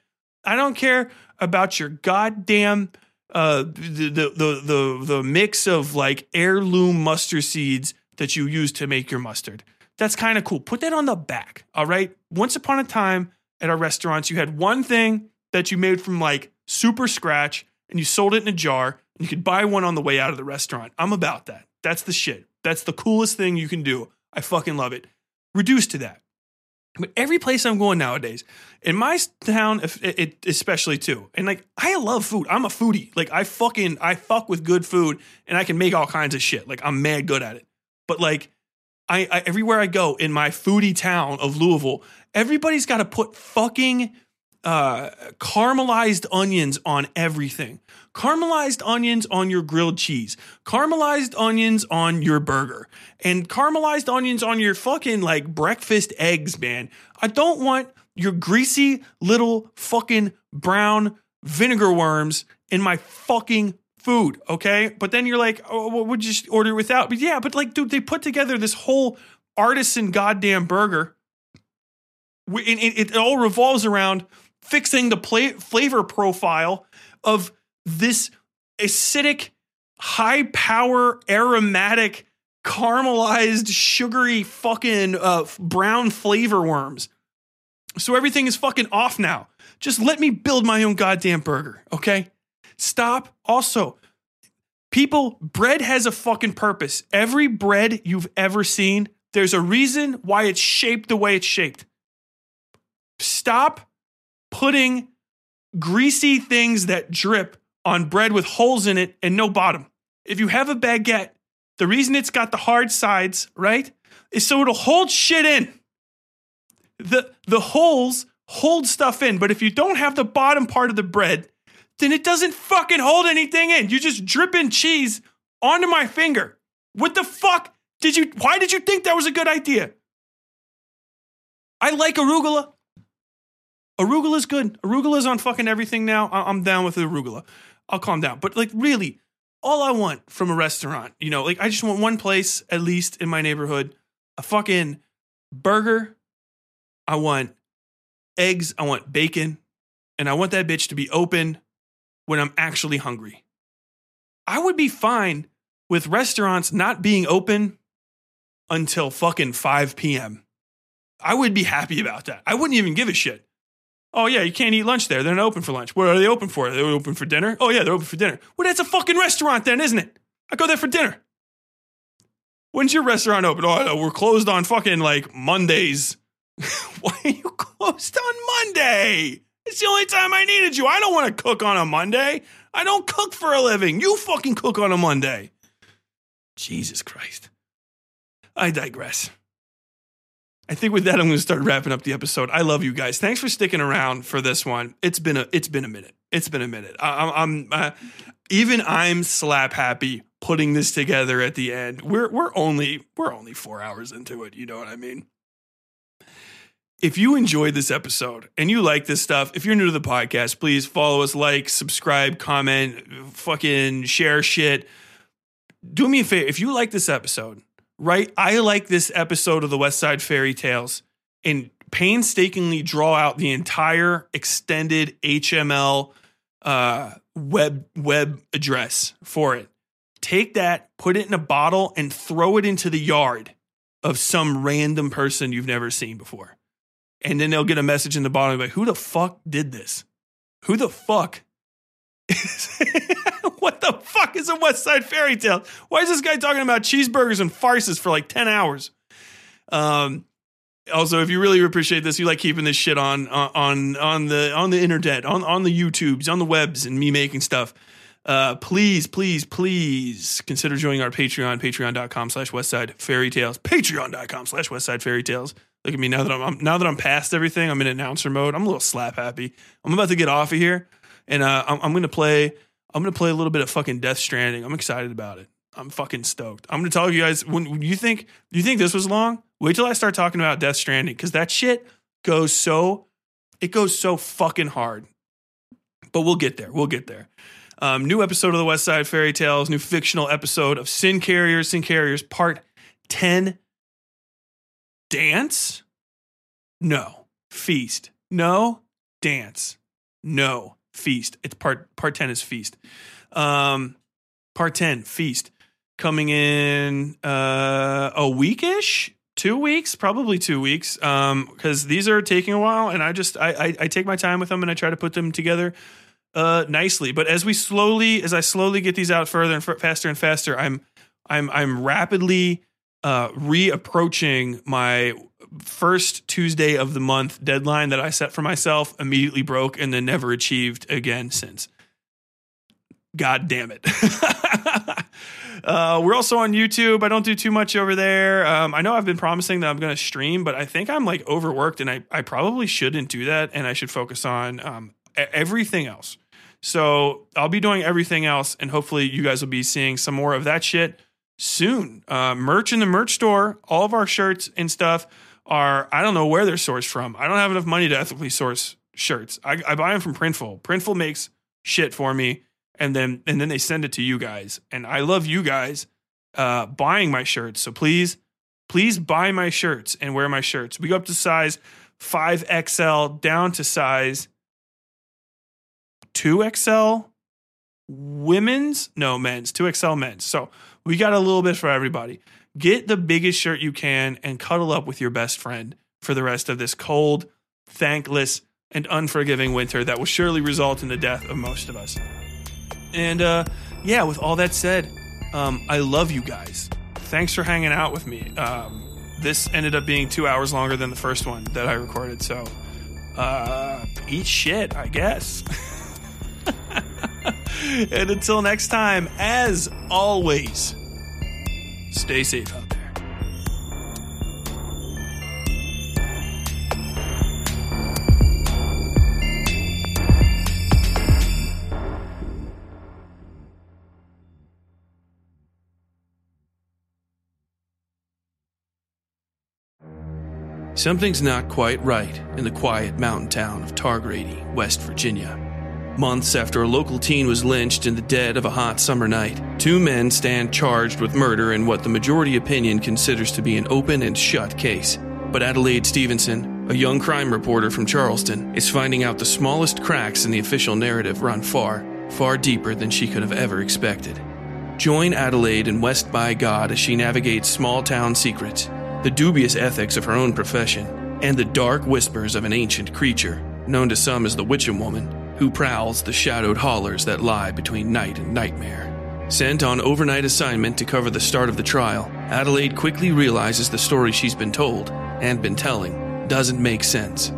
I don't care about your goddamn uh the the the the, mix of like heirloom mustard seeds that you use to make your mustard. That's kind of cool. Put that on the back, all right? Once upon a time at our restaurants, you had one thing that you made from like super scratch and you sold it in a jar and you could buy one on the way out of the restaurant. I'm about that. That's the shit. That's the coolest thing you can do. I fucking love it. Reduce to that. But every place I'm going nowadays, in my town, it, especially too, and like I love food. I'm a foodie. Like I fucking I fuck with good food, and I can make all kinds of shit. Like I'm mad good at it. But like I, I everywhere I go in my foodie town of Louisville, everybody's got to put fucking uh, caramelized onions on everything. Caramelized onions on your grilled cheese. Caramelized onions on your burger. And caramelized onions on your fucking like breakfast eggs, man. I don't want your greasy little fucking brown vinegar worms in my fucking food, okay? But then you're like, oh, well, would you just order without? But yeah, but like, dude, they put together this whole artisan goddamn burger. It, it, all revolves around fixing the flavor profile of this acidic, high power, aromatic, caramelized, sugary, fucking uh, brown flavor worms. So everything is fucking off now. Just let me build my own goddamn burger, okay? Stop. Also, people, bread has a fucking purpose. Every bread you've ever seen, there's a reason why it's shaped the way it's shaped. Stop putting greasy things that drip on bread with holes in it and no bottom. If you have a baguette, the reason it's got the hard sides, right, is so it'll hold shit in. The the holes hold stuff in, but if you don't have the bottom part of the bread, then it doesn't fucking hold anything in. You just drip in cheese onto my finger. What the fuck did you why did you think that was a good idea? I like arugula. Arugula's good. Arugula's on fucking everything now. I- I'm down with arugula. I'll calm down. But like really, all I want from a restaurant, you know, like I just want one place at least in my neighborhood, a fucking burger. I want eggs, I want bacon, and I want that bitch to be open when I'm actually hungry. I would be fine with restaurants not being open until fucking 5 p.m. I would be happy about that. I wouldn't even give a shit. Oh yeah, you can't eat lunch there. They're not open for lunch. What are they open for? Are they open for dinner? Oh yeah, they're open for dinner. Well, that's a fucking restaurant then, isn't it? I go there for dinner. When's your restaurant open? Oh, we're closed on fucking like Mondays. Why are you closed on Monday? It's the only time I needed you. I don't want to cook on a Monday. I don't cook for a living. You fucking cook on a Monday. Jesus Christ. I digress. I think with that, I'm going to start wrapping up the episode. I love you guys. Thanks for sticking around for this one. It's been a it's been a minute. It's been a minute. I, I'm uh, even I'm slap happy putting this together at the end. We're we're only we're only four hours into it. You know what I mean? If you enjoyed this episode and you like this stuff, if you're new to the podcast, please follow us, like, subscribe, comment, fucking share shit. Do me a favor. If you like this episode, right? I like this episode of the Westside Fairytales and painstakingly draw out the entire extended HTML uh, web web address for it. Take that, put it in a bottle, and throw it into the yard of some random person you've never seen before. And then they'll get a message in the bottom like, who the fuck did this? Who the fuck? what the fuck is a Westside Fairytale? Why is this guy talking about cheeseburgers and farces for like 10 hours? Um, also, if you really appreciate this, you like keeping this shit on on on the on the internet, on on the YouTubes, on the webs, and me making stuff. Uh, please, please, please consider joining our Patreon, patreon.com slash westside fairy tales, patreon.com slash westside fairy tales. Look at me now that I'm, I'm now that I'm past everything, I'm in announcer mode. I'm a little slap happy. I'm about to get off of here and uh, I'm, I'm gonna play. I'm gonna play a little bit of fucking Death Stranding. I'm excited about it. I'm fucking stoked. I'm gonna tell you guys when, when you think you think this was long. Wait till I start talking about Death Stranding because that shit goes so it goes so fucking hard. But we'll get there. We'll get there. Um, new episode of the Westside Fairytales. New fictional episode of Sin Carriers. Sin Carriers Part Ten. Dance? No. Feast? No. Dance? No feast. It's part part 10 is feast. Um part 10 feast coming in uh a weekish, 2 weeks, probably 2 weeks um cuz these are taking a while and I just I, I I take my time with them and I try to put them together uh nicely. But as we slowly as I slowly get these out further and f- faster and faster, I'm I'm I'm rapidly uh reapproaching my first Tuesday of the month deadline that I set for myself immediately broke and then never achieved again since. God damn it. uh, we're also on YouTube. I don't do too much over there. Um, I know I've been promising that I'm going to stream, but I think I'm like overworked and I, I probably shouldn't do that. And I should focus on um, everything else. So I'll be doing everything else. And hopefully you guys will be seeing some more of that shit soon. Uh, merch in the merch store, all of our shirts and stuff are I don't know where they're sourced from. I don't have enough money to ethically source shirts. I, I buy them from Printful. Printful makes shit for me, and then and then they send it to you guys. And I love you guys uh, buying my shirts. So please, please buy my shirts and wear my shirts. We go up to size five XL down to size two XL women's no men's two XL men's. So we got a little bit for everybody. Get the biggest shirt you can and cuddle up with your best friend for the rest of this cold, thankless, and unforgiving winter that will surely result in the death of most of us. And uh, yeah, with all that said, um, I love you guys. Thanks for hanging out with me. Um, this ended up being two hours longer than the first one that I recorded, so uh, eat shit, I guess. and until next time, as always, Stay safe out there. Something's not quite right in the quiet mountain town of Targrady, West Virginia. Months after a local teen was lynched in the dead of a hot summer night, two men stand charged with murder in what the majority opinion considers to be an open and shut case. But Adelaide Stevenson, a young crime reporter from Charleston, is finding out the smallest cracks in the official narrative run far, far deeper than she could have ever expected. Join Adelaide in West by God as she navigates small town secrets, the dubious ethics of her own profession, and the dark whispers of an ancient creature, known to some as the Witching Woman, who prowls the shadowed hollers that lie between night and nightmare. Sent on overnight assignment to cover the start of the trial, Adelaide quickly realizes the story she's been told and been telling doesn't make sense.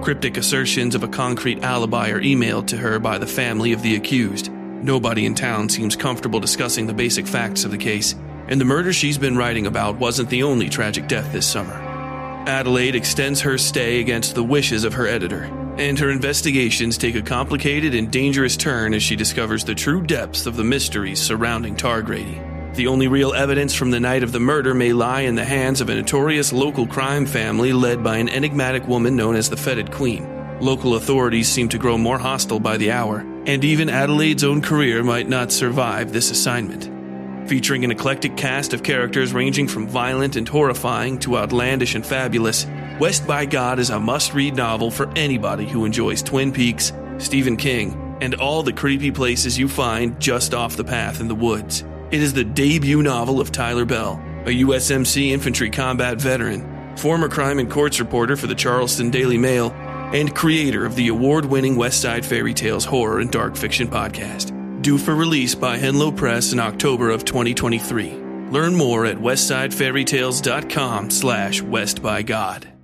Cryptic assertions of a concrete alibi are emailed to her by the family of the accused. Nobody in town seems comfortable discussing the basic facts of the case, and the murder she's been writing about wasn't the only tragic death this summer. Adelaide extends her stay against the wishes of her editor, and her investigations take a complicated and dangerous turn as she discovers the true depths of the mysteries surrounding Targrady. The only real evidence from the night of the murder may lie in the hands of a notorious local crime family led by an enigmatic woman known as the Fetid Queen. Local authorities seem to grow more hostile by the hour, and even Adelaide's own career might not survive this assignment. Featuring an eclectic cast of characters ranging from violent and horrifying to outlandish and fabulous, West by God is a must read novel for anybody who enjoys Twin Peaks, Stephen King, and all the creepy places you find just off the path in the woods. It is the debut novel of Tyler Bell, a USMC infantry combat veteran, former crime and courts reporter for the Charleston Daily Mail, and creator of the award winning Westside Fairytales horror and dark fiction podcast. Due for release by Henlo Press in October of 2023. Learn more at westsidefairytales.com slash westbygod.